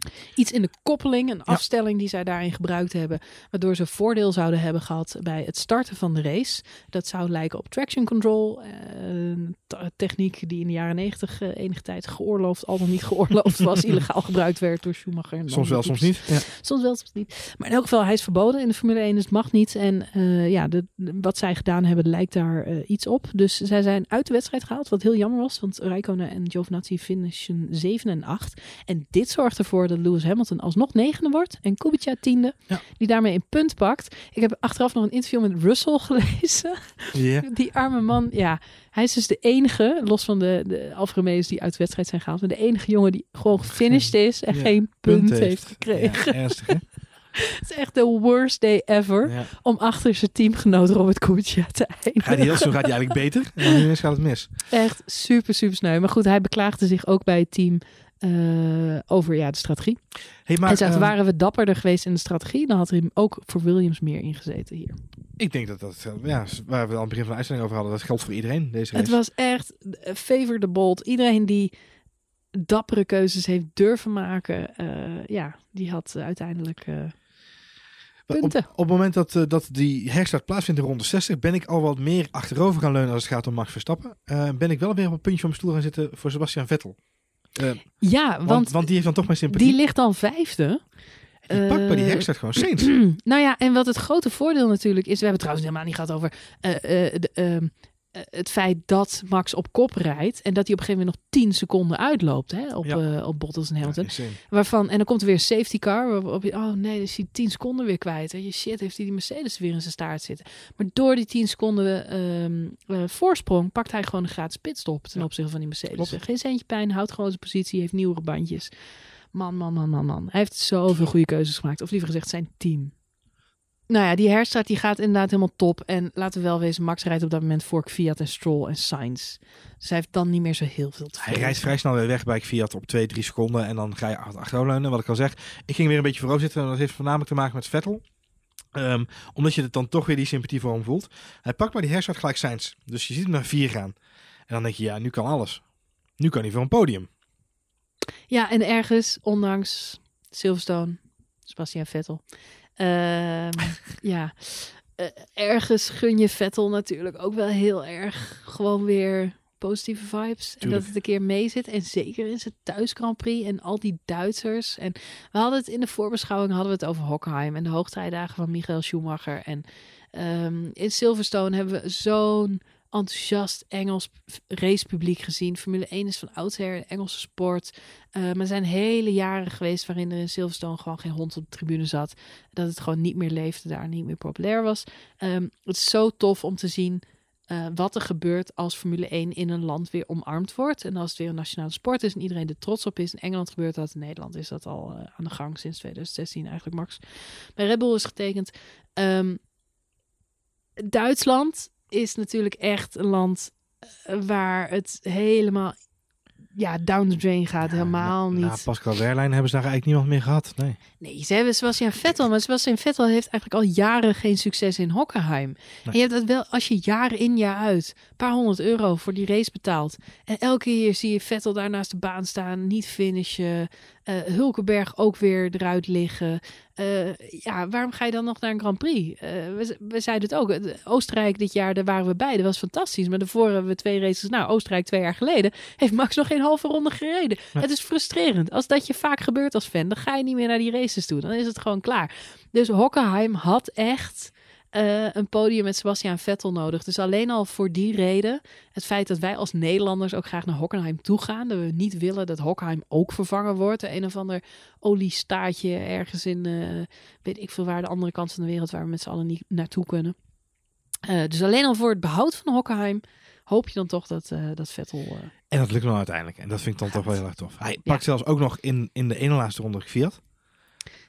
eh, Iets in de koppeling, een afstelling die zij daarin gebruikt hebben, waardoor ze voordeel zouden hebben gehad bij het starten van de race. Dat zou lijken op traction control, eh, een t- techniek die in de jaren negentig enige tijd geoorloofd, al dan niet geoorloofd was, illegaal gebruikt werd door Schumacher. en Soms wel, soms niet. Ja. Soms wel, soms niet. Maar in elk geval, hij is verboden in de Formule 1, dus het mag niet. En eh, ja, de, wat zij gedaan hebben, lijkt daar eh, iets op. Dus zij zijn uit de wedstrijd gehaald, wat heel jammer was. Want Räikkönen en Giovinazzi finishen 7 en 8. En dit zorgt ervoor dat Lewis Hamilton alsnog negende wordt. En Kubica tiende, Ja. die daarmee een punt pakt. Ik heb achteraf nog een interview met Russell gelezen. Die arme man, ja, hij is dus de enige, los van de, de Alfa Romeo's die uit de wedstrijd zijn gehaald, maar de enige jongen die gewoon gefinished is en ja, geen punt, heeft. gekregen. Ja, ernstig, hè? Het is echt de worst day ever Ja. om achter zijn teamgenoot Robert Kubica te Gaat hij eindigen. heel snel gaat hij eigenlijk beter. En ineens gaat het mis. Echt super, super sneu. Maar goed, hij beklaagde zich ook bij het team eh, over ja, de strategie. Hey, maar, Hij zegt, ehm, waren we dapperder geweest in de strategie, dan had er ook voor Williams meer ingezeten hier. Ik denk dat dat, eh, ja, waar we aan het begin van de uitzending over hadden, dat geldt voor iedereen, deze Het race. was echt eh, favor the bold. Iedereen die dappere keuzes heeft durven maken, ja, die had uiteindelijk Op, punten. op het moment dat, dat die herstart plaatsvindt in ronde 60, ben ik al wat meer achterover gaan leunen als het gaat om Max Verstappen. Ben ik wel weer op een puntje van mijn stoel gaan zitten voor Sebastian Vettel. Eh, Ja, want, want, want die heeft dan toch mijn sympathie. die ligt dan vijfde. Die pakt bij die Eh, herstart gewoon Saints. nou ja, en wat het grote voordeel natuurlijk is, we hebben het trouwens helemaal niet gehad over. de, eh, het feit dat Max op kop rijdt en dat hij op een gegeven moment nog 10 seconden uitloopt hè, op, Ja. eh, op Bottas en Hamilton. Waarvan, en dan komt er weer een safety car. Waarop je, oh nee, dan is hij 10 seconden weer kwijt. Hè. Je shit, heeft hij die Mercedes weer in zijn staart zitten. Maar door die 10 seconden ehm, eh, voorsprong pakt hij gewoon een gratis pitstop ten Ja. opzichte van die Mercedes. Klopt. Geen centje pijn, houdt gewoon zijn positie, heeft nieuwere bandjes. Man, man, man, man, man. Hij heeft zoveel goede keuzes gemaakt. Of liever gezegd, zijn team. Nou ja, die herstart die gaat inderdaad helemaal top. En laten we wel wezen, Max rijdt op dat moment voor Fiat en Stroll en Sainz. Dus hij heeft dan niet meer zo heel veel te Hij rijdt vrij snel weer weg bij Fiat op 2, 3 seconden. En dan ga je achter- achteroverleunen. Wat ik al zeg. Ik ging weer een beetje voorover zitten. En dat heeft voornamelijk te maken met Vettel. Ehm, omdat je het dan toch weer die sympathie voor hem voelt. Hij pakt bij die herstart gelijk Sainz. Dus je ziet hem naar 4 gaan. En dan denk je, ja, nu kan alles. Nu kan hij voor een podium. Ja, en ergens, ondanks Silverstone, Sebastian Vettel. Ehm, ja, eh, ergens gun je Vettel natuurlijk ook wel heel erg gewoon weer positieve vibes. En dat het een keer mee zit. En zeker in zijn thuis Grand Prix en al die Duitsers. En we hadden het in de voorbeschouwing hadden we het over Hockenheim en de hoogtijdagen van Michael Schumacher. En ehm, in Silverstone hebben we zo'n enthousiast Engels racepubliek gezien. Formule 1 is van oudsher een Engelse sport. Eh, maar er zijn hele jaren geweest waarin er in Silverstone gewoon geen hond op de tribune zat. Dat het gewoon niet meer leefde, daar niet meer populair was. Ehm, het is zo tof om te zien eh, wat er gebeurt als Formule 1 in een land weer omarmd wordt. En als het weer een nationale sport is en iedereen er trots op is. In Engeland gebeurt dat, in Nederland is dat al eh, aan de gang sinds 2016 eigenlijk, Max. Bij Red Bull is getekend. Ehm, Duitsland is natuurlijk echt een land eh, waar het helemaal ja, down the drain gaat. helemaal na, niet. Na Pascal Wehrlein hebben ze daar eigenlijk niemand meer gehad. Nee. Nee, ze hebben Sebastian Vettel, maar Sebastian Vettel heeft eigenlijk al jaren geen succes in Hockenheim. En je hebt dat wel als je jaar in jaar uit een paar honderd euro voor die race betaalt. En elke keer zie je Vettel daar naast de baan staan, niet finishen. Eh Hulkenberg ook weer eruit liggen. Eh, ja, waarom ga je dan nog naar een Grand Prix? Eh, we, we zeiden het ook. Oostenrijk dit jaar, daar waren we bij. Dat was fantastisch. Maar daarvoor hebben we twee races. Nou, Oostenrijk twee jaar geleden heeft Max nog geen halve ronde gereden. Ja. Het is frustrerend. Als dat je vaak gebeurt als fan, dan ga je niet meer naar die races toe. Dan is het gewoon klaar. Dus Hockenheim had echt eh, een podium met Sebastian Vettel nodig. Dus alleen al voor die reden, het feit dat wij als Nederlanders ook graag naar Hockenheim toe gaan, dat we niet willen dat Hockenheim ook vervangen wordt. Een of ander oliestaatje ergens in, eh, weet ik veel waar, de andere kant van de wereld, waar we met z'n allen niet naartoe kunnen. Eh, dus alleen al voor het behoud van Hockenheim hoop je dan toch dat, dat Vettel... En dat lukt nou uiteindelijk. En dat vind ik dan toch wel heel erg tof. Hij Ja. pakt zelfs ook nog in, in de ene laatste ronde Fiat.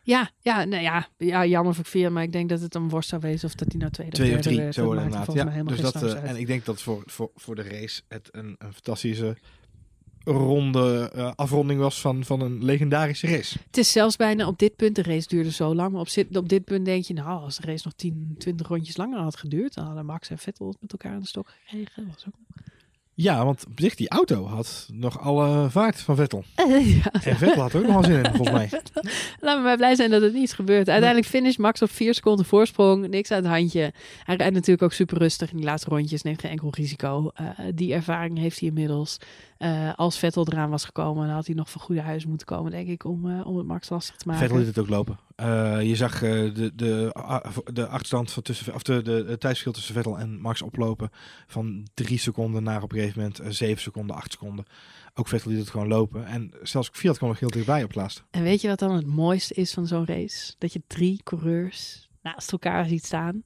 Ja, ja, nou ja, ja, jammer voor Via, maar ik denk dat het een worst zou wezen of dat hij nou tweede of Twee of drie, werd. zo Dat inderdaad. Ja, dus dat, eh, en ik denk dat voor, voor, voor de race het een, een fantastische ronde eh, afronding was van, van een legendarische race. Het is zelfs bijna op dit punt, de race duurde zo lang, maar op, zit, op dit punt denk je, nou, als de race nog 10, 20 rondjes langer had geduurd, dan hadden Max en Vettel het met elkaar aan de stok gekregen. Was ook... Ja, want op zich die auto had nog alle vaart van Vettel. ja, En Vettel had er ook nog wel zin in, volgens mij. Laten we maar blij zijn dat het niet is gebeurd. Uiteindelijk finish Max op 4 seconden voorsprong. Niks uit het handje. Hij rijdt natuurlijk ook super rustig in die laatste rondjes. Neemt geen enkel risico. Eh, die ervaring heeft hij inmiddels. Eh, als Vettel eraan was gekomen, dan had hij nog van goede huis moeten komen, denk ik, om, eh, om het Max lastig te maken. Vettel liet het ook lopen. Eh, je zag eh, de, de, de achterstand van tussen, of de, de, tijdsverschil tussen Vettel en Max oplopen van drie seconden naar op een gegeven moment eh, zeven seconden, acht seconden. Ook Vettel liet het gewoon lopen. En zelfs Fiat kwam nog heel dichtbij op laatste. En weet je wat dan het mooiste is van zo'n race? Dat je drie coureurs naast elkaar ziet staan.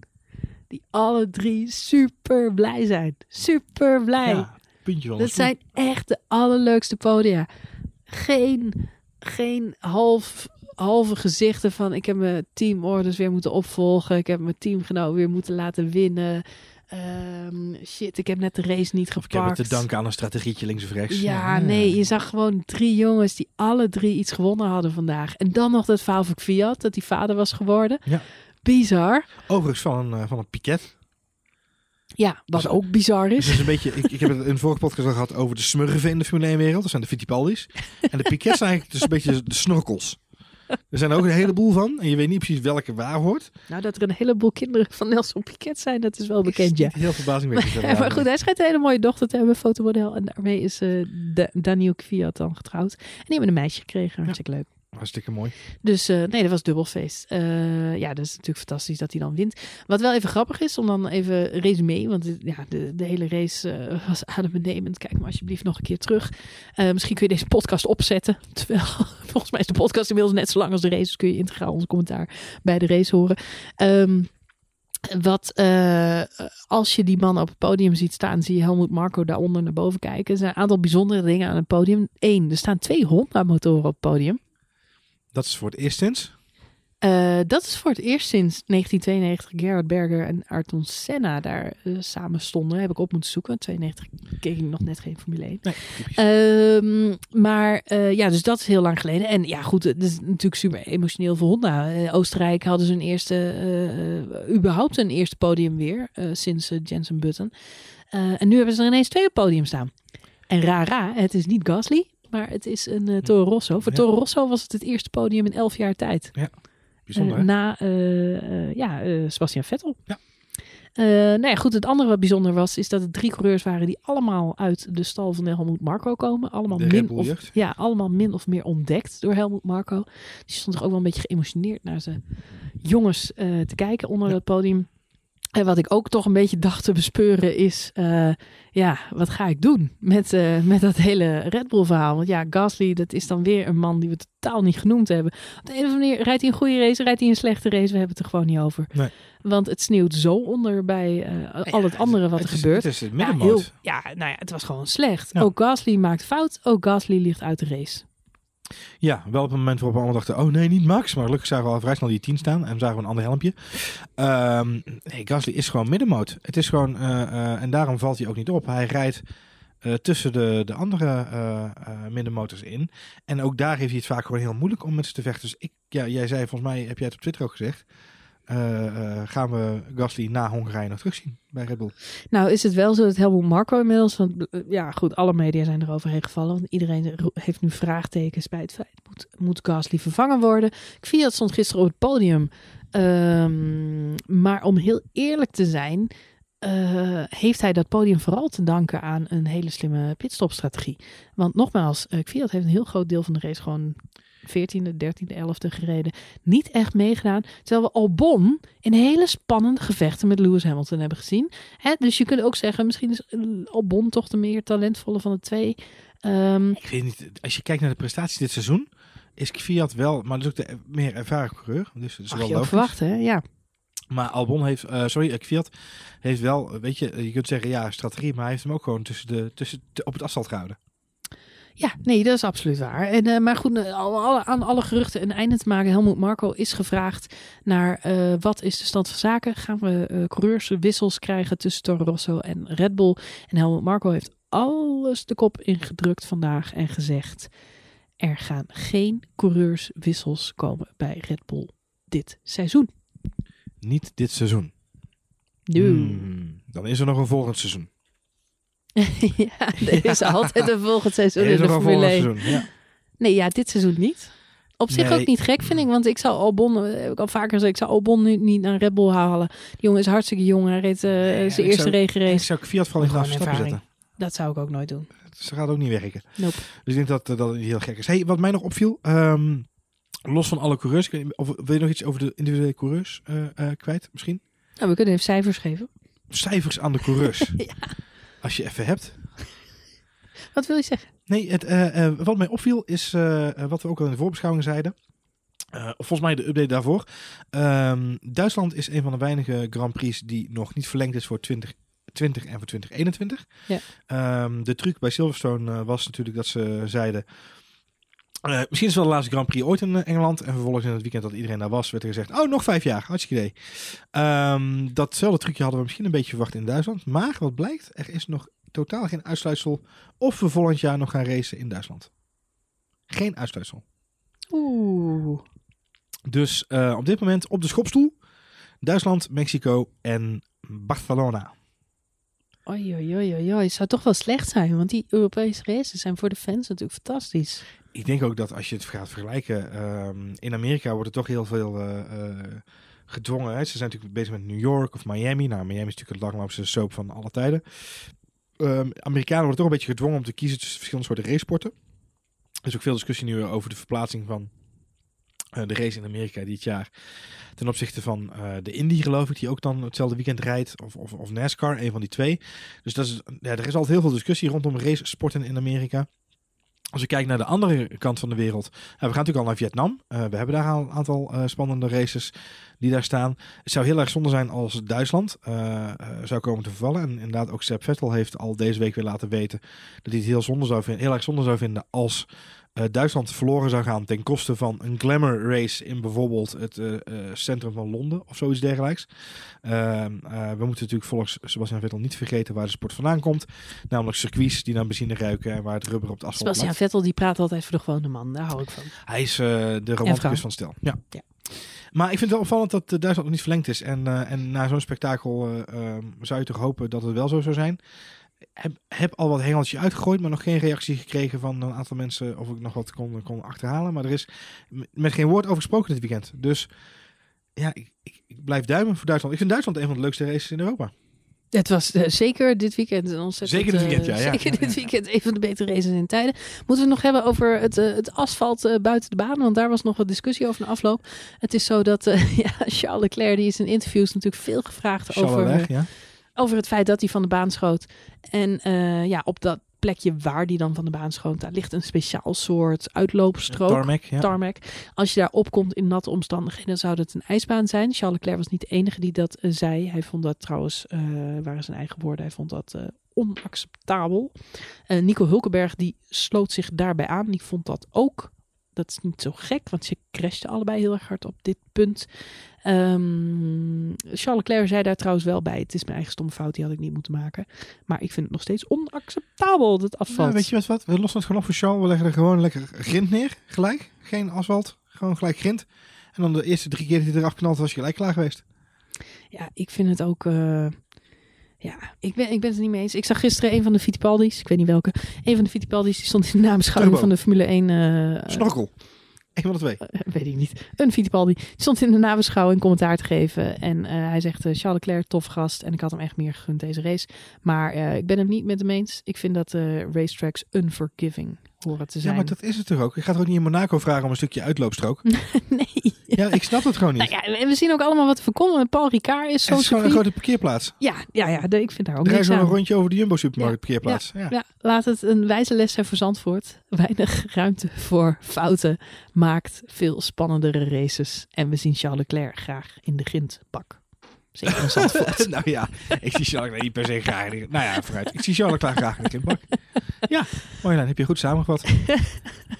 Die alle drie super blij zijn. Super blij. Ja, puntje van de dat zijn echt de allerleukste podia. Geen, geen half, halve gezichten van ik heb mijn teamorders weer moeten opvolgen. Ik heb mijn teamgenoot weer moeten laten winnen. Ehm, shit, ik heb net de race niet Of ik heb het gepakt. te danken aan een strategietje links of rechts. Ja, nee, je zag gewoon drie jongens die alle drie iets gewonnen hadden vandaag. En dan nog dat verhaal van Fiat, dat die vader was geworden. Ja. Bizar. Overigens van een, eh, van een piket. Ja, wat Dus- ook bizar Dus is. het is een beetje, ik, ik heb het in de vorige podcast al gehad over de smurven in de Formule 1 wereld. Dat zijn de Fittipaldis. En de Piquets zijn eigenlijk dus een beetje de snorkels. Er zijn er ook een heleboel van. En je weet niet precies welke waar hoort. Nou, dat er een heleboel kinderen van Nelson Piquet zijn, dat is wel bekend, ja. Heel verbazingwekkend. Maar goed, hij schijnt een hele mooie dochter te hebben, fotomodel. En daarmee is Da- Daniel Kvyat dan getrouwd. En die hebben een meisje gekregen, hartstikke leuk. Hartstikke mooi. Dus eh, nee, dat was dubbelfeest. Eh ja, dat is natuurlijk fantastisch dat hij dan wint. Wat wel even grappig is, om dan even resume, want ja, de, de hele race eh, was adembenemend. Kijk maar alsjeblieft nog een keer terug. Misschien kun je deze podcast opzetten. Terwijl, volgens mij is de podcast inmiddels net zo lang als de race. Dus kun je integraal onze commentaar bij de race horen. Ehm, wat, als je die man op het podium ziet staan, zie je Helmut Marco daaronder naar boven kijken. Er zijn een aantal bijzondere dingen aan het podium. Eén, er staan twee Honda-motoren op het podium. Dat is voor het eerst sinds. Eh, dat is voor het eerst sinds 1992 Gerhard Berger en Ayrton Senna daar eh, samen stonden. Heb ik op moeten zoeken. 92 keek ik nog net geen Formule 1. Nee, typisch. Ehm, maar eh, ja, dus dat is heel lang geleden. En ja, goed, het is natuurlijk super emotioneel voor Honda. Oostenrijk hadden ze een eerste, überhaupt een eerste podium weer sinds Jensen Button. En nu hebben ze er ineens twee op podium staan. En rara, het is niet Gasly, maar het is een eh, Toro Rosso. Voor Ja. Toro Rosso was het het eerste podium in elf jaar tijd. Bijzonder, Eh, na eh, ja, Sebastian Vettel. Ja. Nou ja, goed. Het andere wat bijzonder was, is dat het drie coureurs waren die allemaal uit de stal van Helmut Marco komen. Allemaal, De min of, ja, allemaal min of meer ontdekt door Helmut Marco. Die stond toch ook wel een beetje geëmotioneerd naar zijn jongens te kijken onder Ja. dat podium. En wat ik ook toch een beetje dacht te bespeuren is, eh, ja, wat ga ik doen met, eh, met dat hele Red Bull verhaal? Want ja, Gasly, dat is dan weer een man die we totaal niet genoemd hebben. Op de een of andere manier rijdt hij een goede race, rijdt hij een slechte race, we hebben het er gewoon niet over. Nee. Want het sneeuwt zo onder bij eh, al het andere wat er is- gebeurt. Het is het Ja, heel, ja, nou ja, het was gewoon slecht. Ja. Ook Gasly maakt fout, ook Gasly ligt uit de race. Ja, wel op een moment waarop we allemaal dachten, oh nee, niet Max. Maar gelukkig zagen we al vrij snel die 10 staan en zagen we een ander helmpje. Ehm nee, Gasly is gewoon middenmoot. Het is gewoon, eh, eh, en daarom valt hij ook niet op. Hij rijdt eh, tussen de, de andere middenmotors in. En ook daar heeft hij het vaak gewoon heel moeilijk om met ze te vechten. Dus ik, ja, jij zei, volgens mij heb jij het op Twitter ook gezegd. Eh, eh, gaan we Gasly na Hongarije nog terugzien bij Red Bull? Nou is het wel zo dat Helmut Marco inmiddels, want eh, ja goed, alle media zijn er overheen gevallen. Want iedereen heeft nu vraagtekens bij het feit, moet, moet Gasly vervangen worden? Kvyat stond gisteren op het podium. Ehm, maar om heel eerlijk te zijn, heeft hij dat podium vooral te danken aan een hele slimme pitstopstrategie. Want nogmaals, uh, Kvyat heeft een heel groot deel van de race gewoon 14e, 13e, 11e gereden. Niet echt meegedaan. Terwijl we Albon in hele spannende gevechten met Lewis Hamilton hebben gezien. Hè? Dus je kunt ook zeggen, misschien is eh, Albon toch de meer talentvolle van de twee. Ehm, Ik weet niet, als je kijkt naar de prestaties dit seizoen, is Kvyat wel, maar dat is ook de meer ervaren coureur. Dus dat is mag wel je logisch. verwachten, hè? Ja. Maar Albon heeft, eh, sorry, Kvyat heeft wel, weet je, je kunt zeggen ja, strategie, maar hij heeft hem ook gewoon tussen de, tussen, op het asfalt gehouden. Ja, nee, dat is absoluut waar. En, uh, maar goed, al, aan alle geruchten een einde te maken. Helmoet Marco is gevraagd naar uh, wat is de stand van zaken. Gaan we uh, coureurswissels krijgen tussen Toro Rosso en Red Bull? En Helmoet Marco heeft alles de kop ingedrukt vandaag en gezegd... er gaan geen coureurswissels komen bij Red Bull dit seizoen. Niet dit seizoen. Hmm, dan is er nog een volgend seizoen. ja, er is altijd een volgend seizoen er is in de Formule 1. Seizoen, ja. Nee, ja, dit seizoen niet. Op zich Nee. ook niet gek, vind ik. Want ik zou Albon, heb ik al vaker gezegd, ik zou Albon nu niet naar Red Bull halen. Die jongen is hartstikke jong. Hij reed uh, Nee, zijn eerste zou- Ik regenrace. zou Kvyat vooral in de Gewoon stappen ervaring. zetten. Dat zou ik ook nooit doen. Ze gaat ook niet werken. Nope. Dus ik denk dat, eh, dat niet heel gek is. Hey, wat mij nog opviel, ehm, los van alle coureurs, ik weet niet of, wil je nog iets over de individuele coureurs eh, eh, kwijt misschien? Nou, we kunnen even cijfers geven. Cijfers aan de coureurs. Ja. Als je even hebt. Wat wil je zeggen? Nee, het, eh, eh, wat mij opviel is eh, wat we ook al in de voorbeschouwing zeiden. Of volgens mij de update daarvoor. Ehm, Duitsland is een van de weinige Grand Prix die nog niet verlengd is voor 2020 en voor 2021. Ja. Ehm, de truc bij Silverstone was natuurlijk dat ze zeiden... eh, misschien is het wel de laatste Grand Prix ooit in eh, Engeland. En vervolgens in het weekend dat iedereen daar was, werd er gezegd... Oh, nog vijf jaar. Hartstikke idee. Ehm, datzelfde trucje hadden we misschien een beetje verwacht in Duitsland. Maar wat blijkt, er is nog totaal geen uitsluitsel of we volgend jaar nog gaan racen in Duitsland. Geen uitsluitsel. Oeh. Dus uh, op dit moment op de schopstoel Duitsland, Mexico en Barcelona. Oei, oei, oei, oei. Het zou toch wel slecht zijn, want die Europese races zijn voor de fans natuurlijk fantastisch. Ik denk ook dat als je het gaat vergelijken, um, in Amerika wordt er toch heel veel uh, uh, gedwongen. Hè? Ze zijn natuurlijk bezig met New York of Miami. Nou, Miami is natuurlijk het langloopste soap van alle tijden. Um, Amerikanen worden toch een beetje gedwongen om te kiezen tussen verschillende soorten racesporten. Er is ook veel discussie nu over de verplaatsing van eh, de race in Amerika dit jaar. Ten opzichte van eh, de Indy, geloof ik, die ook dan hetzelfde weekend rijdt. Of, of, of NASCAR, een van die twee. Dus dat is, ja, er is altijd heel veel discussie rondom racesporten in Amerika. Als we kijken naar de andere kant van de wereld. Uh, we gaan natuurlijk al naar Vietnam. We hebben daar al een aantal spannende races die daar staan. Het zou heel erg zonde zijn als Duitsland zou komen te vervallen. En inderdaad, ook Sepp Vettel heeft al deze week weer laten weten dat hij het heel, zonde zou vinden, heel erg zonde zou vinden als uh, Duitsland verloren zou gaan ten koste van een glamour race in bijvoorbeeld het uh, uh, centrum van Londen of zoiets dergelijks. Ehm, we moeten natuurlijk volgens Sebastian Vettel niet vergeten waar de sport vandaan komt. Namelijk circuits die naar benzine ruiken en waar het rubber op de asfalt Sebastian Vettel die praat altijd voor de gewone man, daar hou ik van. Hij is de romanticus van stel. Ja. ja. Maar ik vind het wel opvallend dat Duitsland nog niet verlengd is. En, en na zo'n spektakel ehm, zou je toch hopen dat het wel zo zou zijn heb, heb al wat hengeltjes uitgegooid, maar nog geen reactie gekregen van een aantal mensen of ik nog wat kon, kon achterhalen. Maar er is met geen woord over gesproken dit weekend. Dus ja, ik, ik, ik blijf duimen voor Duitsland. Ik vind Duitsland een van de leukste races in Europa. Het was uh, zeker dit weekend een ontzettend. Zeker dit weekend, ja. ja zeker dit weekend een van de betere races in tijden. Moeten we het nog hebben over het, uh, het asfalt uh, buiten de baan? Want daar was nog wat discussie over een afloop. Het is zo dat ja, Charles Leclerc, die is in interviews natuurlijk veel gevraagd Charles over. Weg, ja over het feit dat hij van de baan schoot. En uh, ja, op dat plekje waar die dan van de baan schoot, daar ligt een speciaal soort uitloopstrook. Tarmac, ja. Tarmac. Als je daar opkomt in natte omstandigheden, zou dat een ijsbaan zijn. Charles Leclerc was niet de enige die dat uh, zei. Hij vond dat trouwens, uh, waren zijn eigen woorden, hij vond dat onacceptabel. Nico Hulkenberg, die sloot zich daarbij aan. Die vond dat ook dat is niet zo gek, want ze crashten allebei heel erg hard op dit punt. Um, Charles Leclerc zei daar trouwens wel bij. Het is mijn eigen stomme fout, die had ik niet moeten maken. Maar ik vind het nog steeds onacceptabel, dat asfalt. Ja, weet je wat, wat? We lossen het gewoon op voor Charles. We leggen er gewoon lekker grind neer, gelijk. Geen asfalt, gewoon gelijk grind. En dan de eerste drie keer dat hij eraf knalt, was je gelijk klaar geweest. Ja, ik vind het ook... Uh, ja, ik ben, ik ben het er niet mee eens. Ik zag gisteren een van de Fittipaldis, ik weet niet welke. Een van de Fittipaldis, die stond in de nabeschouwing van de Formule 1. Uh, Snorkel. Een van de twee. Uh, weet ik niet. Een Fittipaldi. Die stond in de nabeschouwing commentaar te geven. En uh, hij zegt, Charles Leclerc, tof gast. En ik had hem echt meer gegund deze race. Maar ik ben het niet met hem eens. Ik vind dat racetracks unforgiving horen te zijn. Ja, maar dat is het toch ook? Ik ga toch ook niet in Monaco vragen om een stukje uitloopstrook? nee. Ja, ik snap het gewoon niet. Nou ja, we zien ook allemaal wat voor komen. Paul Ricard is zo'n Het is gewoon een grote parkeerplaats. Ja, ja, ja de, ik vind daar ook Er niks aan. een rondje over de Jumbo supermarkt parkeerplaats. Ja, ja. laat het een wijze les zijn voor Zandvoort. Weinig ruimte voor fouten maakt veel spannendere races. En we zien Charles Leclerc graag in de grindbak. Zeker in Zandvoort. nou ja, ik zie Charles Leclerc niet per se graag in de Nou ja, vooruit. Ik zie Charles Leclerc graag in de grindbak. Ja, mooi dan heb je goed samengevat.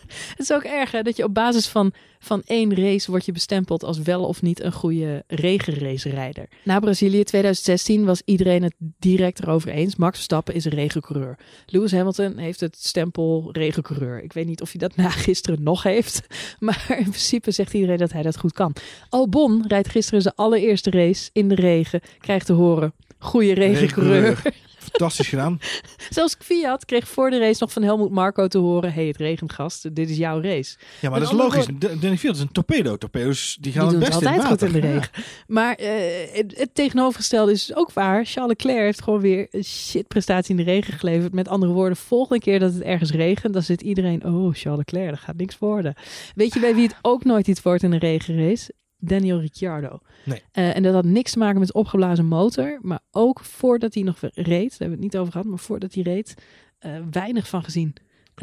Het is ook erg hè, dat je op basis van, van één race wordt je bestempeld als wel of niet een goede regenracerijder. Na Brazilië 2016 was iedereen het direct erover eens. Max Verstappen is een regencoureur. Lewis Hamilton heeft het stempel regencoureur. Ik weet niet of hij dat na gisteren nog heeft. Maar in principe zegt iedereen dat hij dat goed kan. Albon rijdt gisteren zijn allereerste race in de regen. Krijgt te horen, goede regencoureur. Fantastisch gedaan. Zelfs Fiat kreeg voor de race nog van Helmoet Marco te horen: hey, het regent gast, dit is jouw race. Ja, maar dat is logisch. Woord... Is een torpedo. Torpedo's die gaan die het best altijd in goed in de regen. Ja. Maar uh, het, het, tegenovergestelde is ook waar. Charles Leclerc heeft gewoon weer een shit prestatie in de regen geleverd. Met andere woorden, volgende keer dat het ergens regent, dan zit iedereen: oh, Charles Leclerc, dat gaat niks worden. Weet je bij wie het ook nooit iets wordt in een regenrace? Daniel Ricciardo. Nee. Uh, en dat had niks te maken met opgeblazen motor. Maar ook voordat hij nog reed, daar hebben we het niet over gehad, maar voordat hij reed, uh, weinig van gezien.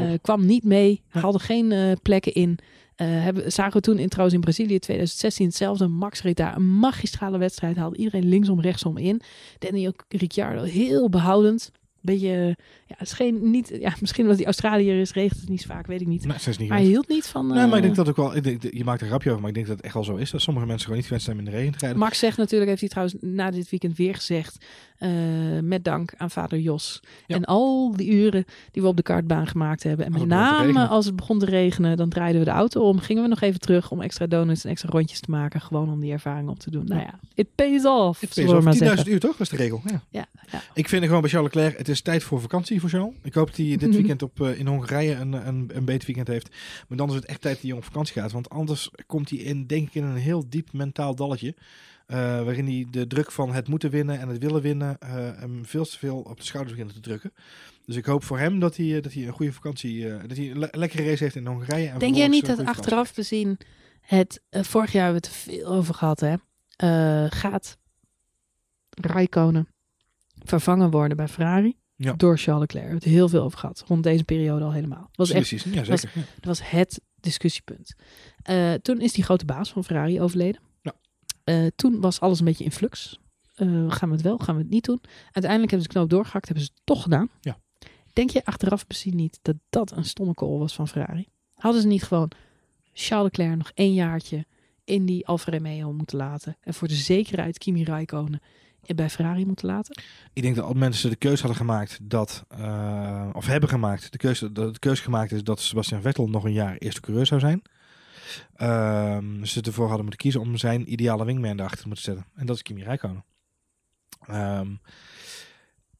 Uh, kwam niet mee, haalde geen plekken in. hebben, zagen we toen in, trouwens in Brazilië 2016 hetzelfde. Max reed daar een magistrale wedstrijd, haalde iedereen linksom, rechtsom in. Daniel Ricciardo heel behoudend. Beetje, ja, het is geen, niet, ja, misschien omdat hij Australiër is, regent het niet zo vaak, weet ik niet. Nee, ze is niet maar hij hield niet van... Uh, nee, maar ik denk dat ook wel, ik denk, je maakt een grapje over, maar ik denk dat het echt wel zo is. Dat sommige mensen gewoon niet gewend zijn in de regen te rijden. Max zegt natuurlijk, heeft hij trouwens na dit weekend weer gezegd, uh, met dank aan vader Jos. Ja. En al die uren die we op de kartbaan gemaakt hebben. En met name als het begon te regenen, dan draaiden we de auto om. Gingen we nog even terug om extra donuts en extra rondjes te maken. Gewoon om die ervaring op te doen. Nou ja, it pays off. It pays off. 10.000 uur toch? Is de regel. Ja. Ja. Ik vind er gewoon bij Charles Leclerc, het is tijd voor vakantie voor. Ik hoop dat hij dit weekend op, uh, in Hongarije een, een, een beter weekend heeft. Maar dan is het echt tijd dat hij op vakantie gaat. Want anders komt hij in, denk ik, in een heel diep mentaal dalletje. Uh, waarin hij de druk van het moeten winnen en het willen winnen uh, hem veel te veel op de schouders begint te drukken. Dus ik hoop voor hem dat hij, dat hij een goede vakantie, uh, dat hij een le lekkere race heeft in Hongarije. En denk jij niet dat achteraf bezien Het, eh, vorig jaar hebben we het er veel over gehad, hè. Eh, gaat Raikkonen vervangen worden bij Ferrari Ja. door Charles Leclerc? We hebben het heel veel over gehad, rond deze periode al helemaal. Was echt Precies, ja zeker. ja. dat was het discussiepunt. Eh, toen is die grote baas van Ferrari overleden. Ja. Eh, toen was alles een beetje in flux. Eh, gaan we het wel, gaan we het niet doen? Uiteindelijk hebben ze de knoop doorgehakt, hebben ze het toch gedaan. Ja. Denk je achteraf misschien niet dat dat een stomme call was van Ferrari? Hadden ze niet gewoon Charles Leclerc nog één jaartje in die Alfa Romeo moeten laten en voor de zekerheid Kimi Räikkönen bij Ferrari moeten laten? Ik denk dat al mensen de keuze hadden gemaakt dat, eh, of hebben gemaakt, de keuze, dat de keuze gemaakt is dat Sebastian Vettel nog een jaar eerste coureur zou zijn. Ehm, ze ervoor hadden moeten kiezen om zijn ideale wingman erachter te moeten zetten. En dat is Kimi Räikkönen. Ehm,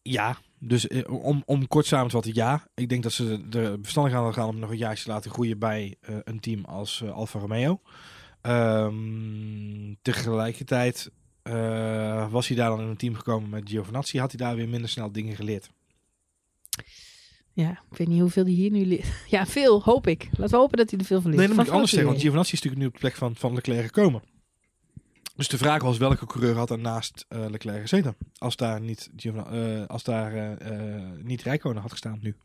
ja, dus eh, om, om kort samen te vatten, ja. Ik denk dat ze er verstandig aan gaan om nog een jaartje te laten groeien bij eh, een team als Alfa Romeo. Ehm, tegelijkertijd eh, was hij daar dan in een team gekomen met Giovinazzi, had hij daar weer minder snel dingen geleerd. Ja, ik weet niet hoeveel die hier nu leert. Ja, veel, hoop ik. Laten we hopen dat hij er veel van leert. Nee, dan moet ik anders zeggen, want Ferrari. Giovinazzi is natuurlijk nu op de plek van, van Leclerc gekomen. Dus de vraag was welke coureur had er naast eh, Leclerc gezeten? Als daar niet, eh, als daar niet Rijkonen had gestaan nu.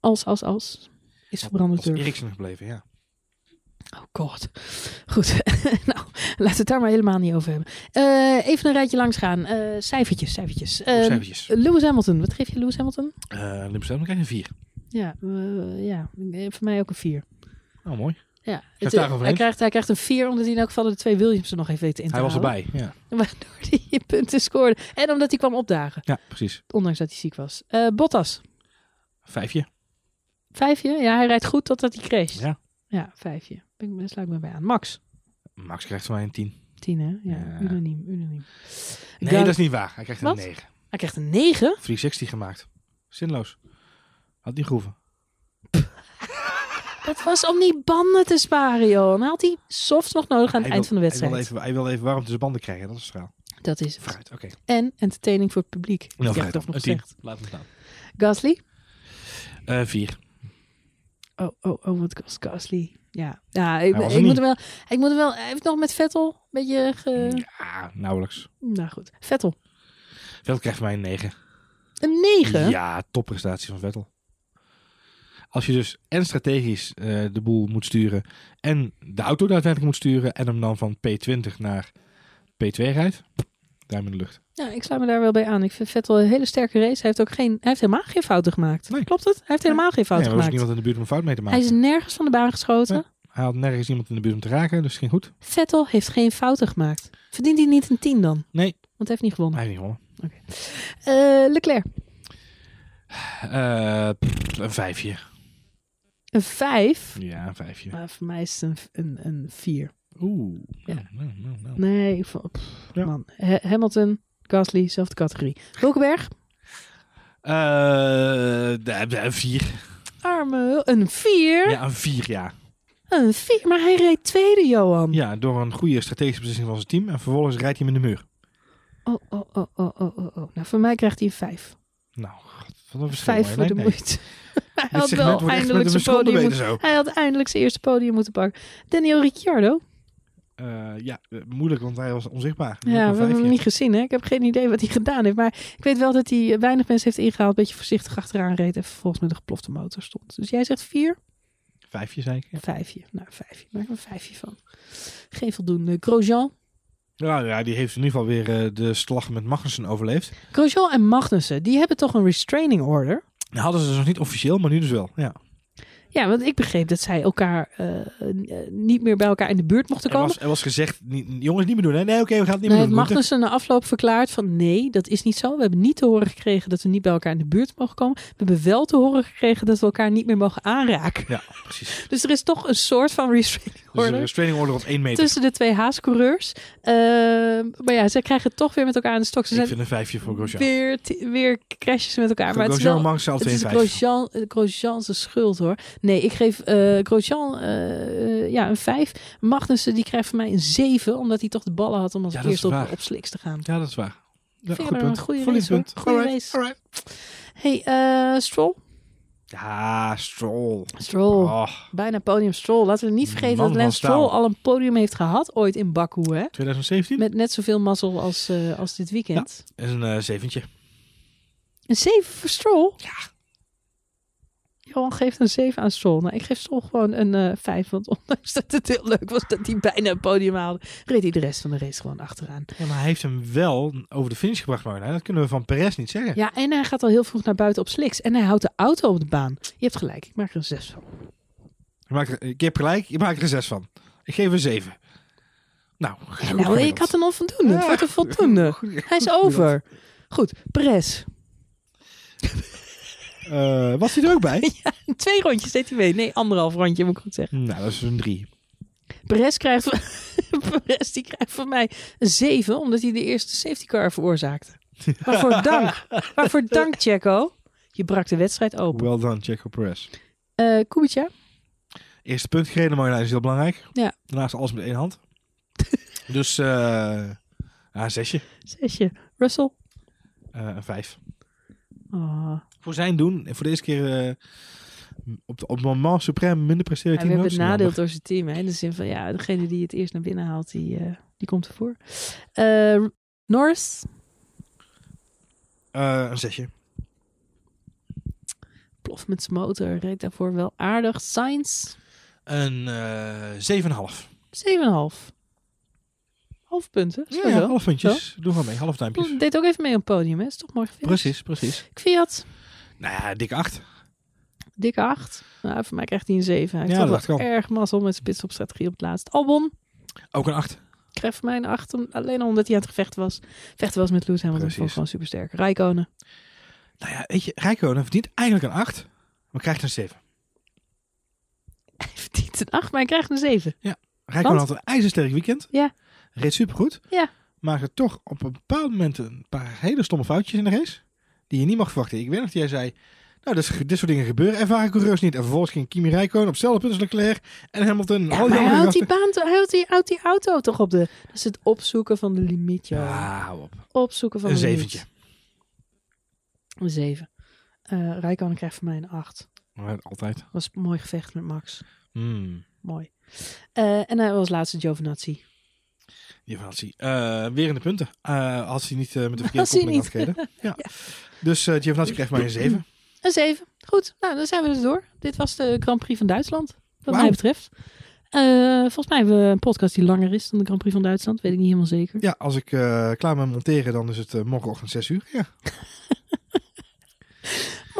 Als, als, als. Is verbrande Als. Eriksen gebleven, ja. Oh god. Goed. nou, laten we het daar maar helemaal niet over hebben. Eh, even een rijtje langs gaan. Eh, cijfertjes, cijfertjes. Eh, Cijfertjes. Lewis Hamilton. Wat geef je Lewis Hamilton? Uh, Limburg krijg je een 4. Ja, eh, ja, eh, voor mij ook een 4. Oh, mooi. Ja, het eh, hij, krijgt, hij krijgt een 4 omdat hij in elk geval de twee Williams er nog even weten in te Hij was erbij, ja. Waardoor hij je punten scoorde. En omdat hij kwam opdagen. Ja, precies. Ondanks dat hij ziek was. Eh, Bottas. Vijfje. Vijfje. Ja, hij rijdt goed totdat hij crasht. Ja. Ja, vijfje. Ben ik- Daar sluit ik me bij aan. Max. Max krijgt van mij een 10. Tien, hè? Ja, Ja. unaniem, unaniem. Nee, dat is niet waar. Hij krijgt een Wat? 9. Hij krijgt een 9. 360 gemaakt. Zinloos. Had niet gehoeven. Dat was om die banden te sparen, joh. Dan had hij soft nog nodig aan het Hij eind wil- van de Hij wil wedstrijd. even, hij wil even warm tussen banden krijgen. Dat is het verhaal. Dat is het. Vooruit, oké. En entertaining voor het publiek. Nou, heb ik nog Een 10. gezegd. Laat hem staan. Gasly? Eh, vier. Oh, oh, oh, wat was Gasly? Ja, ja ik, ik moet wel. Ik moet wel. Hij heeft nog met Vettel een beetje. Ge... Ja, nauwelijks. Nou goed. Vettel. Vettel krijgt mij een 9. Een 9? Ja, topprestatie van Vettel. Als je dus en strategisch eh, de boel moet sturen en de auto daadwerkelijk moet sturen en hem dan van P20 naar P2 rijdt, duim in de lucht. Ja, ik sluit me daar wel bij aan. Ik vind Vettel een hele sterke race. Hij heeft ook geen. Hij heeft helemaal geen fouten gemaakt. Nee. Klopt het? Hij heeft helemaal geen Nee, fouten er was gemaakt. niemand in de buurt om fout mee te maken. Hij is nergens van de baan geschoten. Nee. Hij had nergens iemand in de buurt om te raken, dus ging goed. Vettel heeft geen fouten gemaakt. Verdient hij niet een 10 dan? Nee, Want hij heeft niet gewonnen. hij heeft niet gewonnen. Eh, Leclerc. Eh, pff, een vijfje. Een 5. Ja, een vijfje. Maar voor mij is het een, een, een 4. Oeh. Ja. Nou, nou, nou, nou. Nee, pff, Ja. man. Ha- Hamilton, Gasly, zelfde categorie. Hulkenberg. Eh, de- een vier. Arme, een 4. Ja, een vier, ja. Een 4, maar hij reed tweede, Johan. Ja, door een goede strategische beslissing van zijn team. En vervolgens rijdt hij hem in de muur. Oh, oh, oh, oh, oh, oh, oh. Nou, voor mij krijgt hij een 5. Nou, wat een verschil. Vijf voor de Nee, moeite. hij had wel eindelijk met zijn podium. Hij had eindelijk zijn eerste podium moeten pakken. Daniel Ricciardo. Eh, ja, eh, moeilijk, want hij was onzichtbaar. Ja, we hebben hem niet gezien. Hè? Ik heb geen idee wat hij gedaan heeft. Maar ik weet wel dat hij weinig mensen heeft ingehaald. Een beetje voorzichtig achteraan reed. En vervolgens met een geplofte motor stond. Dus jij zegt vier? Vijfje, zei ik. Ja. Vijfje. Nou, vijfje. Maak er een vijfje van. Geen voldoende. Grosjean. Ja, ja, die heeft in ieder geval weer eh, de slag met Magnussen overleefd. Grosjean en Magnussen. Die hebben toch een restraining order? Nou, hadden ze dus nog niet officieel, maar nu dus wel. Ja. Ja, want ik begreep dat zij elkaar eh, eh, niet meer bij elkaar in de buurt mochten Er komen. was, er was gezegd, niet, jongens, niet meer doen. Hè? Nee, oké, we gaan het niet Nee, meer doen. Magnussen na afloop verklaard van nee, dat is niet zo. We hebben niet te horen gekregen dat we niet bij elkaar in de buurt mogen komen. We hebben wel te horen gekregen dat we elkaar niet meer mogen aanraken. Ja, precies. Dus er is toch een soort van restraining Dus order een restraining order op één meter. tussen de twee haascoureurs. Ehm, maar ja, zij krijgen het toch weer met elkaar aan de stok. Ze ik zijn vind een vijfje voor Grosjean. weer, weer crashes met elkaar. Voor maar het is Grosjean wel... mag zelf Het is 2,5. Grosjean, Grosjean's schuld hoor. Nee, ik geef eh Grosjean eh, eh, ja, een 5. Magnussen die krijgt van mij een 7. Omdat hij toch de ballen had om als Ja, eerste op, op sliks te gaan. Ja, dat is waar. Ja, vind goed er een punt. goede race, punt. Goede Alright, race. Hey, eh Stroll. Ja, Stroll. Stroll. Oh, Bijna podium Stroll. Laten we niet vergeten Man dat Lance. Stroll al een podium heeft gehad ooit in Baku. Hè? 2017? Met net zoveel mazzel als, eh, als dit weekend. Dat is een eh, zeventje. Een 7 voor Stroll? Ja. Johan geeft een 7 aan Stroll. Nou, ik geef Stroll gewoon een eh 5. Want ondanks dat het heel leuk was dat hij bijna een podium haalde, reed hij de rest van de race gewoon achteraan. Ja, maar hij heeft hem wel over de finish gebracht, Marjolein. Dat kunnen we van Perez niet zeggen. Ja, en hij gaat al heel vroeg naar buiten op slicks. En hij houdt de auto op de baan. Je hebt gelijk, ik maak er een 6 van. Je maakt er, ik heb gelijk, je maakt er een zes van. Ik geef een zeven. Nou, goed nou, ik had een onvoldoende. Het Ja, wordt een voldoende. Hij is over. Goed, Perez. Eh, was hij er ook bij? Twee rondjes deed hij mee. Nee, anderhalf rondje moet ik goed zeggen. nou, dat is een drie. Perez krijgt, Perez die krijgt van mij een 7, omdat hij de eerste safety car veroorzaakte. Waarvoor dank. Waarvoor dank, Checo. Je brak de wedstrijd open. Well done, Checo Perez. Eh Kubica, Eerste punt gereden, Marjolein, is heel belangrijk. Ja. Daarnaast alles met één hand. dus, eh ja, een zesje. zesje. Russell. Eh, een vijf. Oh. Voor zijn doen, en voor de eerste keer eh, op, de, op het moment suprem minder presteren. Hij werd benadeeld door zijn team. Hè? In de zin van, ja, degene die het eerst naar binnen haalt, die, eh, die komt ervoor. Eh, Norris. Eh, een zesje. Plof met zijn motor. Reed daarvoor wel aardig. Sainz. Een eh zeven en een half. 7,5. Half punten. Ja, ja, half puntjes. Doe gewoon mee, half duimpjes. Deed ook even mee op het podium, hè? Is toch mooi gefinished? Precies, precies. Kviat, Nou ja, dikke acht. dikke 8. Nou, voor mij krijgt hij een 7. Hij heeft Ja, dat wel erg mazzel met zijn pitstopstrategie op het laatst. Albon Ook een acht. krijgt voor mij een 8. om- Alleen al omdat hij aan het gevechten was. Vechten was met Lewis Hamilton. Vond gewoon super sterk. Rijkonen. Nou ja, weet je, Rijkonen verdient eigenlijk een acht, maar krijgt een zeven. Hij verdient een 8, maar hij krijgt een 7. Rijkonen Want? had een ijzersterk weekend. Ja. Reed supergoed. Ja. Maakte toch op een bepaald moment een paar hele stomme foutjes in de race. Die je niet mag verwachten. Ik weet nog dat jij zei, nou, dus, dit soort dingen gebeuren ervaren coureurs niet. En vervolgens ging Kimi Räikkönen op hetzelfde punt als Leclerc en Hamilton. Ja, maar hij houdt die, baan, hij houdt, die, houdt die auto toch op de... Dat is het opzoeken van de limiet, joh. Ja, hou op. Opzoeken van Een de zeventje. limiet. Een 7. Eh Rijkonen krijgt voor mij een 8. Maar altijd. Was een mooi gevecht met Max. Hmm. Mooi. Eh, en hij was laatste Giovinazzi. Van Hansie. Eh, weer in de punten. Eh, had hij niet eh, met de verkeerde Als koppeling niet. had gereden. Ja. Dus Giovinazzi krijgt maar een 7. Een 7. Goed, nou dan zijn we er door. Dit was de Grand Prix van Duitsland. Wat mij betreft. Volgens mij hebben we een podcast die langer is dan de Grand Prix van Duitsland. Weet ik niet helemaal zeker. Ja, als ik klaar ben met monteren, dan is het morgenochtend 6 uur. Ja.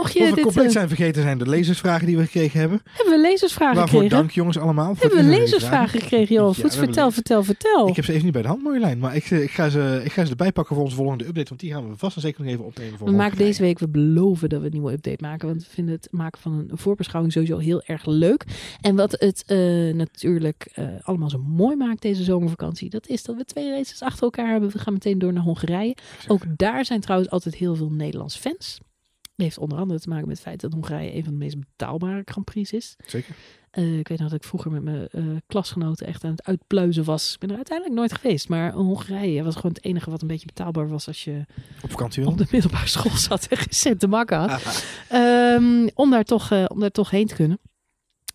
Mocht je Of we dit... compleet eh, zijn vergeten zijn de lezersvragen die we gekregen hebben. hebben we lezersvragen Waarvoor gekregen? dank jongens allemaal. voor Hebben we lezersvragen gekregen, joh? Ja, Goed, vertel, vertel, vertel. Ik heb ze even niet bij de hand, Marjolein. Maar ik, eh, ik, ga ze, ik ga ze erbij pakken voor onze volgende update. Want die gaan we vast en zeker nog even opnemen. Voor We maken deze week, we beloven dat we een nieuwe update maken. Want we vinden het maken van een voorbeschouwing sowieso heel erg leuk. En wat het eh, natuurlijk allemaal zo mooi maakt deze zomervakantie, dat is dat we twee races achter elkaar hebben. We gaan meteen door naar Hongarije. Ook daar zijn trouwens altijd heel veel Nederlands fans. Heeft onder andere te maken met het feit dat Hongarije een van de meest betaalbare Grand Prix is. Zeker. Eh, ik weet nog dat ik vroeger met mijn eh, klasgenoten echt aan het uitpluizen was. Ik ben er uiteindelijk nooit geweest. Maar Hongarije was gewoon het enige wat een beetje betaalbaar was als je Op vakantie op wil. de middelbare school zat en geen cent te makken had. Om, daar toch, eh, om daar toch heen te kunnen.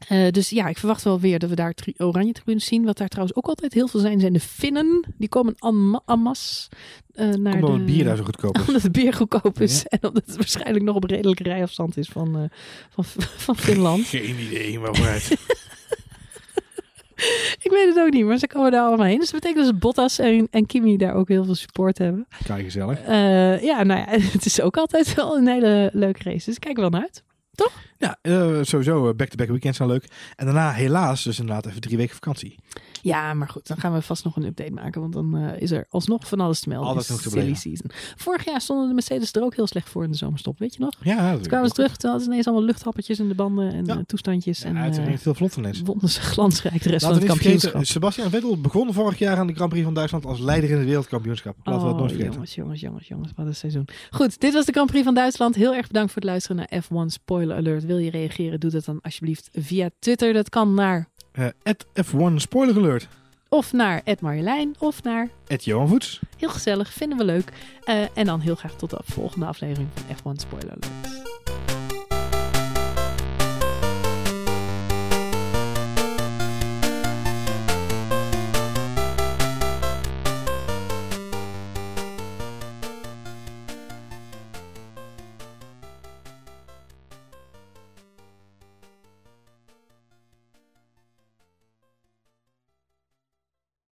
Eh, dus ja, ik verwacht wel weer dat we daar tri- oranje tribunes zien. Wat daar trouwens ook altijd heel veel zijn, zijn de Finnen. Die komen en masse eh, naar Omdat de... het bier daar zo goedkoop is. Omdat het bier goedkoop is. Ja. En omdat het waarschijnlijk nog op redelijke rijafstand is van, eh, van, van Finland. Geen idee, maar vooruit. ik weet het ook niet, maar ze komen daar allemaal heen. Dus dat betekent dus Bottas en, en Kimi daar ook heel veel support hebben. Kijk, gezellig. Eh, ja, nou ja, het is ook altijd wel een hele leuke race. Dus kijk er wel naar uit. Ja, eh, sowieso eh, back-to-back weekends zijn leuk. En daarna helaas dus inderdaad even drie weken vakantie. Ja, maar goed, dan gaan we vast nog een update maken. Want dan eh, is er alsnog van alles te melden. In nog te silly season. Vorig jaar stonden de Mercedes er ook heel slecht voor in de zomerstop. Weet je nog? Ja, Toen kwamen ze terug. Toen hadden ze ineens allemaal luchthappertjes in de banden. En Ja. eh, toestandjes. Ja, en het eh ging heel vlot ineens. wonnen ze glansrijk de rest Laten van het vergeten, kampioenschap. Sebastian Vettel begon vorig jaar aan de Grand Prix van Duitsland als leider in het wereldkampioenschap. Laten we dat nooit Oh, vergeten. jongens, jongens, jongens, jongens. Wat een seizoen. Goed, dit was de Grand Prix van Duitsland. Heel erg bedankt voor het luisteren naar F1 Spoiler Alert. Wil je reageren? Doe dat dan alsjeblieft via Twitter. Dat kan naar F1 Spoiler Alert. of naar Ed Marjolein of naar At Johan Voets. Heel gezellig, vinden we leuk. Eh, en dan heel graag tot de volgende aflevering van F1 Spoiler Alert.